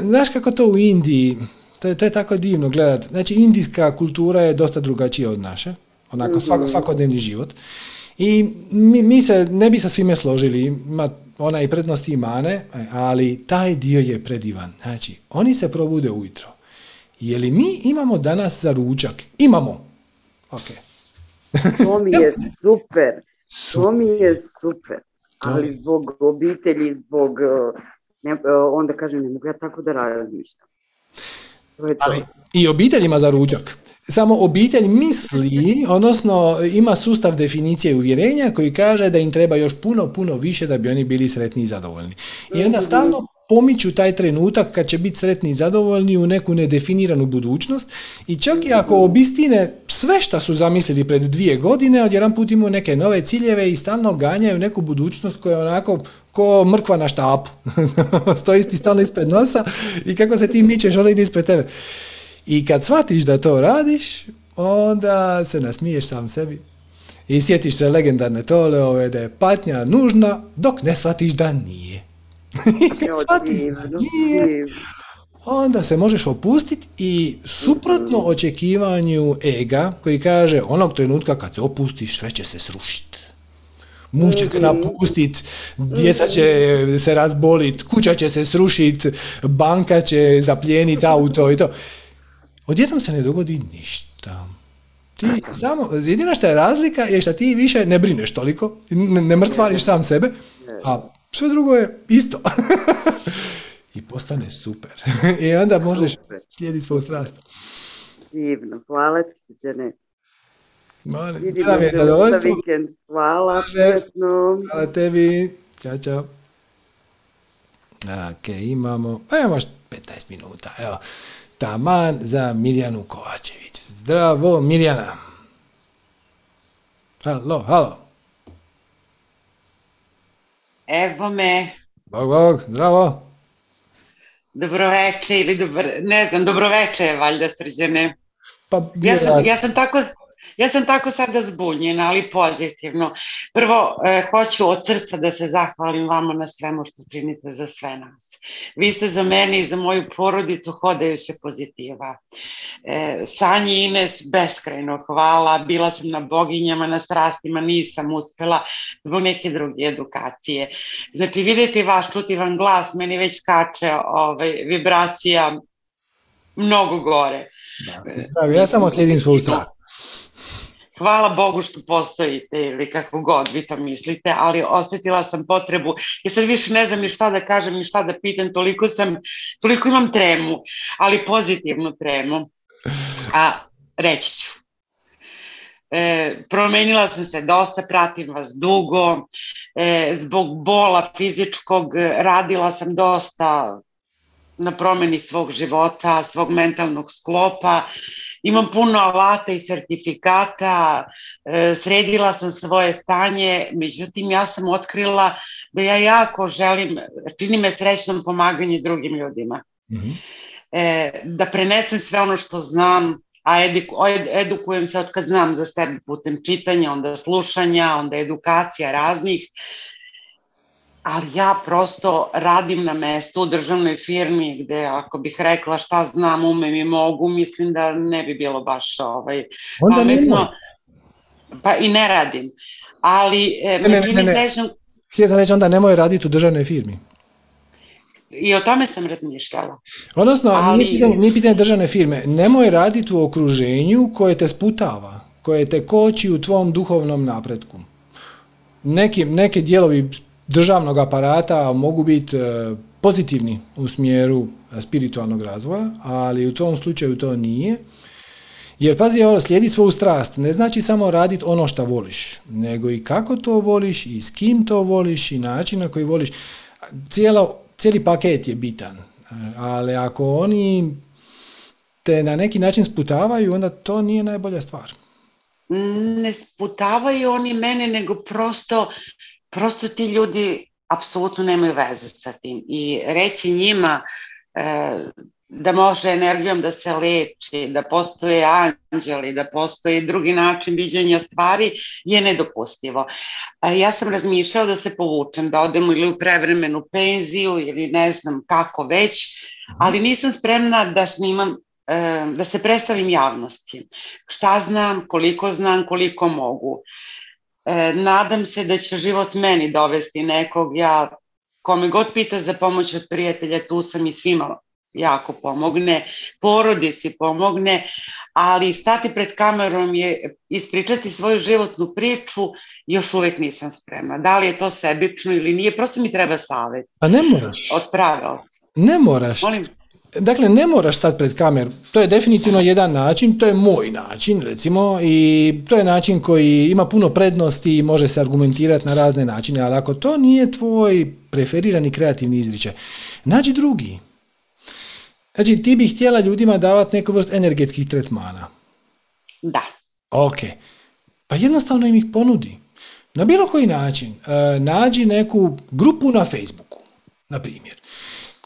znaš kako to u Indiji, to je, to je tako divno gledat. Znači, indijska kultura je dosta drugačija od naše. Onako, svako- svakodnevni život. I mi, mi se ne bi sa svime složili. Ima ona i prednosti i mane, ali taj dio je predivan. Znači, oni se probude ujutro. Je li mi imamo danas za ručak? Imamo. Ok. to mi je super. Super. To mi je super, ali zbog obitelji, zbog, uh, ne, uh, onda kažem, ne mogu ja tako da razmišljam. To je to. Ali i obiteljima za ručak. samo obitelj misli, odnosno ima sustav definicije uvjerenja koji kaže da im treba još puno, puno više da bi oni bili sretni i zadovoljni. I onda stalno pomiču taj trenutak kad će biti sretni i zadovoljni u neku nedefiniranu budućnost i čak i ako obistine sve što su zamislili pred dvije godine, odjedan put imaju neke nove ciljeve i stalno ganjaju neku budućnost koja je onako ko mrkva na štapu. Stoji ti stalno ispred nosa i kako se ti mičeš, ona ide ispred tebe. I kad shvatiš da to radiš, onda se nasmiješ sam sebi. I sjetiš se legendarne tole ove da je patnja nužna dok ne shvatiš da nije. Onda se možeš opustiti i suprotno očekivanju ega koji kaže onog trenutka kad se opustiš sve će se srušiti. Muž će te napustit, djeca će se razbolit, kuća će se srušit, banka će zapljenit auto i to. Odjednom se ne dogodi ništa. Ti samo, jedina što je razlika je što ti više ne brineš toliko, ne, ne mrcvariš sam sebe, a sve drugo je isto. I postane super. I onda možeš slijediti svoju strast. Divno, hvala ti. Molim, Vidimo da mi je se za zadovoljstvo. vikend. Hvala, prijetno. Hvala tebi. Ćao, čao. Ok, imamo, pa imamo još 15 minuta, evo. Taman za Mirjanu Kovačević. Zdravo, Mirjana. Halo, halo. Evo me, Bog, bog, zdravo. dobroveče ili dobar, ne znam, dobroveče je valjda srđane. Pa, Ja sam, ja sam tako, ja sam tako sada zbunjena, ali pozitivno. Prvo, e, hoću od srca da se zahvalim vama na svemu što činite za sve nas. Vi ste za mene i za moju porodicu hodajuća pozitiva. E, Sanji Ines, beskrajno hvala. Bila sam na boginjama, na strastima, nisam uspela zbog neke druge edukacije. Znači, vidjeti vas, čuti vam glas, meni već skače ovaj, vibracija mnogo gore. Da, ja samo slijedim svoju strast. Hvala Bogu što postojite ili kako god vi to mislite, ali osjetila sam potrebu, ja sad više ne znam ni šta da kažem, ni šta da pitam, toliko sam, toliko imam tremu, ali pozitivnu tremu. A reći ću. E, promenila sam se dosta, pratim vas dugo, e, zbog bola fizičkog radila sam dosta na promeni svog života, svog mentalnog sklopa, imam puno alata i sertifikata, e, sredila sam svoje stanje, međutim ja sam otkrila da ja jako želim, čini me srećnom pomaganje drugim ljudima. Mhm. E, da prenesem sve ono što znam, a ediku, edukujem se od kad znam za sebe putem čitanja, onda slušanja, onda edukacija raznih, ali ja prosto radim na mestu u državnoj firmi gde ako bih rekla šta znam, umem i mogu, mislim da ne bi bilo baš ovaj, Onda pametno. Pa i ne radim. Ali e, Ne, me čini ne, ne. srećnom Htio sam reći onda nemoj raditi u državnoj firmi. i o tome sam razmišljala. Odnosno, Ali- nije, pitanje, nije pitanje državne firme. Nemoj raditi u okruženju koje te sputava, koje te koči u tvom duhovnom napretku. Neki, neke dijelovi državnog aparata mogu biti e, pozitivni u smjeru e, spiritualnog razvoja, ali u tom slučaju to nije. Jer pazi, ovo, slijedi svoju strast. Ne znači samo raditi ono što voliš, nego i kako to voliš, i s kim to voliš, i način na koji voliš. Cijelo, cijeli paket je bitan. E, Ali ako oni te na neki način sputavaju, onda to nije najbolja stvar. ne sputavaju oni mene, nego prosto, prosto ti ljudi apsolutno nemaju veze sa tim. I reći njima e, da može energijom da se leči, da postoje anđeli, da postoji drugi način viđenja stvari je nedopustivo. E, ja sam razmišljala da se povučem, da odem ili u prevremenu penziju ili ne znam kako već, ali nisam spremna da snimam e, da se predstavim javnosti. Šta znam, koliko znam, koliko mogu. E, nadam se da će život meni dovesti nekog, ja kome god pita za pomoć od prijatelja, tu sam i svima jako pomogne, porodici pomogne, ali stati pred kamerom je ispričati svoju životnu priču, još uvek nisam spremna. Da li je to sebično ili nije, prosto mi treba savet Pa ne moraš. od. Ne moraš. Molim, Dakle, ne moraš stati pred kameru. To je definitivno jedan način, to je moj način, recimo, i to je način koji ima puno prednosti i može se argumentirati na razne načine, ali ako to nije tvoj preferirani kreativni izričaj, nađi drugi. Znači, ti bi htjela ljudima davati neku vrst energetskih tretmana. Da. Ok. Pa jednostavno im ih ponudi. Na bilo koji način. E, nađi neku grupu na Facebooku, na primjer,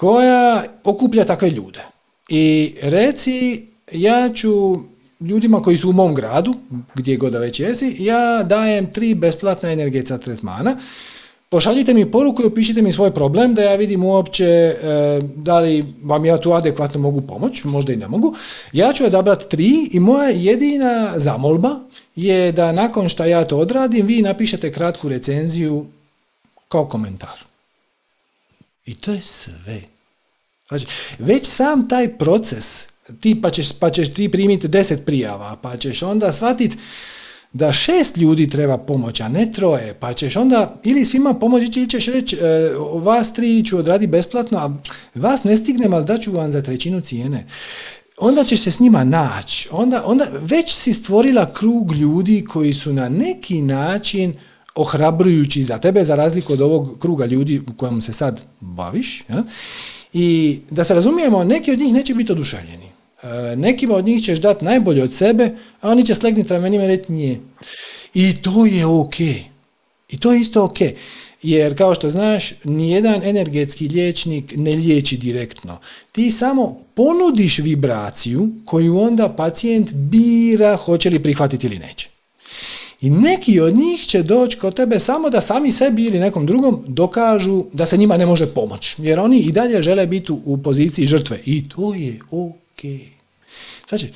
koja okuplja takve ljude. I reci, ja ću ljudima koji su u mom gradu, gdje god da već jesi, ja dajem tri besplatna energetska tretmana Pošaljite mi poruku i opišite mi svoj problem da ja vidim uopće e, da li vam ja tu adekvatno mogu pomoći, možda i ne mogu. Ja ću odabrati tri i moja jedina zamolba je da nakon što ja to odradim vi napišete kratku recenziju kao komentar. I to je sve. Znači, već sam taj proces, ti pa ćeš, pa ćeš ti primiti deset prijava, pa ćeš onda shvatiti da šest ljudi treba pomoć, a ne troje, pa ćeš onda ili svima pomoći ili ćeš reći e, vas tri ću odradi besplatno, a vas ne stignem, ali daću vam za trećinu cijene. Onda ćeš se s njima naći. Onda, onda već si stvorila krug ljudi koji su na neki način ohrabrujući za tebe, za razliku od ovog kruga ljudi u kojem se sad baviš. Ja? I da se razumijemo, neki od njih neće biti oduševljeni. E, nekima od njih ćeš dati najbolje od sebe, a oni će slegnuti ramenima i reći nije. I to je ok. I to je isto ok. Jer kao što znaš, nijedan energetski liječnik ne liječi direktno. Ti samo ponudiš vibraciju koju onda pacijent bira hoće li prihvatiti ili neće. I neki od njih će doći kod tebe samo da sami sebi ili nekom drugom dokažu da se njima ne može pomoći. Jer oni i dalje žele biti u poziciji žrtve. I to je ok. Znači,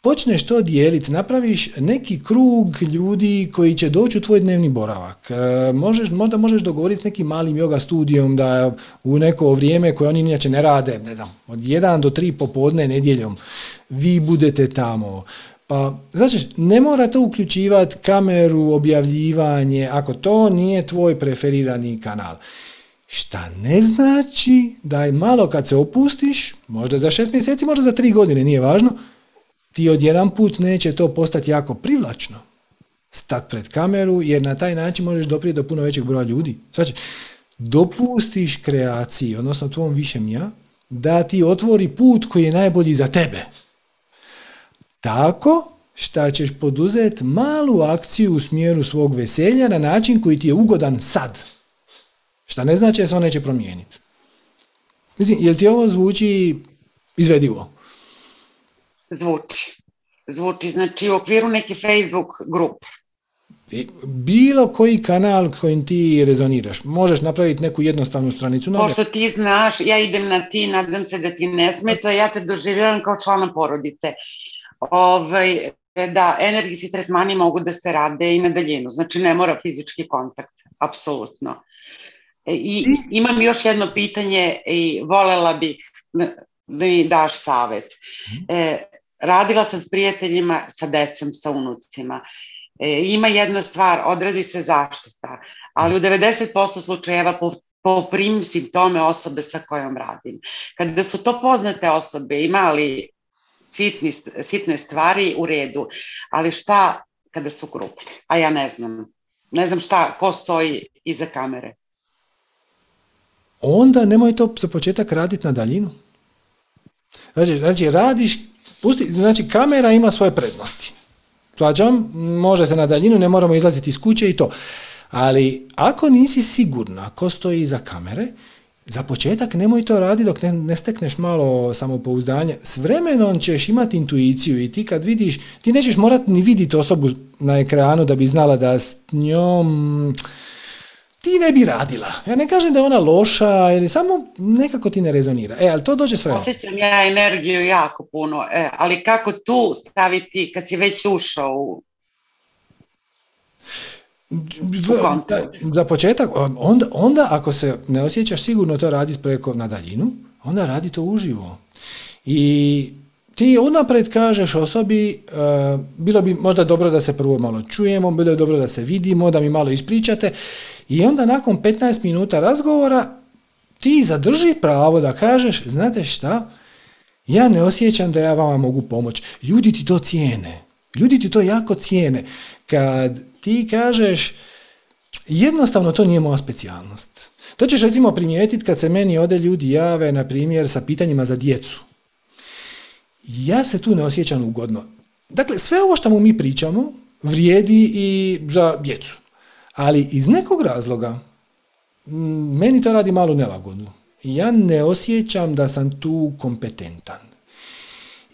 počneš to dijeliti, napraviš neki krug ljudi koji će doći u tvoj dnevni boravak. E, možeš, možda možeš dogovoriti s nekim malim yoga studijom da u neko vrijeme koje oni inače ne rade, ne znam, od 1 do 3 popodne nedjeljom, vi budete tamo. Pa, znači, ne mora to uključivati kameru, objavljivanje, ako to nije tvoj preferirani kanal. Šta ne znači da je malo kad se opustiš, možda za šest mjeseci, možda za tri godine, nije važno, ti odjedan put neće to postati jako privlačno. Stat pred kameru, jer na taj način možeš doprijeti do puno većeg broja ljudi. Znači, dopustiš kreaciji, odnosno tvom višem ja, da ti otvori put koji je najbolji za tebe. Tako šta ćeš poduzeti malu akciju u smjeru svog veselja na način koji ti je ugodan sad. Šta ne znači da se on neće promijeniti. Mislim, jel ti ovo zvuči izvedivo? Zvuči. Zvuči, znači u okviru neke Facebook grupe. Bilo koji kanal kojim ti rezoniraš. Možeš napraviti neku jednostavnu stranicu. Pošto ti znaš, ja idem na ti, nadam se da ti ne smeta, ja te doživljavam kao člana porodice. Ovaj, da, energijski tretmani mogu da se rade i na daljinu. Znači ne mora fizički kontakt, apsolutno. E, I imam još jedno pitanje i volela bih da mi daš savet. Mhm. E, radila sam s prijateljima, sa decom, sa unucima. E, ima jedna stvar, odradi se zaštita, ali u 90% slučajeva po, poprim simptome osobe sa kojom radim. Kada su to poznate osobe, imali sitni, sitne stvari u redu, ali šta kada su krupni? A ja ne znam. Ne znam šta, ko stoji iza kamere onda nemoj to za početak raditi na daljinu. Znači, znači radiš, pusti, znači kamera ima svoje prednosti. Svađam, može se na daljinu, ne moramo izlaziti iz kuće i to. Ali ako nisi sigurna ko stoji iza kamere, za početak nemoj to raditi dok ne, ne stekneš malo samopouzdanje. S vremenom ćeš imati intuiciju i ti kad vidiš, ti nećeš morati ni vidjeti osobu na ekranu da bi znala da s njom ti ne bi radila. Ja ne kažem da je ona loša, ili samo nekako ti ne rezonira. E, ali to dođe s vremenom. Osjećam ja energiju jako puno, e, ali kako tu staviti kad si već ušao u za, za početak, onda, onda ako se ne osjećaš sigurno to raditi preko na daljinu, onda radi to uživo. I ti unapred kažeš osobi, uh, bilo bi možda dobro da se prvo malo čujemo, bilo bi dobro da se vidimo, da mi malo ispričate i onda nakon 15 minuta razgovora ti zadrži pravo da kažeš, znate šta, Ja ne osjećam da ja vama mogu pomoći. Ljudi ti to cijene. Ljudi ti to jako cijene. Kad ti kažeš, jednostavno to nije moja specijalnost. To ćeš recimo primijetiti kad se meni ode ljudi jave, na primjer, sa pitanjima za djecu. Ja se tu ne osjećam ugodno. Dakle, sve ovo što mu mi pričamo vrijedi i za djecu. Ali iz nekog razloga meni to radi malo nelagodno. Ja ne osjećam da sam tu kompetentan.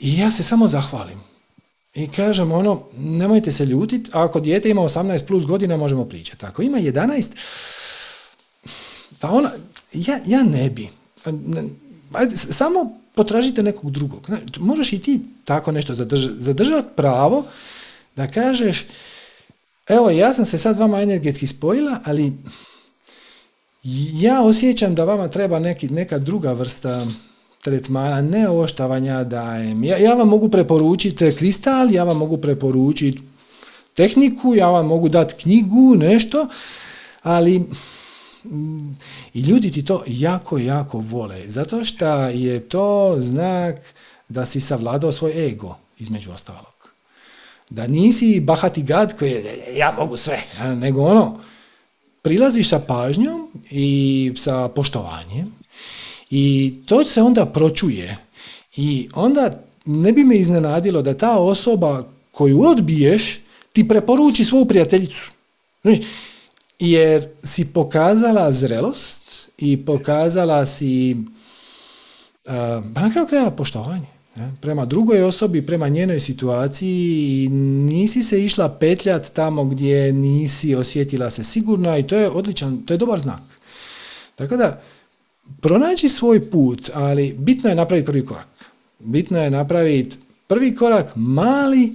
I ja se samo zahvalim. I kažem ono, nemojte se ljutiti, ako dijete ima 18 plus godina možemo pričati. Ako ima 11, pa ona, ja, ja ne bi. Ajde, samo potražite nekog drugog. Možeš i ti tako nešto zadržati, zadržati pravo da kažeš, evo ja sam se sad vama energetski spojila, ali ja osjećam da vama treba neki, neka druga vrsta tretmana, ne ovo što vam ja dajem. Ja, ja vam mogu preporučiti kristal, ja vam mogu preporučiti tehniku, ja vam mogu dati knjigu, nešto, ali mm, i ljudi ti to jako, jako vole. Zato što je to znak da si savladao svoj ego, između ostalog. Da nisi bahati gad koji je, ja mogu sve, nego ono, prilaziš sa pažnjom i sa poštovanjem i to se onda pročuje. I onda ne bi me iznenadilo da ta osoba koju odbiješ ti preporuči svoju prijateljicu. Jer si pokazala zrelost i pokazala si pa na kraju krajeva poštovanje. Prema drugoj osobi, prema njenoj situaciji nisi se išla petljat tamo gdje nisi osjetila se sigurna i to je odličan, to je dobar znak. Tako da, pronaći svoj put, ali bitno je napraviti prvi korak. Bitno je napraviti prvi korak mali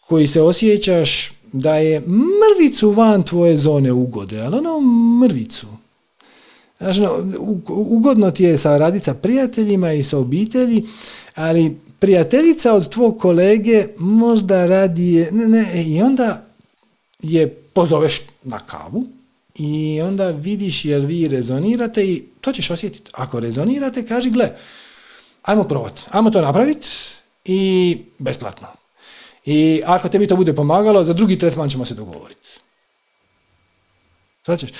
koji se osjećaš da je mrvicu van tvoje zone ugode, ali ono mrvicu. Znači, ugodno ti je sa radica prijateljima i sa obitelji, ali prijateljica od tvog kolege možda radi, ne, ne, i onda je pozoveš na kavu i onda vidiš jel vi rezonirate i to ćeš osjetiti. Ako rezonirate, kaži gle, ajmo probati, ajmo to napraviti i besplatno. I ako tebi to bude pomagalo, za drugi tretman ćemo se dogovoriti. Svačaš?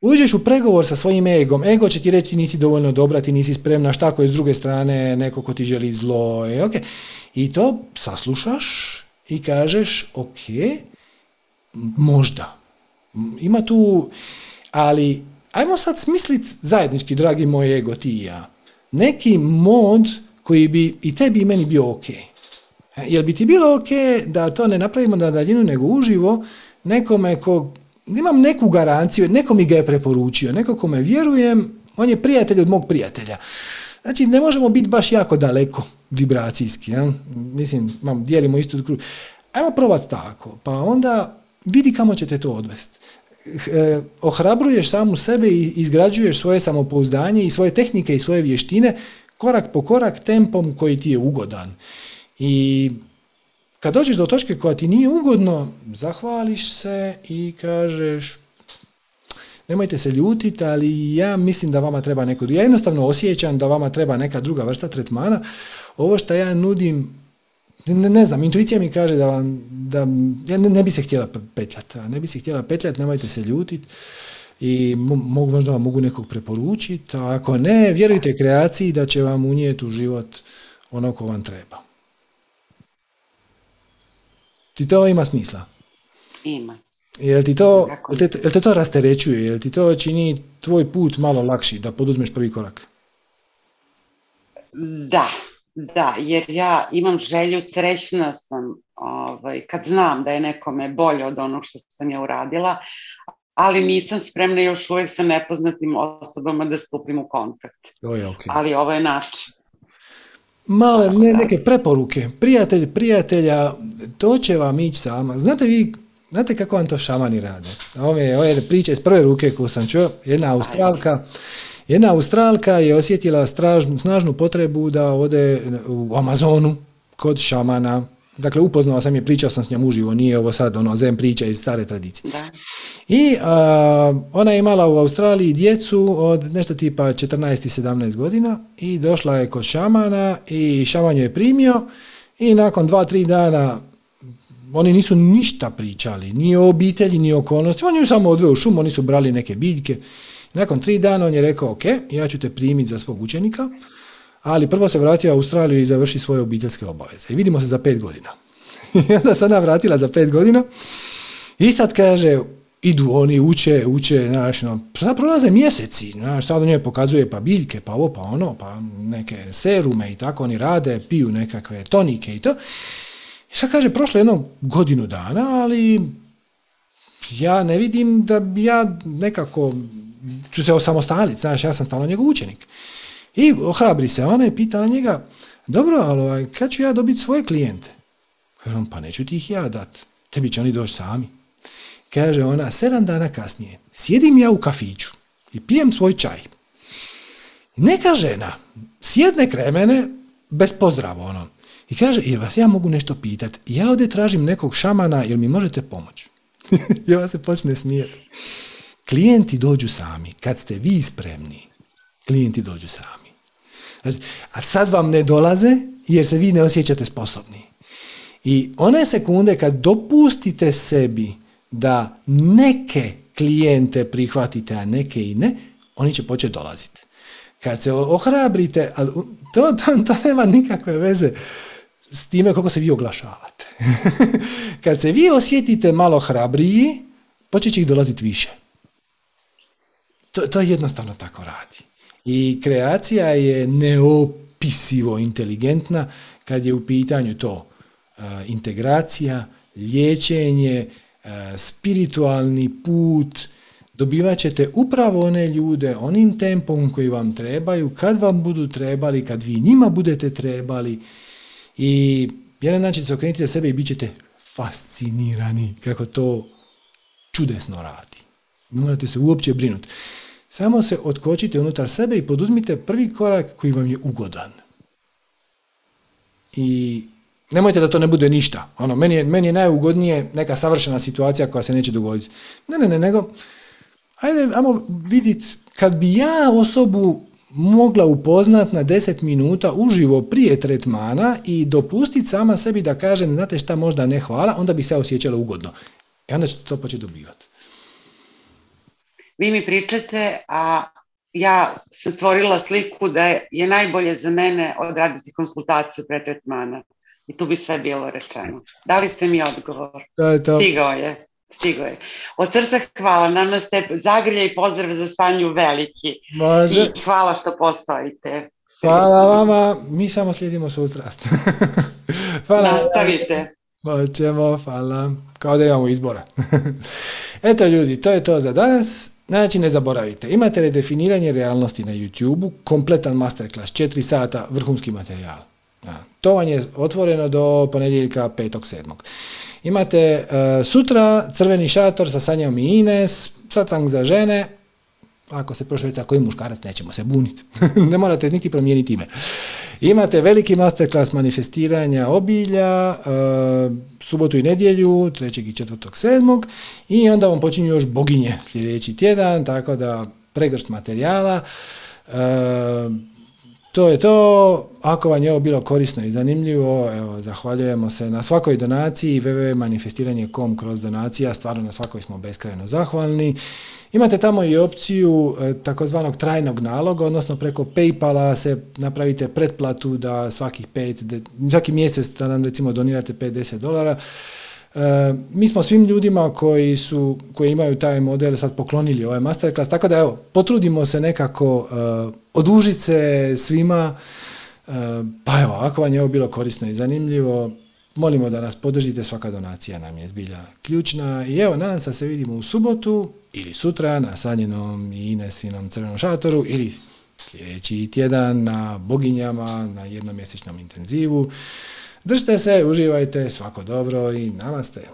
Uđeš u pregovor sa svojim egom. Ego će ti reći nisi dovoljno dobra, ti nisi spremna, šta ako je s druge strane neko ko ti želi zlo. E, okay. I to saslušaš i kažeš ok, možda. Ima tu, ali ajmo sad smislit zajednički, dragi moj ego, ti i ja. Neki mod koji bi i tebi i meni bio ok. E, jel bi ti bilo ok da to ne napravimo na daljinu nego uživo nekome ko imam neku garanciju, neko mi ga je preporučio, neko kome vjerujem, on je prijatelj od mog prijatelja. Znači, ne možemo biti baš jako daleko vibracijski. Ja? Mislim, mam, dijelimo istu krug. Ajmo probati tako, pa onda vidi kamo će te to odvesti. E, ohrabruješ samu sebe i izgrađuješ svoje samopouzdanje i svoje tehnike i svoje vještine korak po korak tempom koji ti je ugodan. I kad dođeš do točke koja ti nije ugodno, zahvališ se i kažeš nemojte se ljutiti, ali ja mislim da vama treba neko, ja jednostavno osjećam da vama treba neka druga vrsta tretmana. Ovo što ja nudim, ne, ne znam, intuicija mi kaže da vam, da, ja ne, bi se htjela petljati, ne bi se htjela petljati, nemojte se ljutiti i mogu, možda vam mogu nekog preporučiti, a ako ne, vjerujte kreaciji da će vam unijeti u život ono ko vam treba. Ti to ima smisla? Ima. Jel ti to, jel te, jel te to rasterećuje, jel ti to čini tvoj put malo lakši da poduzmeš prvi korak? Da, da, jer ja imam želju, srećna sam ovaj, kad znam da je nekome bolje od onog što sam ja uradila, ali nisam spremna još uvijek sa nepoznatim osobama da stupim u kontakt. O je, okay. Ali ovo je način male ne, neke preporuke. Prijatelj prijatelja, to će vam ići sama. Znate vi, znate kako vam to šamani rade? Ove, ove priče iz prve ruke koju sam čuo, jedna Australka, jedna Australka je osjetila stražnu, snažnu potrebu da ode u Amazonu kod šamana. Dakle, upoznao sam je, pričao sam s njom uživo, nije ovo sad ono zem priča iz stare tradicije. Da. I a, ona je imala u Australiji djecu od nešto tipa 14 i 17 godina i došla je kod šamana i šaman ju je primio i nakon dva, tri dana oni nisu ništa pričali, ni o obitelji, ni o okolnosti, on je samo odveo u šum, oni su brali neke biljke. Nakon tri dana on je rekao, ok, ja ću te primiti za svog učenika, ali prvo se vratio u Australiju i završi svoje obiteljske obaveze. I vidimo se za pet godina. I onda se ona vratila za pet godina i sad kaže, idu oni, uče, uče, znaš, no, prolaze mjeseci, znaš, sad on pokazuje pa biljke, pa ovo, pa ono, pa neke serume i tako oni rade, piju nekakve tonike i to. I sad kaže, prošlo jedno godinu dana, ali ja ne vidim da bi ja nekako ću se osamostaliti, znaš, ja sam stalno njegov učenik. I ohrabri se ona i pita na njega, dobro, ali ovaj, kad ću ja dobiti svoje klijente? Kaže on, pa neću ti ih ja dat, tebi će oni doći sami. Kaže ona, sedam dana kasnije, sjedim ja u kafiću i pijem svoj čaj. Neka žena sjedne kraj mene bez pozdrava ono. I kaže, jel vas ja mogu nešto pitat? Ja ovdje tražim nekog šamana, jel mi možete pomoći? I ova se počne smijeti. Klijenti dođu sami. Kad ste vi spremni, klijenti dođu sami. Znači, a sad vam ne dolaze jer se vi ne osjećate sposobni. I one sekunde kad dopustite sebi da neke klijente prihvatite, a neke i ne, oni će početi dolaziti. Kad se ohrabrite, ali to, to, to nema nikakve veze s time kako se vi oglašavate. kad se vi osjetite malo hrabriji, počet će ih dolaziti više. To, to jednostavno tako radi. I kreacija je neopisivo inteligentna kad je u pitanju to integracija, liječenje, spiritualni put, dobivat ćete upravo one ljude onim tempom koji vam trebaju, kad vam budu trebali, kad vi njima budete trebali i jedan način se okrenite sebe i bit ćete fascinirani kako to čudesno radi. Ne morate se uopće brinuti. Samo se otkočite unutar sebe i poduzmite prvi korak koji vam je ugodan. I nemojte da to ne bude ništa. Ono, meni, je, meni je najugodnije neka savršena situacija koja se neće dogoditi. Ne, ne, ne, nego ajde, ajmo vidjeti kad bi ja osobu mogla upoznat na 10 minuta uživo prije tretmana i dopustiti sama sebi da kažem, znate šta, možda ne hvala, onda bi se osjećala ugodno. I onda ćete to početi dobivati. Vi mi pričate, a ja sam stvorila sliku da je najbolje za mene odraditi konsultaciju pre tretmana. I tu bi sve bilo rečeno. Dali ste mi odgovor. To je to. Stigao je. Stigo je. Od srca hvala, nama ste zagrlja i pozdrav za Sanju veliki. Može. I hvala što postojite. Hvala vama, mi samo slijedimo svoju strast. hvala. Nastavite. Hoćemo, hvala. Kao da imamo izbora. Eto ljudi, to je to za danas. Znači ne zaboravite, imate redefiniranje realnosti na YouTube-u, kompletan masterclass, 4 sata, vrhunski materijal. Ja. To vam je otvoreno do ponedjeljka 5.7. Imate uh, sutra crveni šator sa Sanjom i Ines, satsang za žene, ako se prošlica koji muškarac, nećemo se buniti. ne morate niti promijeniti ime. Imate veliki masterclass manifestiranja obilja, uh, subotu i nedjelju, 3. i 4. 7. I onda vam počinju još boginje sljedeći tjedan, tako da pregršt materijala. Uh, to je to. Ako vam je ovo bilo korisno i zanimljivo, evo, zahvaljujemo se na svakoj donaciji www.manifestiranje.com kroz donacija, stvarno na svakoj smo beskrajno zahvalni. Imate tamo i opciju e, takozvanog trajnog naloga, odnosno preko Paypala se napravite pretplatu da svakih pet, svaki mjesec da nam recimo donirate 5-10 dolara. E, mi smo svim ljudima koji, su, koji imaju taj model sad poklonili ovaj masterclass, tako da evo, potrudimo se nekako uh, odužiti se svima, pa evo, ako vam je ovo bilo korisno i zanimljivo, molimo da nas podržite, svaka donacija nam je zbilja ključna i evo, nadam se da se vidimo u subotu ili sutra na Sanjenom i Inesinom crvenom šatoru ili sljedeći tjedan na Boginjama na jednomjesečnom intenzivu. Držite se, uživajte, svako dobro i namaste.